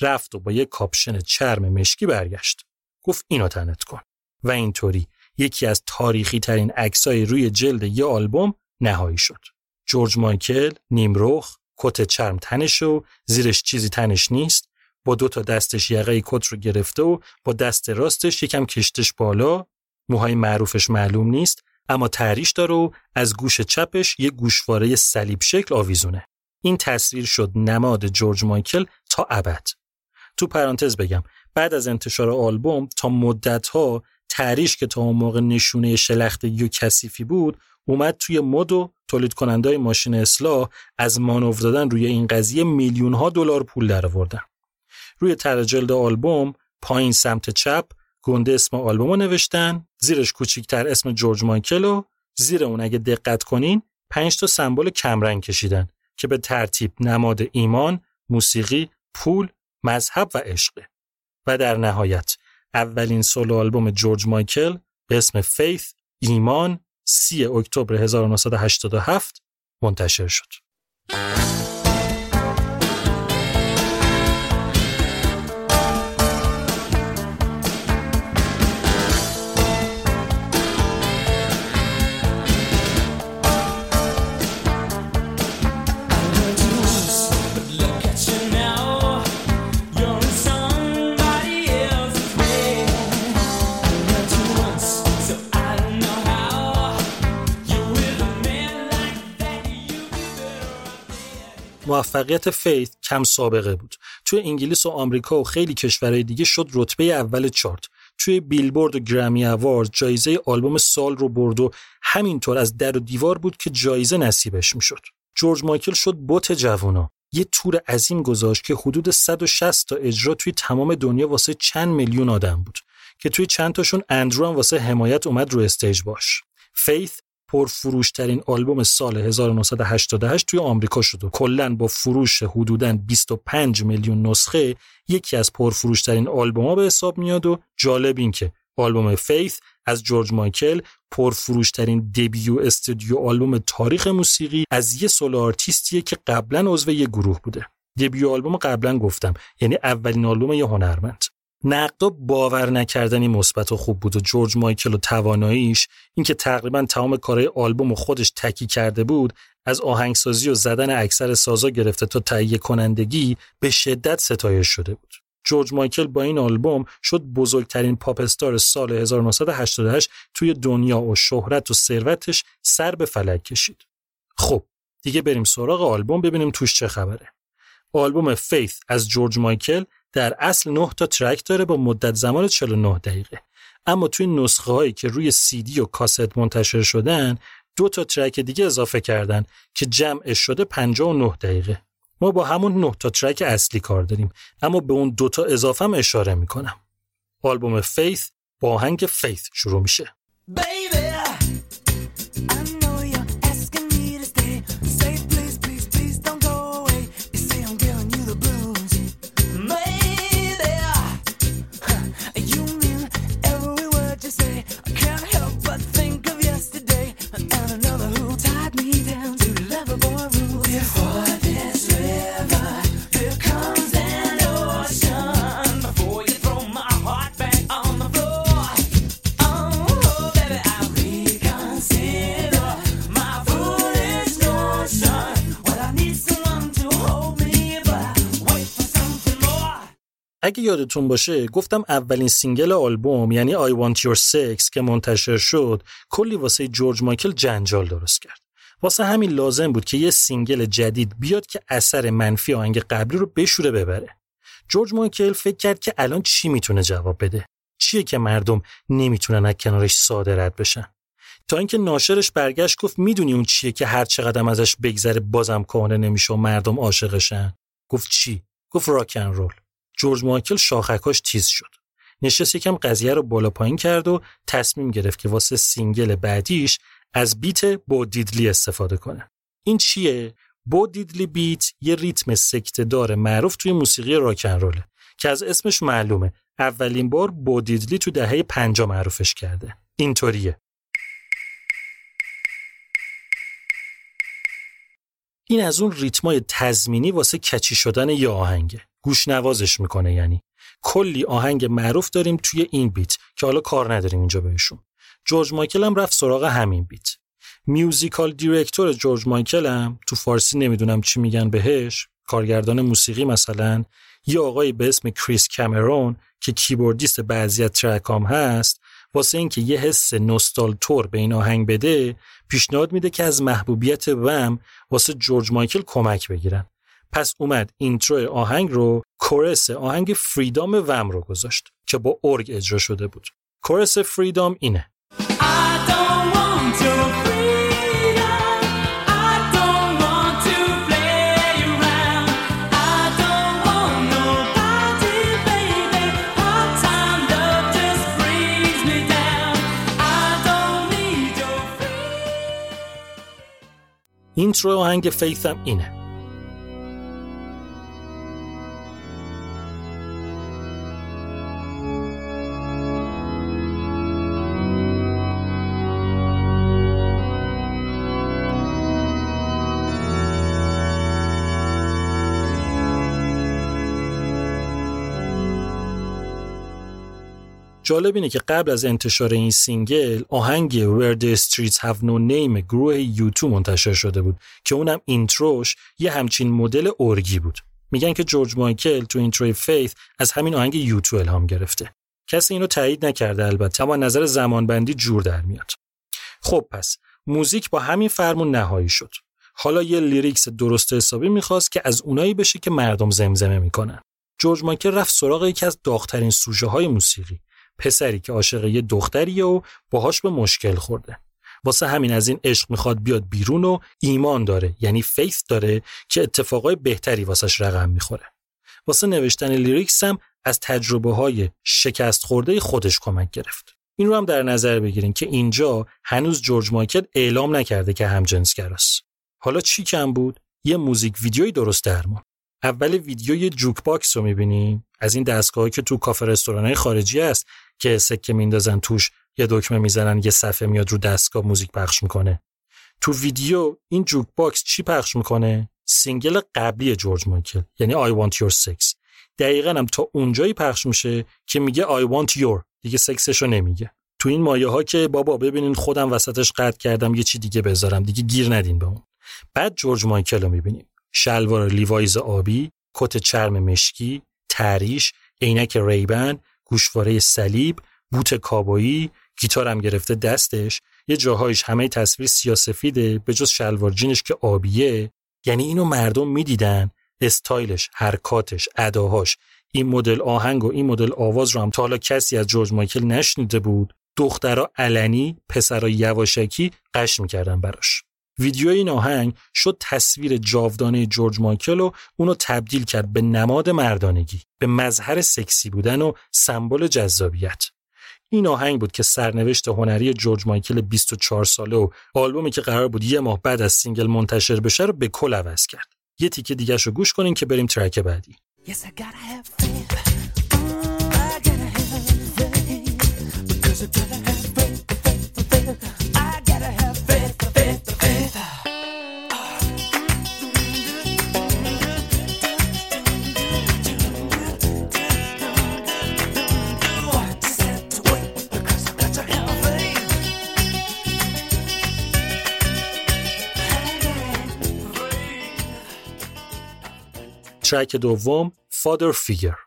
رفت و با یک کاپشن چرم مشکی برگشت. گفت اینو تنت کن. و اینطوری یکی از تاریخی ترین عکسای روی جلد یه آلبوم نهایی شد. جورج مایکل نیمرخ کت چرم تنش و زیرش چیزی تنش نیست با دو تا دستش یقه کت رو گرفته و با دست راستش یکم کشتش بالا. موهای معروفش معلوم نیست اما تحریش داره و از گوش چپش یه گوشواره صلیب شکل آویزونه. این تصویر شد نماد جورج مایکل تا ابد. تو پرانتز بگم بعد از انتشار آلبوم تا مدتها تحریش که تا اون موقع نشونه شلختگی و کثیفی بود اومد توی مد و تولید کننده ماشین اصلاح از مانور دادن روی این قضیه میلیون ها دلار پول درآوردن. روی تر جلد آلبوم پایین سمت چپ گنده اسم آلبوم رو نوشتن زیرش کوچیکتر اسم جورج مایکل و زیر اون اگه دقت کنین پنج تا سمبل کمرنگ کشیدن که به ترتیب نماد ایمان، موسیقی، پول، مذهب و عشقه. و در نهایت اولین سولو آلبوم جورج مایکل به اسم فیث ایمان 3 اکتبر 1987 منتشر شد. موفقیت Faith کم سابقه بود. توی انگلیس و آمریکا و خیلی کشورهای دیگه شد رتبه اول چارت. توی بیلبورد و Grammy Award جایزه آلبوم سال رو برد و همینطور از در و دیوار بود که جایزه نصیبش می‌شد. جورج مایکل شد بت جوونا. یه تور عظیم گذاشت که حدود 160 تا اجرا توی تمام دنیا واسه چند میلیون آدم بود که توی چند تاشون اندرو هم واسه حمایت اومد رو stage باش. Faith پرفروشترین آلبوم سال 1988 توی آمریکا شد و کلا با فروش حدوداً 25 میلیون نسخه یکی از پرفروشترین آلبوم‌ها به حساب میاد و جالب این که آلبوم فیث از جورج مایکل پرفروشترین دبیو استودیو آلبوم تاریخ موسیقی از یه سولو آرتیستیه که قبلا عضو یه گروه بوده. دبیو آلبوم قبلا گفتم یعنی اولین آلبوم یه هنرمند. نقدا باور نکردنی مثبت و خوب بود و جورج مایکل و تواناییش اینکه تقریبا تمام کارهای آلبوم و خودش تکی کرده بود از آهنگسازی و زدن اکثر سازا گرفته تا تهیه کنندگی به شدت ستایش شده بود. جورج مایکل با این آلبوم شد بزرگترین پاپ استار سال 1988 توی دنیا و شهرت و ثروتش سر به فلک کشید. خب دیگه بریم سراغ آلبوم ببینیم توش چه خبره. آلبوم فیث از جورج مایکل در اصل 9 تا ترک داره با مدت زمان 49 دقیقه. اما توی نسخه هایی که روی سی و کاست منتشر شدن دو تا ترک دیگه اضافه کردن که جمعش شده 59 دقیقه. ما با همون 9 تا ترک اصلی کار داریم اما به اون دو تا اضافه هم اشاره می‌کنم. آلبوم فیث با آهنگ فیث شروع میشه. Baby, اگه یادتون باشه گفتم اولین single آلبوم یعنی I Want Your Sex که منتشر شد کلی واسه جورج مایکل جنجال درست کرد. واسه همین لازم بود که یه single جدید بیاد که اثر منفی آهنگ قبلی رو بشوره ببره. جورج مایکل فکر کرد که الان چی می‌تونه جواب بده؟ چیه که مردم نمی‌تونن از کنارش ساده رد بشن؟ تا اینکه ناشرش برگشت گفت می‌دونی اون چیه که هر چقدر ازش بگذره بازم کهنه نمیشه و مردم عاشقشن؟ گفت چی؟ گفت rock 'n' roll. جورج مایکل شاخکاش تیز شد. نشست یکم قضیه رو بالا پایین کرد و تصمیم گرفت که واسه single بعدیش از beat بو دیدلی استفاده کنه. این چیه؟ Bo Diddley beat یه ریتم سکته‌دار معروف توی موسیقی rock 'n' roll ه که از اسمش معلومه. اولین بار بو دیدلی تو دهه 50 معروفش کرده. اینطوریه. این از اون ریتمای تضمینی واسه catchy شدن یه آهنگه گوش نوازش می‌کنه یعنی کلی آهنگ معروف داریم توی این beat که حالا کار نداریم اینجا بهشون. جورج مایکل هم رفت سراغ همین beat. musical director جورج مایکل هم تو فارسی نمی‌دونم چی میگن بهش کارگردان موسیقی مثلا یه آقایی به اسم کریس کامرون که کیبوردیست بعضی از track ام هست واسه اینکه یه حس نوستالژی‌تر به این آهنگ بده پیشنهاد میده که از محبوبیت وم واسه جورج مایکل کمک بگیرن. پس اومد اینترو آهنگ رو کورس آهنگ فریدام وم رو گذاشت که با ارگ اجرا شده بود. کورس فریدام اینه. I don't want your جالب اینه که قبل از انتشار این single آهنگ Where the Streets Have No Name گروه U2 منتشر شده بود که اونم intro ش یه همچین مدل ارگی بود. میگن که جورج مایکل تو intro ی Faith از همین آهنگ U2 الهام گرفته. کسی اینو تایید نکرده البته اما نظر زمانبندی جور در میاد. خب پس موزیک با همین فرمون نهایی شد. حالا یه lyrics درست حسابی می‌خواست که از اونایی بشه که مردم زمزمه می‌کنن. جورج مایکل رفت سراغ یکی از داغترین سوژه های موسیقی. پسری که عاشق یه دختریه و باهاش به مشکل خورده. واسه همین از این عشق می‌خواد بیاد بیرون و ایمان داره یعنی فیث داره که اتفاقای بهتری واسش رقم می‌خوره. واسه نوشتن لیریکس هم از تجربه های شکست خورده خودش کمک گرفت. این رو هم در نظر بگیرین که اینجا هنوز جورج مایکل اعلام نکرده که همجنسگراست. حالا چی کم بود؟ یه موزیک ویدیویی درست درمون. اول ویدیو یه jukebox رو می‌بینیم از این دستگاهی که تو کافه رستورانهای خارجی هست که سکه میندازن توش یه دکمه می‌زنن یه صفحه میاد رو دستگاه موزیک پخش می‌کنه. تو ویدیو این jukebox چی پخش می‌کنه؟ single قبلی جورج مایکل یعنی I want your sex. دقیقا هم تا اونجایی پخش میشه که میگه I want your دیگه سکسشو نمیگه. تو این مایه ها که بابا ببینین خودم وسطش قطع کردم یه چی دیگه بذارم دیگه گیر ندین به اون. بعد جورج مایکل رو می‌بینیم. شلوار لیوایز آبی کت چرم مشکی تریش عینک ریبن گوشواره صلیب بوت کابایی گیتارم گرفته دستش. یه جاهایش همه تصویر سیاسفیده به جز شلوار جینش که آبیه. یعنی اینو مردم می‌دیدن. استایلش حرکاتش اداهاش. این مدل آهنگ و این مدل آواز رو هم تا حالا کسی از جورج مایکل نشنیده بود. دخترها علنی پسرا یواشکی قش می‌کردن براش. ویدیو این آهنگ شد تصویر جاودانه جورج مایکل و اونو تبدیل کرد به نماد مردانگی به مظهر سکسی بودن و سمبل جذابیت. این آهنگ بود که سرنوشت هنری جورج مایکل 24 ساله و آلبومی که قرار بود یه ماه بعد از single منتشر بشه رو به کل عوض کرد. یه تیکه دیگه رو گوش کنین که بریم track بعدی. Yes, ترک دوم Father Figure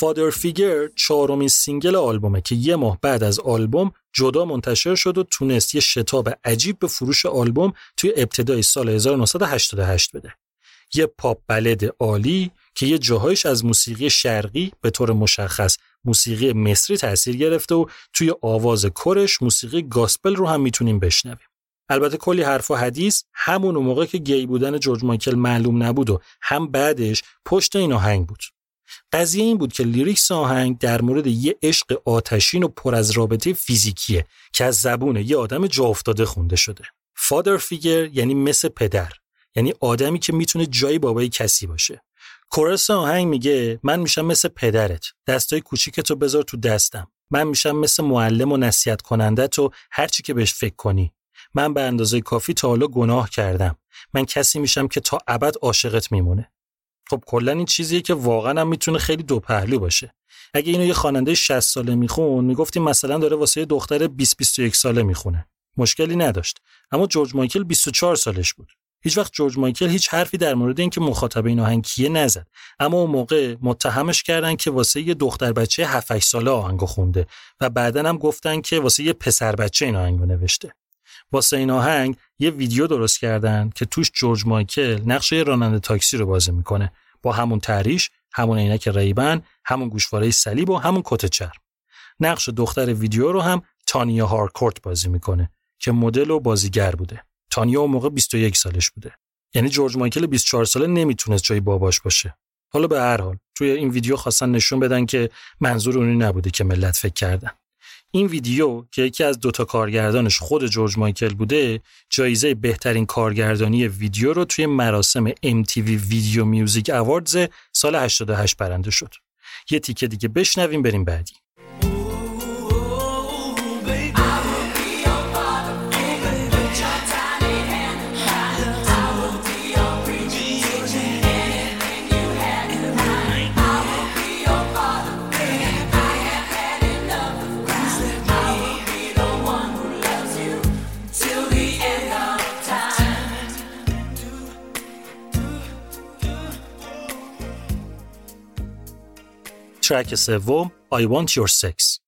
Father Figure چهارمین single آلبومه که یه ماه بعد از آلبوم جدا منتشر شد و تونست یه شتاب عجیب به فروش آلبوم توی ابتدای سال 1988 بده. یه پاپ ballad عالی که یه جاهایش از موسیقی شرقی به طور مشخص موسیقی مصری تاثیر گرفته و توی آواز کرش موسیقی gospel رو هم می‌تونیم بشنویم. البته کلی حرف و حدیث همون موقع که گی بودن جورج مایکل معلوم نبود و هم بعدش پشت این آهنگ بود قضیه این بود که lyrics آهنگ در مورد یه عشق آتشین و پر از رابطه فیزیکیه که از زبون یه آدم جا افتاده خونده شده. Father Figure یعنی مثل پدر یعنی آدمی که می‌تونه جای بابای کسی باشه. chorus آهنگ میگه من میشم مثل پدرت دستای کوچیکتو بذار تو دستم. من میشم مثل معلم و نصیحت کننده تو هر چی که بهش فکر کنی. من به اندازه کافی تا حالا گناه کردم. من کسی میشم که تا ابد عاشقت میمونه. خب کلا این چیزیه که واقعا هم می‌تونه خیلی دو پهلو باشه. اگه اینو یه خواننده 60 ساله میخون می‌گفتیم مثلا داره واسه یه دختر 20 21 ساله می‌خونه. مشکلی نداشت. اما جورج مایکل 24 سالش بود. هیچ وقت جورج مایکل هیچ حرفی در مورد اینکه مخاطب این آهنگ کیه نزد. اما اون موقع متهمش کردن که واسه یه دختر بچه 7 8 ساله آهنگو خونده و بعدا هم گفتن که واسه یه پسر بچه این آهنگو نوشته. واسه این آهنگ یه ویدیو درست کردن که توش جورج مایکل نقش یه راننده تاکسی رو بازی می‌کنه. با همون تریش همون عینک ریبن همون گوشواره صلیب و همون کت چرم. نقش دختر ویدیو رو هم تانیا هارکورت بازی می‌کنه که مدل و بازیگر بوده. تانیا اون موقع 21 سالش بوده. یعنی جورج مایکل 24 ساله نمی‌تونست جای باباش باشه. حالا به هر حال توی این ویدیو خواستن نشون بدن که منظور اونی نبوده که ملت فکر کردن. این ویدیو که یکی از دوتا کارگردانش خود جورج مایکل بوده جایزه بهترین کارگردانی ویدیو رو توی مراسم MTV ویدیو میوزیک اواردز سال 88 برنده شد. یه تیکه دیگه بشنویم بریم بعدی. ترک سوم I want your sex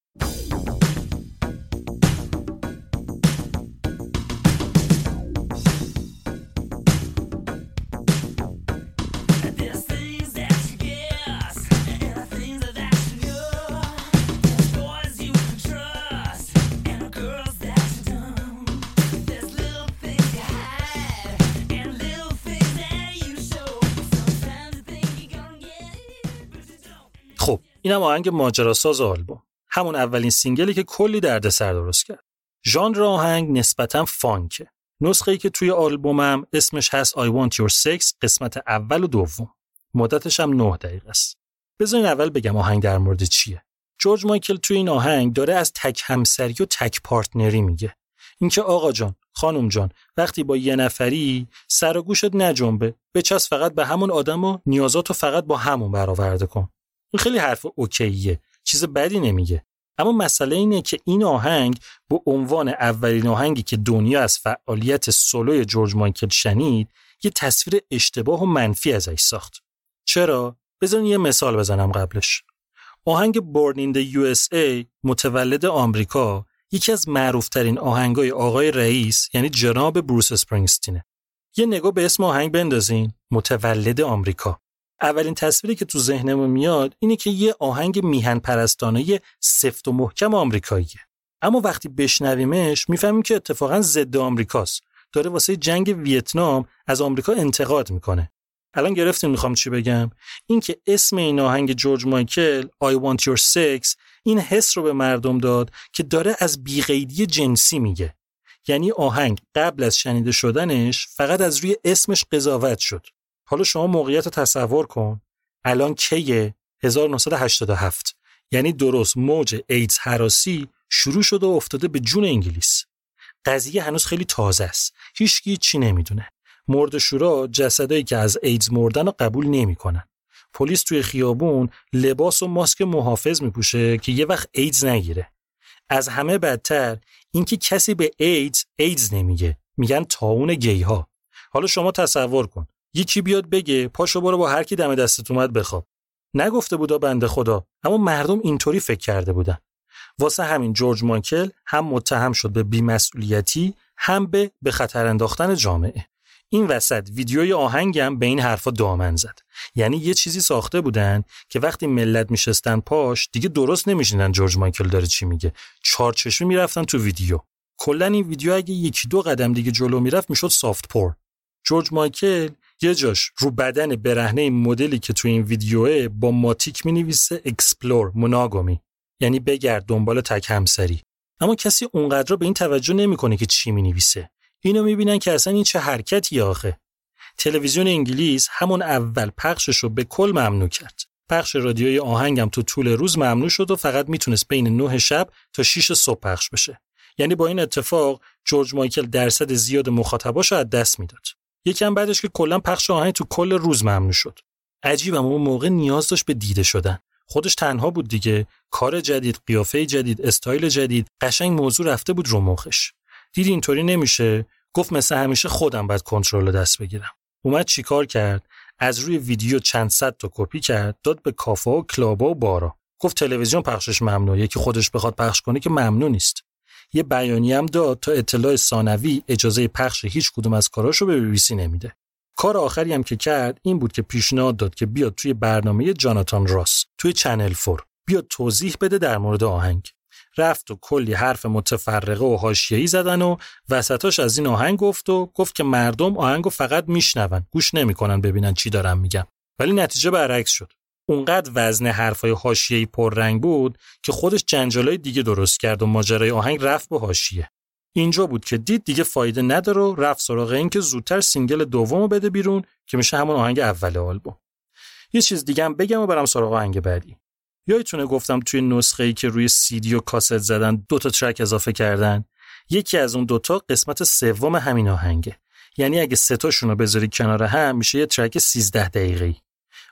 اینم آهنگ ماجراساز آلبوم. همون اولین single ی که کلی دردسر درست کرد. ژانر آهنگ نسبتا فانکه. نسخه ای که توی آلبومم اسمش هست I want your sex قسمت اول و دوم. مدتش هم 9 دقیقه است. بذارین اول بگم آهنگ در مورد چیه. جورج مایکل توی این آهنگ داره از تک همسری و تک partner ی میگه. اینکه آقا جان خانم جان وقتی با یه نفری سر و گوشت نجنبه بچسب فقط به همون آدم و نیازاتو فقط با همون برآورده کن. این خیلی حرف اوکیه چیز بدی نمیگه. اما مسئله اینه که این آهنگ به عنوان اولین آهنگی که دنیا از فعالیت سولوی جورج مایکل شنید یه تصویر اشتباه و منفی ازش ساخت. چرا؟ بذارین یه مثال بزنم قبلش. آهنگ Born in the USA متولد آمریکا یکی از معروفترین آهنگای آقای رئیس یعنی جناب بروس اسپرینگستینه. یه نگاه به اسم آهنگ بندازین متولد آمریکا. اولین تصویری که تو ذهنمون میاد اینه که یه آهنگ میهن پرستانه سفت و محکم آمریکاییه. اما وقتی بشنویمش می‌فهمیم که اتفاقا ضد آمریکاست. داره واسه جنگ ویتنام از آمریکا انتقاد می‌کنه. الان گرفتین می‌خوام چی بگم؟ اینکه اسم این آهنگ جورج مایکل I want your sex این حس رو به مردم داد که داره از بیقیدی جنسی میگه. یعنی آهنگ قبل از شنیده شدنش فقط از روی اسمش قضاوت شد. حالا شما موقعیت رو تصور کن. الان کیه 1987 یعنی درست موج ایدز حراسی شروع شده و افتاده به جون انگلیس. قضیه هنوز خیلی تازه است. هیچکی چی نمی‌دونه. مرد شورا جسدایی که از ایدز مردن رو قبول نمی‌کنن. پلیس توی خیابون لباس و ماسک محافظ میپوشه که یه وقت ایدز نگیره. از همه بدتر اینکه کسی به ایدز ایدز نمیگه. میگن تاون گی ها حالا شما تصور کن. یکی بیاد بگه پاشو برو با هر کی دم دستت اومد بخواب. نگفته بودا بنده خدا اما مردم اینطوری فکر کرده بودن. واسه همین جورج مایکل هم متهم شد به بیمسئولیتی هم به به خطر انداختن جامعه. این وسط ویدیوی آهنگم به این حرفا دامن زد. یعنی یه چیزی ساخته بودن که وقتی ملت میشستن پاش دیگه درست نمیشیندن جورج مایکل داره چی میگه. چهار چشمی می‌رفتن تو ویدیو. کلا این ویدیو اگه یکی دو قدم دیگه جلو می‌رفت می‌شد soft porn جورج مایکل یه جاش رو بدن برهنه مدلی که تو این ویدیوه با ماتیک می نویسه explore monogamy یعنی بگرد دنبال تک همسری. اما کسی اونقدر به این توجه نمی‌کنه که چی می نویسه اینو می‌بینن که اصلا این چه حرکتی آخه. تلویزیون انگلیس همون اول پخشش رو به کل ممنوع کرد. پخش رادیوی آهنگم تو طول روز ممنوع شد و فقط می‌تونست بین 9 شب تا 6 صبح پخش بشه. یعنی با این اتفاق جورج مایکل درصد زیاد مخاطباش از دست می‌داد. یکم بعدش که کلا پخش آهنگ تو کل روز ممنوع شد. عجیبم اون موقع نیاز داشت به دیده شدن. خودش تنها بود دیگه. کار جدید قیافه جدید استایل جدید قشنگ موضوع رفته بود رو مخش. دید اینطوری نمیشه؟ گفت مثل همیشه خودم باید کنترل دست بگیرم. اومد چیکار کرد؟ از روی ویدیو چند صد تا کپی کرد داد به کافه و کلابا و بارا. گفت تلویزیون پخشش ممنوعه که خودش بخواد پخش کنه که ممنوع نیست. یه بیانیه هم داد تا اطلاع ثانوی اجازه پخش هیچ کدوم از کاراشو به بیبیسی نمیده. کار آخری هم که کرد این بود که پیشنهاد داد که بیاد توی برنامه جاناتان راس توی چنل فور بیاد توضیح بده در مورد آهنگ. رفت و کلی حرف متفرقه و حاشیه‌ای زدن و وسطاش از این آهنگ گفت و گفت که مردم آهنگو فقط میشنون گوش نمی‌کنن ببینن چی دارم میگم ولی نتیجه برعکس شد. اونقدر وزن حرفای حاشیه‌ای پررنگ بود که خودش جنجالای دیگه درست کرد و ماجرای آهنگ رفت به حاشیه. اینجا بود که دید دیگه فایده نداره و رفت سراغ این که زودتر single دومو بده بیرون که میشه همون آهنگ اول آلبوم. یه چیز دیگه هم بگم و برم سراغ آهنگ بعدی. یادتونه گفتم توی نسخه ای که روی سیدی و کاست زدن دو تا track اضافه کردن؟ یکی از اون دوتا قسمت سوم همین آهنگه. یعنی اگه سه تاشون رو بذاری کنار هم میشه یه track 13 دقیقه‌ای.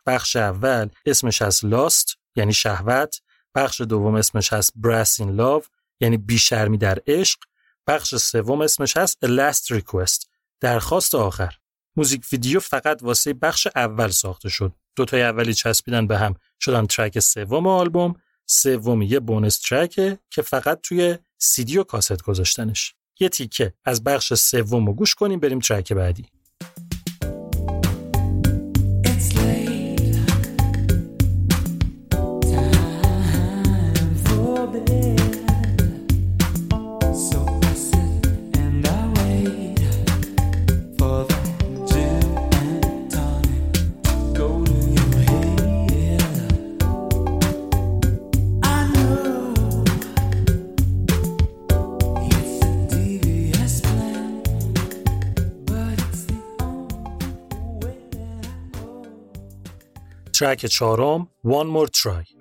بخش اول اسمش هست Lust یعنی شهوت. بخش دوم اسمش هست براس این لاو یعنی بیشرمی در عشق. بخش سوم اسمش هست Last Request درخواست آخر. موزیک ویدیو فقط واسه بخش اول ساخته شد. دوتای اولی چسبیدن به هم. شدن ترک سوم آلبوم. سومی یه بونس ترکه که فقط توی سیدی و کاست گذاشتنش. یه تیکه. از بخش سوم رو گوش کنیم بریم ترک بعدی. ترک چهارم One More Try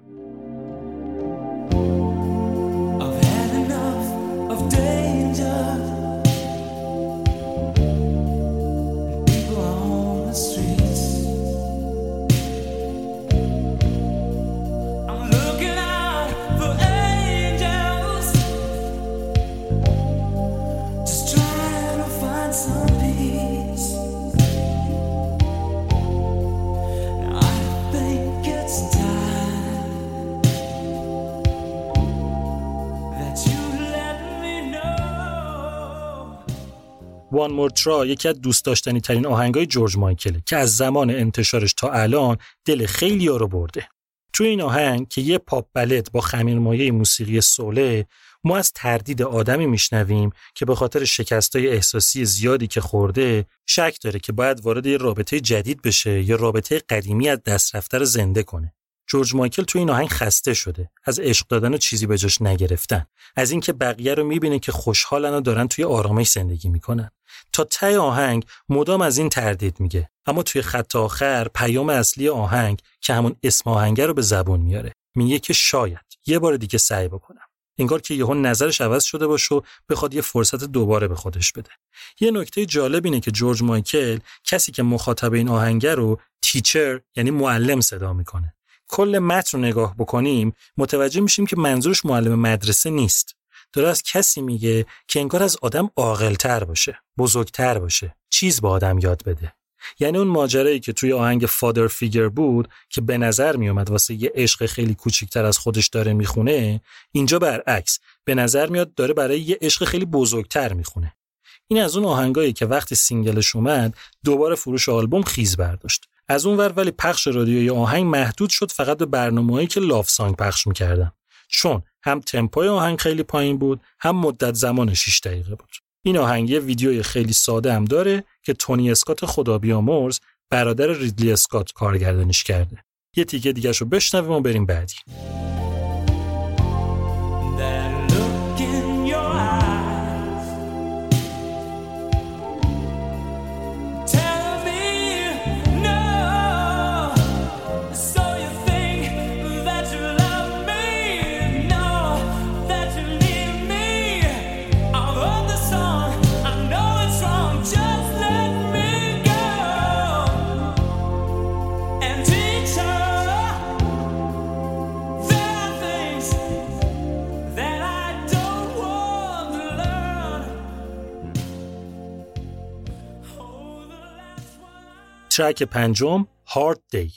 One More Try یکی از دوست داشتنی ترین آهنگای جورج مایکله که از زمان انتشارش تا الان دل خیلی رو برده. توی این آهنگ که یه پاپ بلد با خمیرمایه موسیقی سوله ما از تردید آدمی میشنویم که به خاطر شکستای احساسی زیادی که خورده شک داره که باید وارد یه رابطه جدید بشه یا رابطه قدیمی از دست رفته رو زنده کنه. جورج مایکل تو این آهنگ خسته شده. از عشق دادن و چیزی به جاش نگرفتن. از اینکه بقیه رو می‌بینه که خوشحالن و دارن توی آرامش زندگی می‌کنن. تا ته آهنگ مدام از این تردید میگه. اما توی خط آخر پیام اصلی آهنگ که همون اسم آهنگه رو به زبون میاره. میگه که شاید. یه بار دیگه سعی بکنم. انگار که یهو نظرش عوض شده باشه و بخواد یه فرصت دوباره به خودش بده. یه نکته جالب اینه که جورج مایکل کسی که مخاطب این آهنگه رو تیچر یعنی معلم صدا می‌کنه. کل متن رو نگاه بکنیم متوجه میشیم که منظورش معلم مدرسه نیست. داره از کسی میگه که انگار از آدم عاقلتر باشه بزرگتر باشه. چیز به آدم یاد بده. یعنی اون ماجرایی که توی آهنگ فادر فیگر بود که به نظر میومد واسه یه عشق خیلی کوچیکتر از خودش داره می‌خونه اینجا برعکس به نظر میاد داره برای یه عشق خیلی بزرگتر می‌خونه. این از اون آهنگایی که وقتی سینگلش اومد دوباره فروش آلبوم خیز برداشت. از اون ور ولی پخش رادیویی آهنگ محدود شد فقط به برنامه‌هایی که لاف سانگ پخش می‌کردن. چون هم تمپوی آهنگ خیلی پایین بود هم مدت زمان 6 دقیقه بود. این آهنگ یه ویدیوی خیلی ساده هم داره که تونی اسکات خدا بیامرز برادر ریدلی اسکات کارگردانیش کرده. یه تیکه دیگه رو بشنویم و بریم بعدی. ترک پنجم هارد دی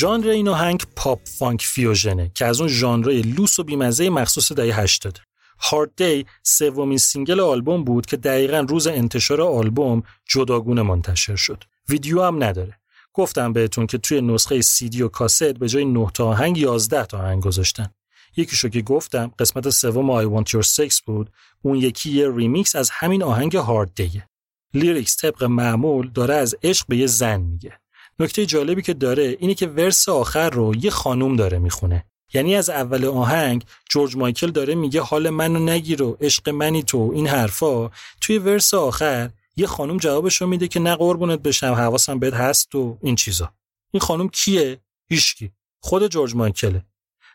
ژانر این آهنگ پاپ funk fusion ه که از اون ژانرهای لوس و بیمزه مخصوص دهه 80 Hard Day سومین single آلبوم بود که دقیقا روز انتشار آلبوم جداگونه منتشر شد. ویدیو هم نداره. گفتم بهتون که توی نسخه سیدی و کاست به جای 9 تا آهنگ 11 تا آهنگ گذاشتن. یکیشو که گفتم قسمت سوم I Want Your Sex بود. اون یکی یه ریمیکس از همین آهنگ Hard Day ه lyrics طبق معمول داره از عشق به یه زن میگه. نکته جالبی که داره اینه که ورس آخر رو یه خانوم داره می‌خونه. یعنی از اول آهنگ جورج مایکل داره میگه حال منو نگیر و عشق منی تو این حرفا. توی ورس آخر یه خانوم جوابش رو میده که نه قربونت بشم حواسم بهت هست و این چیزا. این خانوم کیه؟ هیچکی. خود جورج مایکله.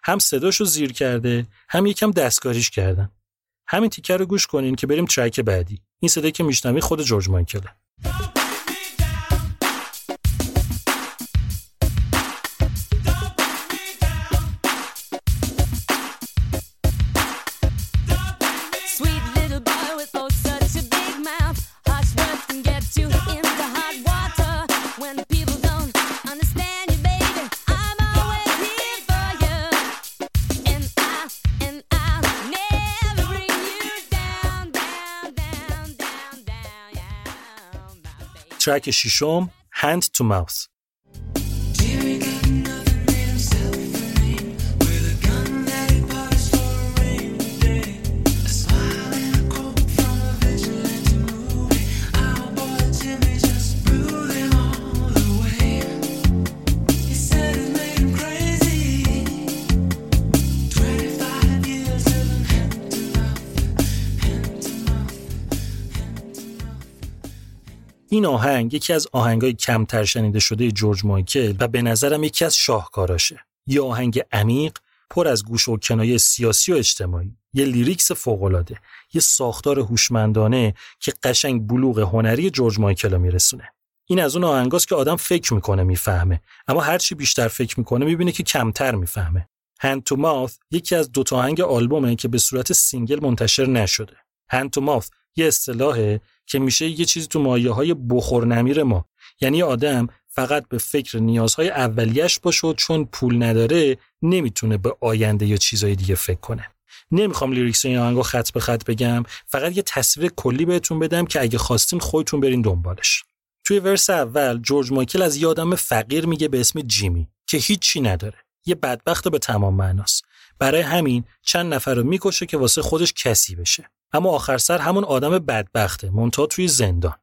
هم صداشو زیر کرده هم یکم دستکاریش کردن. همین تیکر رو گوش کنین که بریم ترک بعدی. این صدایی که میشنوی خود جورج مایکله. ترک ششم Hand to Mouth این آهنگ یکی از آهنگای کمتر شنیده شده جورج مایکل و به نظرم یکی از شاهکاراشه. یه آهنگ عمیق، پر از گوشه و کنایه سیاسی و اجتماعی. یه lyrics فوق‌العاده، یه ساختار هوشمندانه که قشنگ بلوغ هنری جورج مایکل رو میرسونه. این از اون آهنگاست که آدم فکر می‌کنه می‌فهمه اما هرچی بیشتر فکر می‌کنه می‌بینه که کمتر می‌فهمه Hand to Mouth یکی از دو تا آهنگ آلبومه که به صورت single منتشر نشده هند تو ماوث یه اصطلاحه که میشه یه چیزی تو مایه های بخور نمیر ما. یعنی آدم فقط به فکر نیازهای اولیش باشه چون پول نداره نمی‌تونه به آینده یا چیزهای دیگه فکر کنه. نمی‌خوام لیریکس این آهنگو خط به خط بگم فقط یه تصویر کلی بهتون بدم که اگه خواستین خودتون برین دنبالش. توی ورس اول جورج مایکل از یه آدم فقیر میگه به اسم جیمی که هیچی نداره. یه بدبخت به تمام معناست. برای همین چند نفر رو می‌کشه که واسه خودش کسی بشه. اما آخر سر همون آدم بدبخته مونتا توی زندان.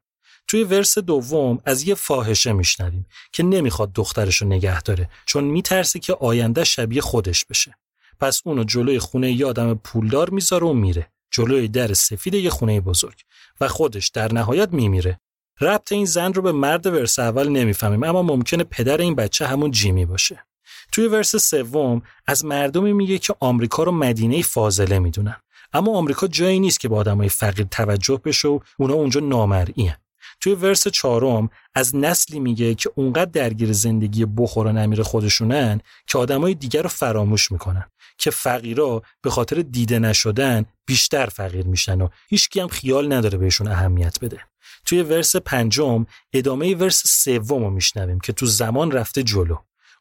توی ورس دوم از یه فاحشه میشنویم که نمی‌خواد دخترش رو نگه داره چون میترسه که آینده شبیه خودش بشه. پس اونو جلوی خونه یه آدم پولدار می‌ذاره و میره. جلوی در سفید یه خونه بزرگ. و خودش در نهایت میمیره. ربط این زن رو به مرد ورس اول نمی‌فهمیم اما ممکنه پدر این بچه همون جیمی باشه. توی ورس سوم از مردمی میگه که آمریکا رو مدینه فاضله می‌دونن. اما آمریکا جایی نیست که با آدمای فقیر توجه بشه و اونا اونجا نامرئی توی ورس چهارم از نسلی میگه که اونقدر درگیر زندگی بخور و نمیر خودشونن که آدمای دیگر رو فراموش می‌کنن که فقیرا به خاطر دیده نشدن بیشتر فقیر میشن و هیچکی هم خیال نداره بهشون اهمیت بده. توی ورس پنجم ادامه ورس سوم رو میشنویم که تو زمان رفته جلو.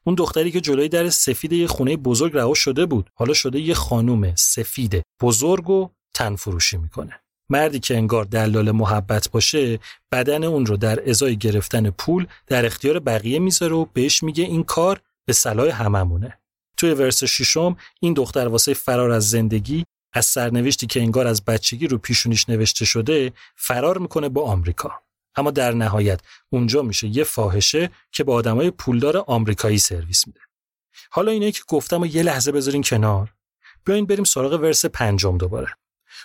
اون دختری که جلوی در سفید یه خونه بزرگ رها شده بود. حالا شده یه خانوم سفید بزرگ و تن فروشی می‌کنه. مردی که انگار دلال محبت باشه بدن اون رو در ازای گرفتن پول در اختیار بقیه می‌ذاره و بهش میگه این کار به صلاح هممونه. توی ورس ششم این دختر واسه فرار از زندگی از سرنوشتی که انگار از بچگی رو پیشونیش نوشته شده فرار می‌کنه با آمریکا. اما در نهایت اونجا میشه یه فاحشه که با آدمای پولدار آمریکایی سرویس میده. حالا اینه که گفتم و یه لحظه بذارین کنار. بیاین بریم سراغ ورس پنجم دوباره.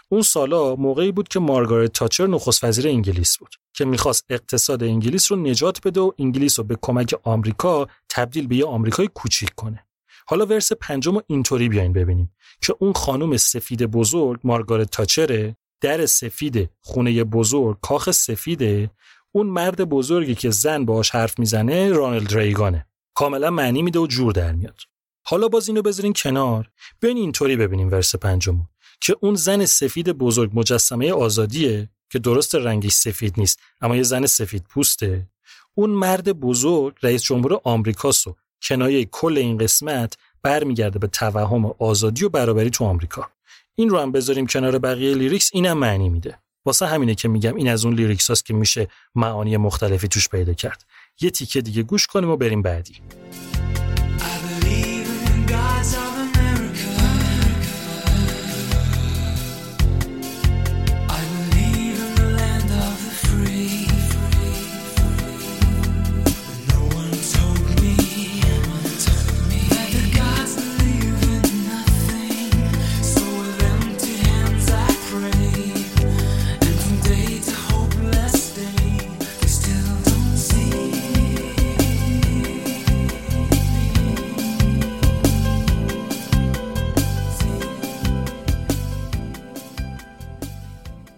اون سالا موقعی بود که مارگارت تاچر نخست وزیر انگلیس بود که می‌خواست اقتصاد انگلیس رو نجات بده و انگلیس رو به کمک آمریکا تبدیل به یه آمریکای کوچیک کنه. حالا ورس پنجم رو اینطوری بیاین ببینیم که اون خانم سفید بزرگ مارگارت تاچره در سفید خونه بزرگ کاخ سفیده اون مرد بزرگی که زن باهاش حرف می‌زنه رانالد ریگانه. کاملا معنی میده و جور در میاد. حالا باز اینو بذارین کنار. بیاین اینطوری ببینیم ورس پنجمو. که اون زن سفید بزرگ مجسمه آزادیه که درست رنگش سفید نیست اما یه زن سفید پوسته. اون مرد بزرگ رئیس جمهور آمریکاست و کنایه کل این قسمت برمیگرده به توهم آزادی و برابری تو آمریکا. این رو هم بذاریم کنار بقیه lyrics اینم معنی میده. واسه همینه که میگم این از اون lyrics هاست که میشه معانی مختلفی توش پیدا کرد. یه تیکه دیگه گوش کنیم و بریم بعدی. I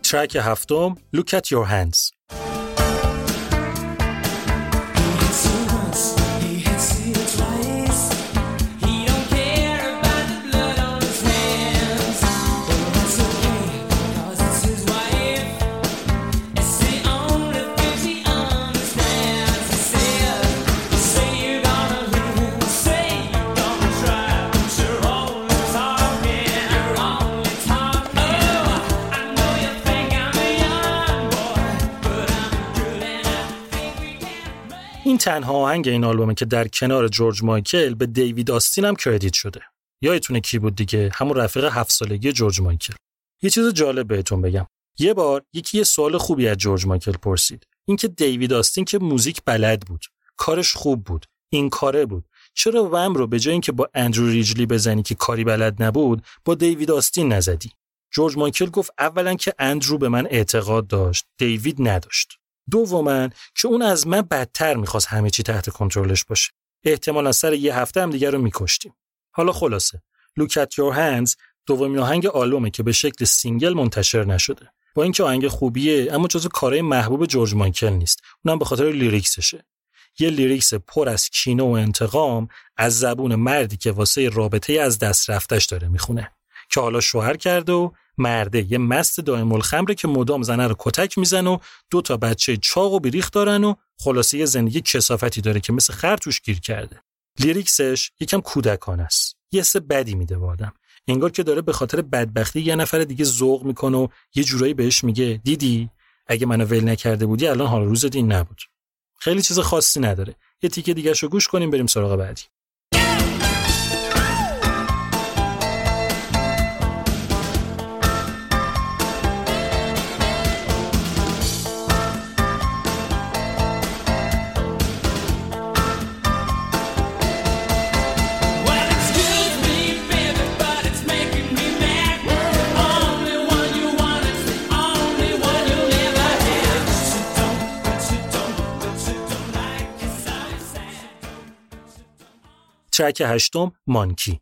ترک هفتم Look at your hands این تنها آهنگ این آلبومه که در کنار جورج مایکل به دیوید آستین هم کردیت شده. یادتونه کی بود دیگه؟ همون رفیق هفت سالگی جورج مایکل. یه چیز جالب بهتون بگم. یه بار یکی یه سوال خوبی از جورج مایکل پرسید. اینکه دیوید آستین که موزیک بلد بود. کارش خوب بود. این کاره بود. چرا وم رو به جای اینکه با اندرو ریجلی بزنی که کاری بلد نبود با دیوید آستین نزدی؟ جورج مایکل گفت اولا که اندرو به من اعتقاد داشت دیوید نداشت. دوما که اون از من بدتر می‌خواست همه چی تحت کنترلش باشه. احتمالا سر یه هفته هم دیگر رو میکشتیم. حالا خلاصه Look at your hands دومین آهنگ آلبومه که به شکل single منتشر نشده. با اینکه آهنگ خوبیه اما جزو کارهای محبوب جورج مایکل نیست. اونم به خاطر lyrics شه. یه lyrics پر از کینه و انتقام از زبون مردی که واسه رابطه از دست رفتش داره می‌خونه. که حالا شوهر کرده و مرده. یه مست دائم الخمره که مدام زنه رو کتک میزن و دو تا بچه چاق و بیریخت دارن و خلاصه یه زندگی کسافتی داره که مثل خر توش گیر کرده. لیریکسش یکم کودکانه است. یه حس بدی میده به آدم. انگار که داره به خاطر بدبختی یه نفر دیگه ذوق می‌کنه و یه جورایی بهش میگه دیدی؟ اگه منو ول نکرده بودی الان حال روز دین نبود. خیلی چیز خاصی نداره. یه تیکه دیگه شو گوش کنیم بریم سراغ بعدی. ترک هشتم مانکی.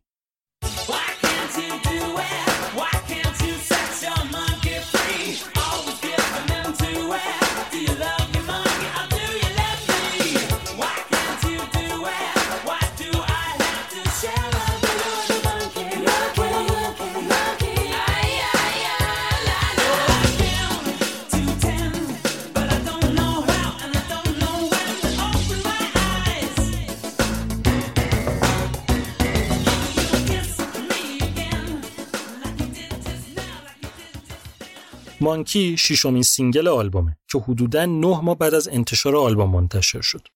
Monkey ششمین single آلبومه که حدوداً نه ماه بعد از انتشار آلبوم منتشر شد.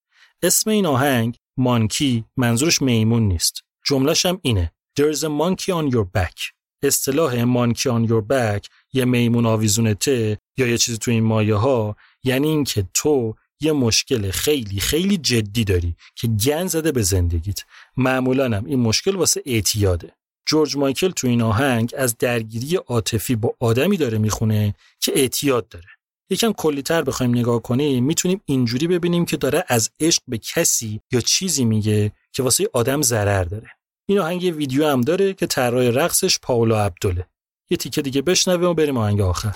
اسم این آهنگ monkey منظورش میمون نیست. جملهش هم اینه There's a monkey on your back. اصطلاح monkey on your back یه میمون آویزونته یا یه چیزی تو این مایه ها یعنی اینکه تو یه مشکل خیلی خیلی جدی داری که گند زده به زندگیت معمولا هم این مشکل واسه اعتیاده جورج مایکل تو این آهنگ از درگیری عاطفی با آدمی داره می‌خونه که اعتیاد داره. یکم کلیتر بخوایم نگاه کنیم می‌تونیم اینجوری ببینیم که داره از عشق به کسی یا چیزی میگه که واسه آدم ضرر داره. این آهنگ ویدیو هم داره که طراح رقصش پاولا عبدله یه تیکه دیگه بشنویم و بریم آهنگ آخر.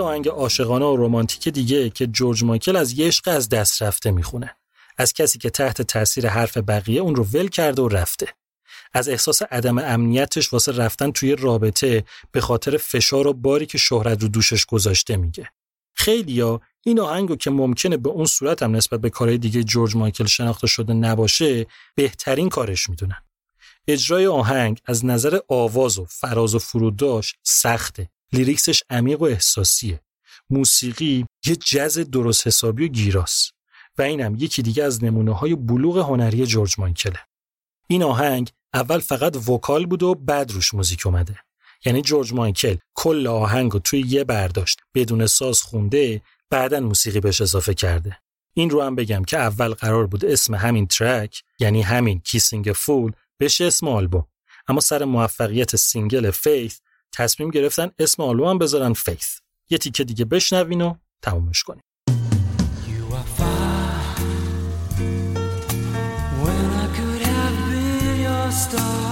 یه آهنگ عاشقانه و رمانتیک دیگه که جورج مایکل از یه عشق از دست رفته می‌خونه. از کسی که تحت تاثیر حرف بقیه اون رو ول کرده و رفته. از احساس عدم امنیتش واسه رفتن توی رابطه به خاطر فشار و باری که شهرت رو دوشش گذاشته میگه. خیلیا این آهنگو که ممکنه به اون صورت هم نسبت به کارهای دیگه جورج مایکل شناخته شده نباشه بهترین کارش می‌دونن. اجرای آهنگ از نظر آواز و فراز و فروداش سخته. لیریکسش عمیق و احساسیه. موسیقی یه جز درست حسابی و گیراس و اینم یکی دیگه از نمونه های بلوغ هنری جورج مایکله این آهنگ اول فقط vocal بود و بعد روش موزیک اومده. یعنی جورج مایکل کل آهنگ رو توی یه برداشت بدون ساز خونده بعدا موسیقی بهش اضافه کرده. این رو هم بگم که اول قرار بود اسم همین track یعنی همین Kissing a Fool بشه اسم آلبوم. اما سر موفقیت single Faith تصمیم گرفتن اسم آلبوم بذارن فیث. یه تیکه دیگه بشنوین و تمومش کنیم. You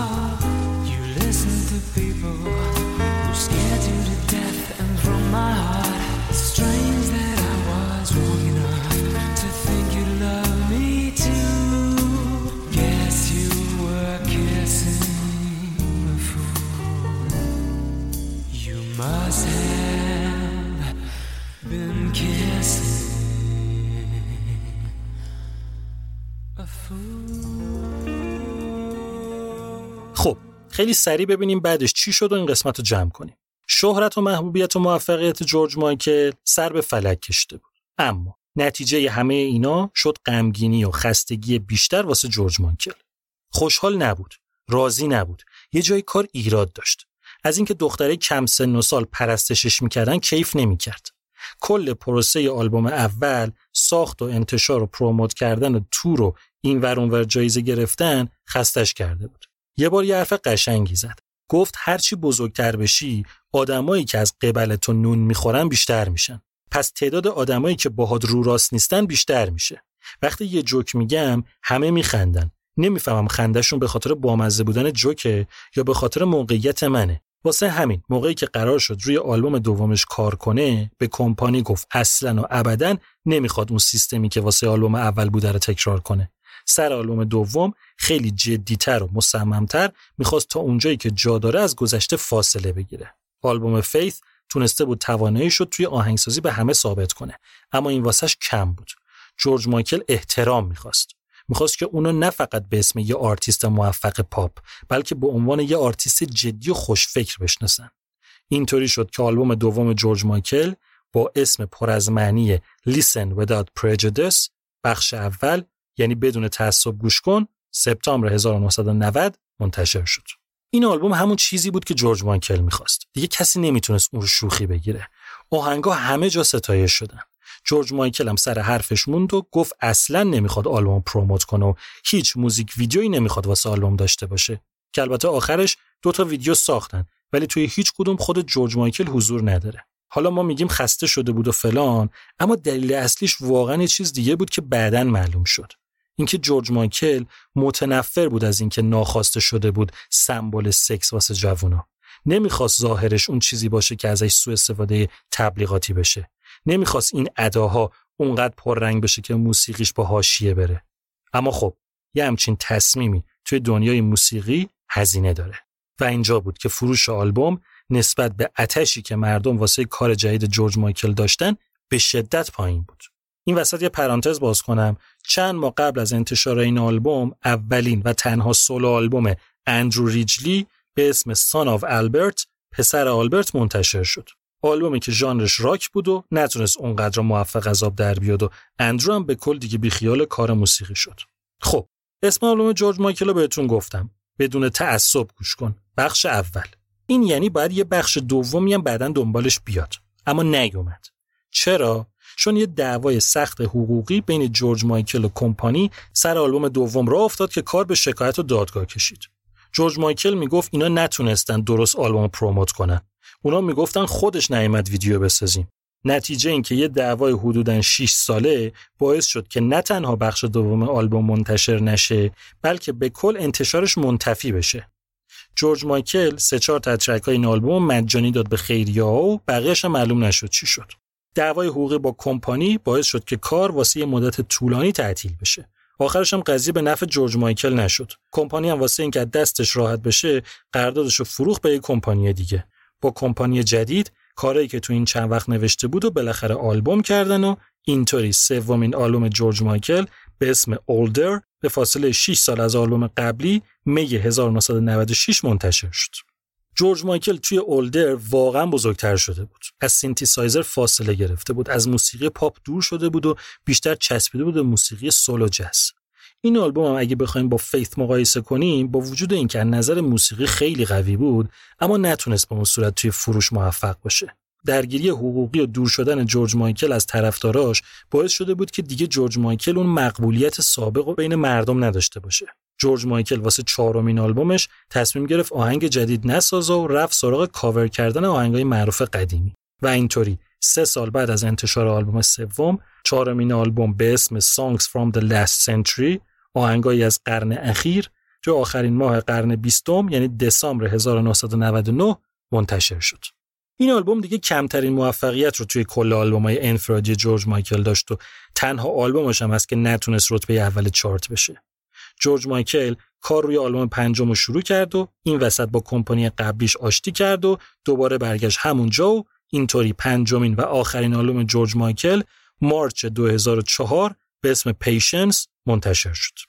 خب خیلی سریع ببینیم بعدش چی شد و این قسمت رو جمع کنیم. شهرت و محبوبیت و موفقیت جورج مایکل سر به فلک کشیده بود. اما نتیجه همه اینا شد غمگینی و خستگی بیشتر واسه جورج مایکل. خوشحال نبود راضی نبود یه جای کار ایراد داشت. از اینکه دختره کم سن و سال پرستشش می‌کردن کیف نمی‌کرد. کل پروسه آلبوم اول ساخت و انتشار و پروموت کردن و تور و این ور اونور جایزه گرفتن خستش کرده بود. یه بار یه حرف قشنگی زد. گفت هرچی بزرگتر بشی آدمایی که از قبل تو نون می‌خورن بیشتر میشن. پس تعداد آدمایی که باهات رو راست نیستن بیشتر میشه. وقتی یه جوک میگم همه میخندن. نمی‌فهمم خندشون به خاطر بامزه بودن جوکه یا به خاطر موقعیت منه. واسه همین موقعی که قرار شد روی آلبوم دومش کار کنه به کمپانی گفت اصلا و ابدا نمی‌خواد اون سیستمی که واسه آلبوم اول بوده رو تکرار کنه. سر آلبوم دوم خیلی جدیتر و مصممتر می‌خواست تا اونجایی که جا داره از گذشته فاصله بگیره. آلبوم Faith تونسته بود تواناییشو توی آهنگسازی به همه ثابت کنه اما این واسش کم بود. جورج مایکل احترام می‌خواست. می‌خواست که اونو نه فقط به اسم یه آرتیست موفق پاپ بلکه به عنوان یه آرتیست جدی و خوشفکر بشناسن اینطوری شد که آلبوم دوم جورج مایکل با اسم پر از معنی Listen Without Prejudice بخش اول یعنی بدون تعصب گوش کن سپتامبر 1990 منتشر شد. این آلبوم همون چیزی بود که جورج مایکل می‌خواست. دیگه کسی نمی‌تونست اون رو شوخی بگیره. آهنگا همه جا ستایش شدن. جورج مایکل هم سر حرفش موند و گفت اصلا نمی‌خواد آلبوم پروموت کنه و هیچ موزیک ویدیویی نمی‌خواد واسه آلبوم داشته باشه. که البته آخرش دو تا ویدیو ساختن ولی توی هیچ کدوم خود جورج مایکل حضور نداره. حالا ما میگیم خسته شده بود و فلان اما دلیل اصلیش واقعا یه چیز دیگه بود که بعدا معلوم شد. اینکه جورج مایکل متنفر بود از اینکه ناخواسته شده بود سمبل سکس واسه جوونا. نمی‌خواست ظاهرش اون چیزی باشه که ازش سوء استفاده تبلیغاتی بشه. نمی‌خواست این اداها اونقدر پررنگ بشه که موسیقیش با حاشیه بره. اما خب یه همچین تصمیمی توی دنیای موسیقی هزینه داره. و اینجا بود که فروش آلبوم نسبت به عطشی که مردم واسه کار جدید جورج مایکل داشتن به شدت پایین بود. این وسط یه پرانتز باز کنم چند ماه قبل از انتشار این آلبوم اولین و تنها solo album اندرو ریجلی به اسم Son of Albert پسر آلبرت منتشر شد. آلبومی که ژانرش راک بود و نتونست اونقدر موفق از آب در بیاد و اندرو هم به کل دیگه بیخیال کار موسیقی شد. خب اسم آلبوم جورج مایکل رو بهتون گفتم. بدون تعصب گوش کن. بخش اول. این یعنی باید یه بخش دومی هم بعدا دنبالش بیاد. اما نیومد. چرا؟ چون یه دعوای سخت حقوقی بین جورج مایکل و کمپانی سر آلبوم دوم را افتاد که کار به شکایت و دادگاه کشید. جورج مایکل می‌گفت اینا نتونستن درست آلبوم پروموت کنن. اونا می‌گفتن خودش نیامد ویدیو بسازیم. نتیجه این که یه دعوای حدوداً 6 ساله باعث شد که نه تنها بخش دوم آلبوم منتشر نشه بلکه به کل انتشارش منتفی بشه. جورج مایکل سه چهار تا ترک های این آلبوم مجانی داد به خیریه و بقیهش معلوم نشد چی شد. دعوای حقوقی با کمپانی باعث شد که کار واسه یه مدت طولانی تعطیل بشه. آخرش هم قضیه به نفع جورج مایکل نشد. کمپانی هم واسه اینکه دستش راحت بشه قراردادش رو فروخت به یک کمپانی دیگه. با کمپانی جدید کارایی که تو این چند وقت نوشته بود و بالاخره آلبوم کردن و اینطوری سومین آلبوم جورج مایکل به اسم Older به فاصله 6 سال از آلبوم قبلی می 1996 منتشر شد. جورج مایکل توی Older واقعا بزرگتر شده بود. از سینتی سایزر فاصله گرفته بود. از موسیقی پاپ دور شده بود و بیشتر چسبیده بود به موسیقی soul و جاز. این آلبوم هم اگه بخوایم با Faith مقایسه کنیم با وجود اینکه از نظر موسیقی خیلی قوی بود اما نتونست به اون صورت توی فروش موفق باشه. درگیری حقوقی و دور شدن جورج مایکل از طرفداراش باعث شده بود که دیگه جورج مایکل اون مقبولیت سابق و بین مردم نداشته باشه. جورج مایکل واسه چهارمین آلبومش تصمیم گرفت آهنگ جدید نسازه و رفت سراغ کاور کردن آهنگای معروف قدیمی. و اینطوری سه سال بعد از انتشار آلبوم سوم چهارمین آلبوم به اسم Songs from the Last Century آهنگایی از قرن اخیر تو آخرین ماه قرن بیستم یعنی دسامبر 1999 منتشر شد. این آلبوم دیگه کمترین موفقیت رو توی کل آلبوم‌های انفرادی جورج مایکل داشت و تنها آلبومش هم هست که نتونست رتبه اول چارت بشه. جورج مایکل کار روی آلبوم پنجم رو شروع کرد و این وسط با کمپانی قبلیش آشتی کرد و دوباره برگشت همونجا و اینطوری پنجمین و آخرین آلبوم جورج مایکل مارچ 2004 به اسم پیشنس منتشر شد.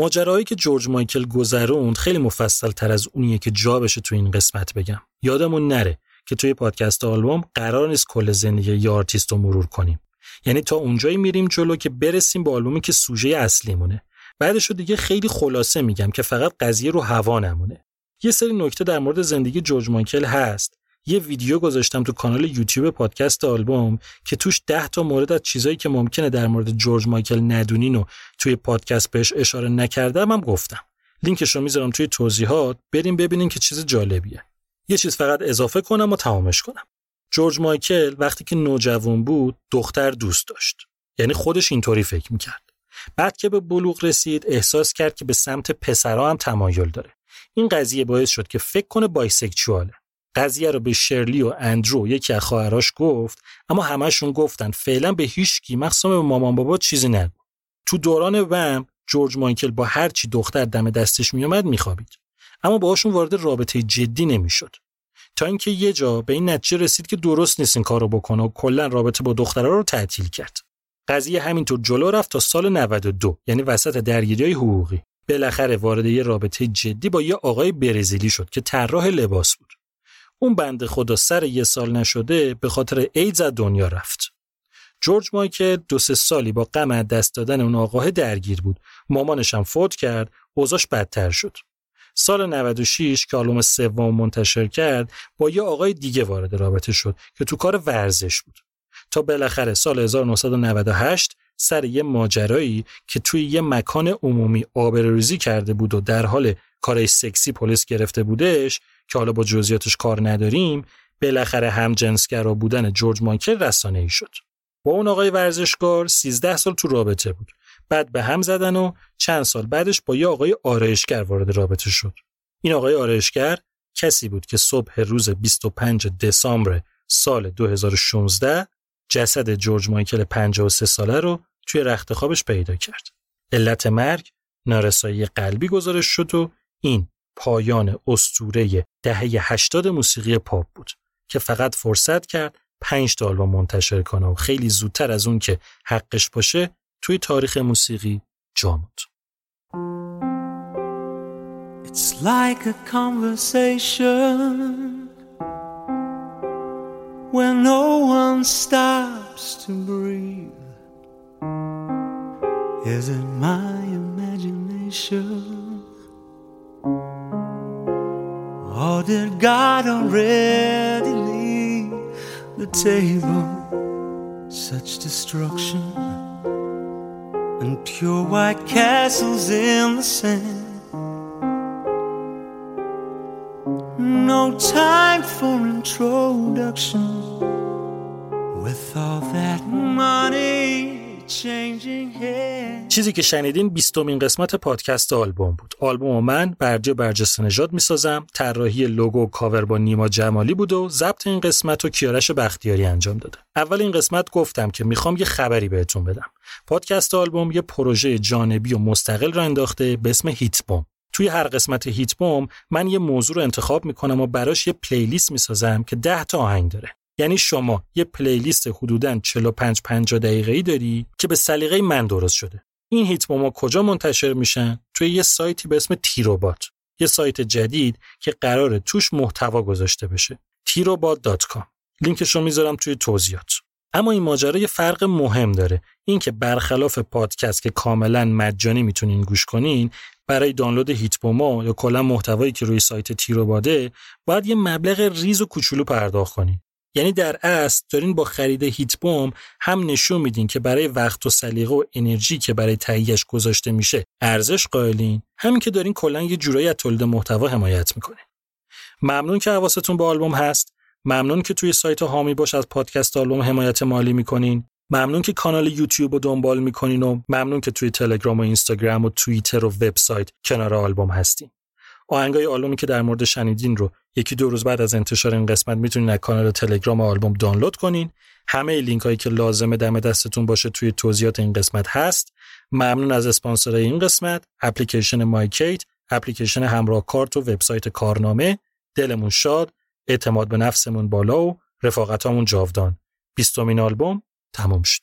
ماجراهایی که جورج مایکل گذروند خیلی مفصل تر از اونیه که جا بشه تو این قسمت بگم. یادمون نره که توی پادکست آلبوم قرار نیست کل زندگی یه آرتیست رو مرور کنیم. یعنی تا اونجایی میریم جلو که برسیم به آلبومی که سوژه اصلیمونه. بعدش رو دیگه خیلی خلاصه میگم که فقط قضیه رو هوا نمونه. یه سری نکته در مورد زندگی جورج مایکل هست یه ویدیو گذاشتم تو کانال یوتیوب پادکست آلبوم که توش ده تا مورد از چیزایی که ممکنه در مورد جورج مایکل ندونین و توی پادکست بهش اشاره نکردم هم گفتم. لینکش رو می‌ذارم توی توضیحات. بریم ببینین که چیز جالبیه. یه چیز فقط اضافه کنم و تمامش کنم. جورج مایکل وقتی که نوجوان بود دختر دوست داشت. یعنی خودش اینطوری فکر می‌کرد. بعد که به بلوغ رسید احساس کرد که به سمت پسرها هم تمایل داره. این قضیه باعث شد که فکر کنه بایسکچواله. قضیه رو به شرلی و اندرو یکی از خواهراش گفت اما همشون گفتن فعلا به هیچ کی مخصوصا به مامان بابا چیزی نگو. تو دوران وم جورج مایکل با هر چی دختر دم دستش میومد میخوابید. اما باهاشون وارد رابطه جدی نمی‌شد. تا اینکه یه جا به این نتیجه رسید که درست نیست این کارو بکنه و کلا رابطه با دخترها رو تعطیل کرد. قضیه همینطور جلو رفت تا سال 92 یعنی وسط درگیری حقوقی. بالاخره وارد یه رابطه جدی با یه آقای برزیلی شد که طراح لباس بود. اون بنده خدا سر یه سال نشده به خاطر ایدز از دنیا رفت. جورج مایکل دو سه سالی با غم از دست دادن اون آقاه درگیر بود. مامانش هم فوت کرد، اوضاعش بدتر شد. سال 96 که آلبوم سوم منتشر کرد با یه آقای دیگه وارد رابطه شد که تو کار ورزش بود. تا بالاخره سال 1998 سر یه ماجرایی که توی یه مکان عمومی آبروریزی کرده بود و در حال کارش سکسی پلیس گرفته بودش که حالا با جزئیاتش کار نداریم بالاخره هم جنسگرا بودن جورج مایکل رسانه ای شد. با اون آقای ورزشکار 13 سال تو رابطه بود. بعد به هم زدن و چند سال بعدش با یه آقای آرایشگر وارد رابطه شد. این آقای آرایشگر کسی بود که صبح روز 25 دسامبر سال 2016 جسد جورج مایکل 53 ساله رو توی رخت خوابش پیدا کرد. علت مرگ نارسایی قلبی گزارش شد و این پایان استوره دهه 80 موسیقی پاپ بود که فقط فرصت کرد 5 تا آلبوم منتشر کنه و خیلی زودتر از اون که حقش باشه توی تاریخ موسیقی جا موند. It's like a conversation where no one stops to breathe. Is it my imagination? Or did God already leave the table? Such destruction and pure white castles in the sand. No time for introduction with all that money. چیزی که شنیدین بیستمین قسمت پادکست آلبوم بود. آلبوم من برجه برجسته نژاد می‌سازم. طراحی لوگو کاور با نیما جمالی بود و ضبط این قسمت رو کیارش بختیاری انجام داده. اول این قسمت گفتم که می‌خوام یه خبری بهتون بدم. پادکست آلبوم یه پروژه جانبی و مستقل را انداخته به اسم هیت بوم. توی هر قسمت هیت بوم من یه موضوع رو انتخاب می‌کنم و براش یه پلیلیست می‌سازم که 10 تا آهنگ داره. یعنی شما یه پلیلیست حدوداً 45 50 دقیقه‌ای داری که به سلیقه من درست شده. این هیت بوم‌ها کجا منتشر میشن؟ توی یه سایتی به اسم تیروبات. یه سایت جدید که قراره توش محتوا گذاشته بشه. tirobot.com. لینکش رو می‌ذارم توی توضیحات. اما این ماجرا یه فرق مهم داره. این که برخلاف پادکست که کاملا مجانی می‌تونین گوش کنین، برای دانلود هیتبوما یا کلا محتوایی که روی سایت تیروباده باید یه مبلغ ریز و کوچولو پرداخت کنین. یعنی در اصل دارین با خرید هیتبوم هم نشون میدین که برای وقت و سلیقه و انرژی که برای تهیهش گذاشته میشه ارزش قائلین. همین که دارین کلا یه جورایی از تولید محتوا حمایت می‌کنین. ممنون که حواستون به آلبوم هست. ممنون که توی سایت حامی باش از پادکست آلبوم حمایت مالی می‌کنین. ممنون که کانال یوتیوب رو دنبال می‌کنین و ممنون که توی تلگرام و اینستاگرام و توییتر و وبسایت کنار آلبوم هستین. آهنگای آلبومی که در مورد شنیدین رو یکی دو روز بعد از انتشار این قسمت می‌تونین از کانال تلگرام آلبوم دانلود کنین. همه لینک هایی که لازمه دم دستتون باشه توی توضیحات این قسمت هست. ممنون از اسپانسر این قسمت اپلیکیشن مایکت اپلیکیشن همراه کارت و وبسایت کارنامه. دلمون شاد اعتماد به نفسمون بالا و رفاقتامون جاودان. بیستمین آلبوم تموم شد.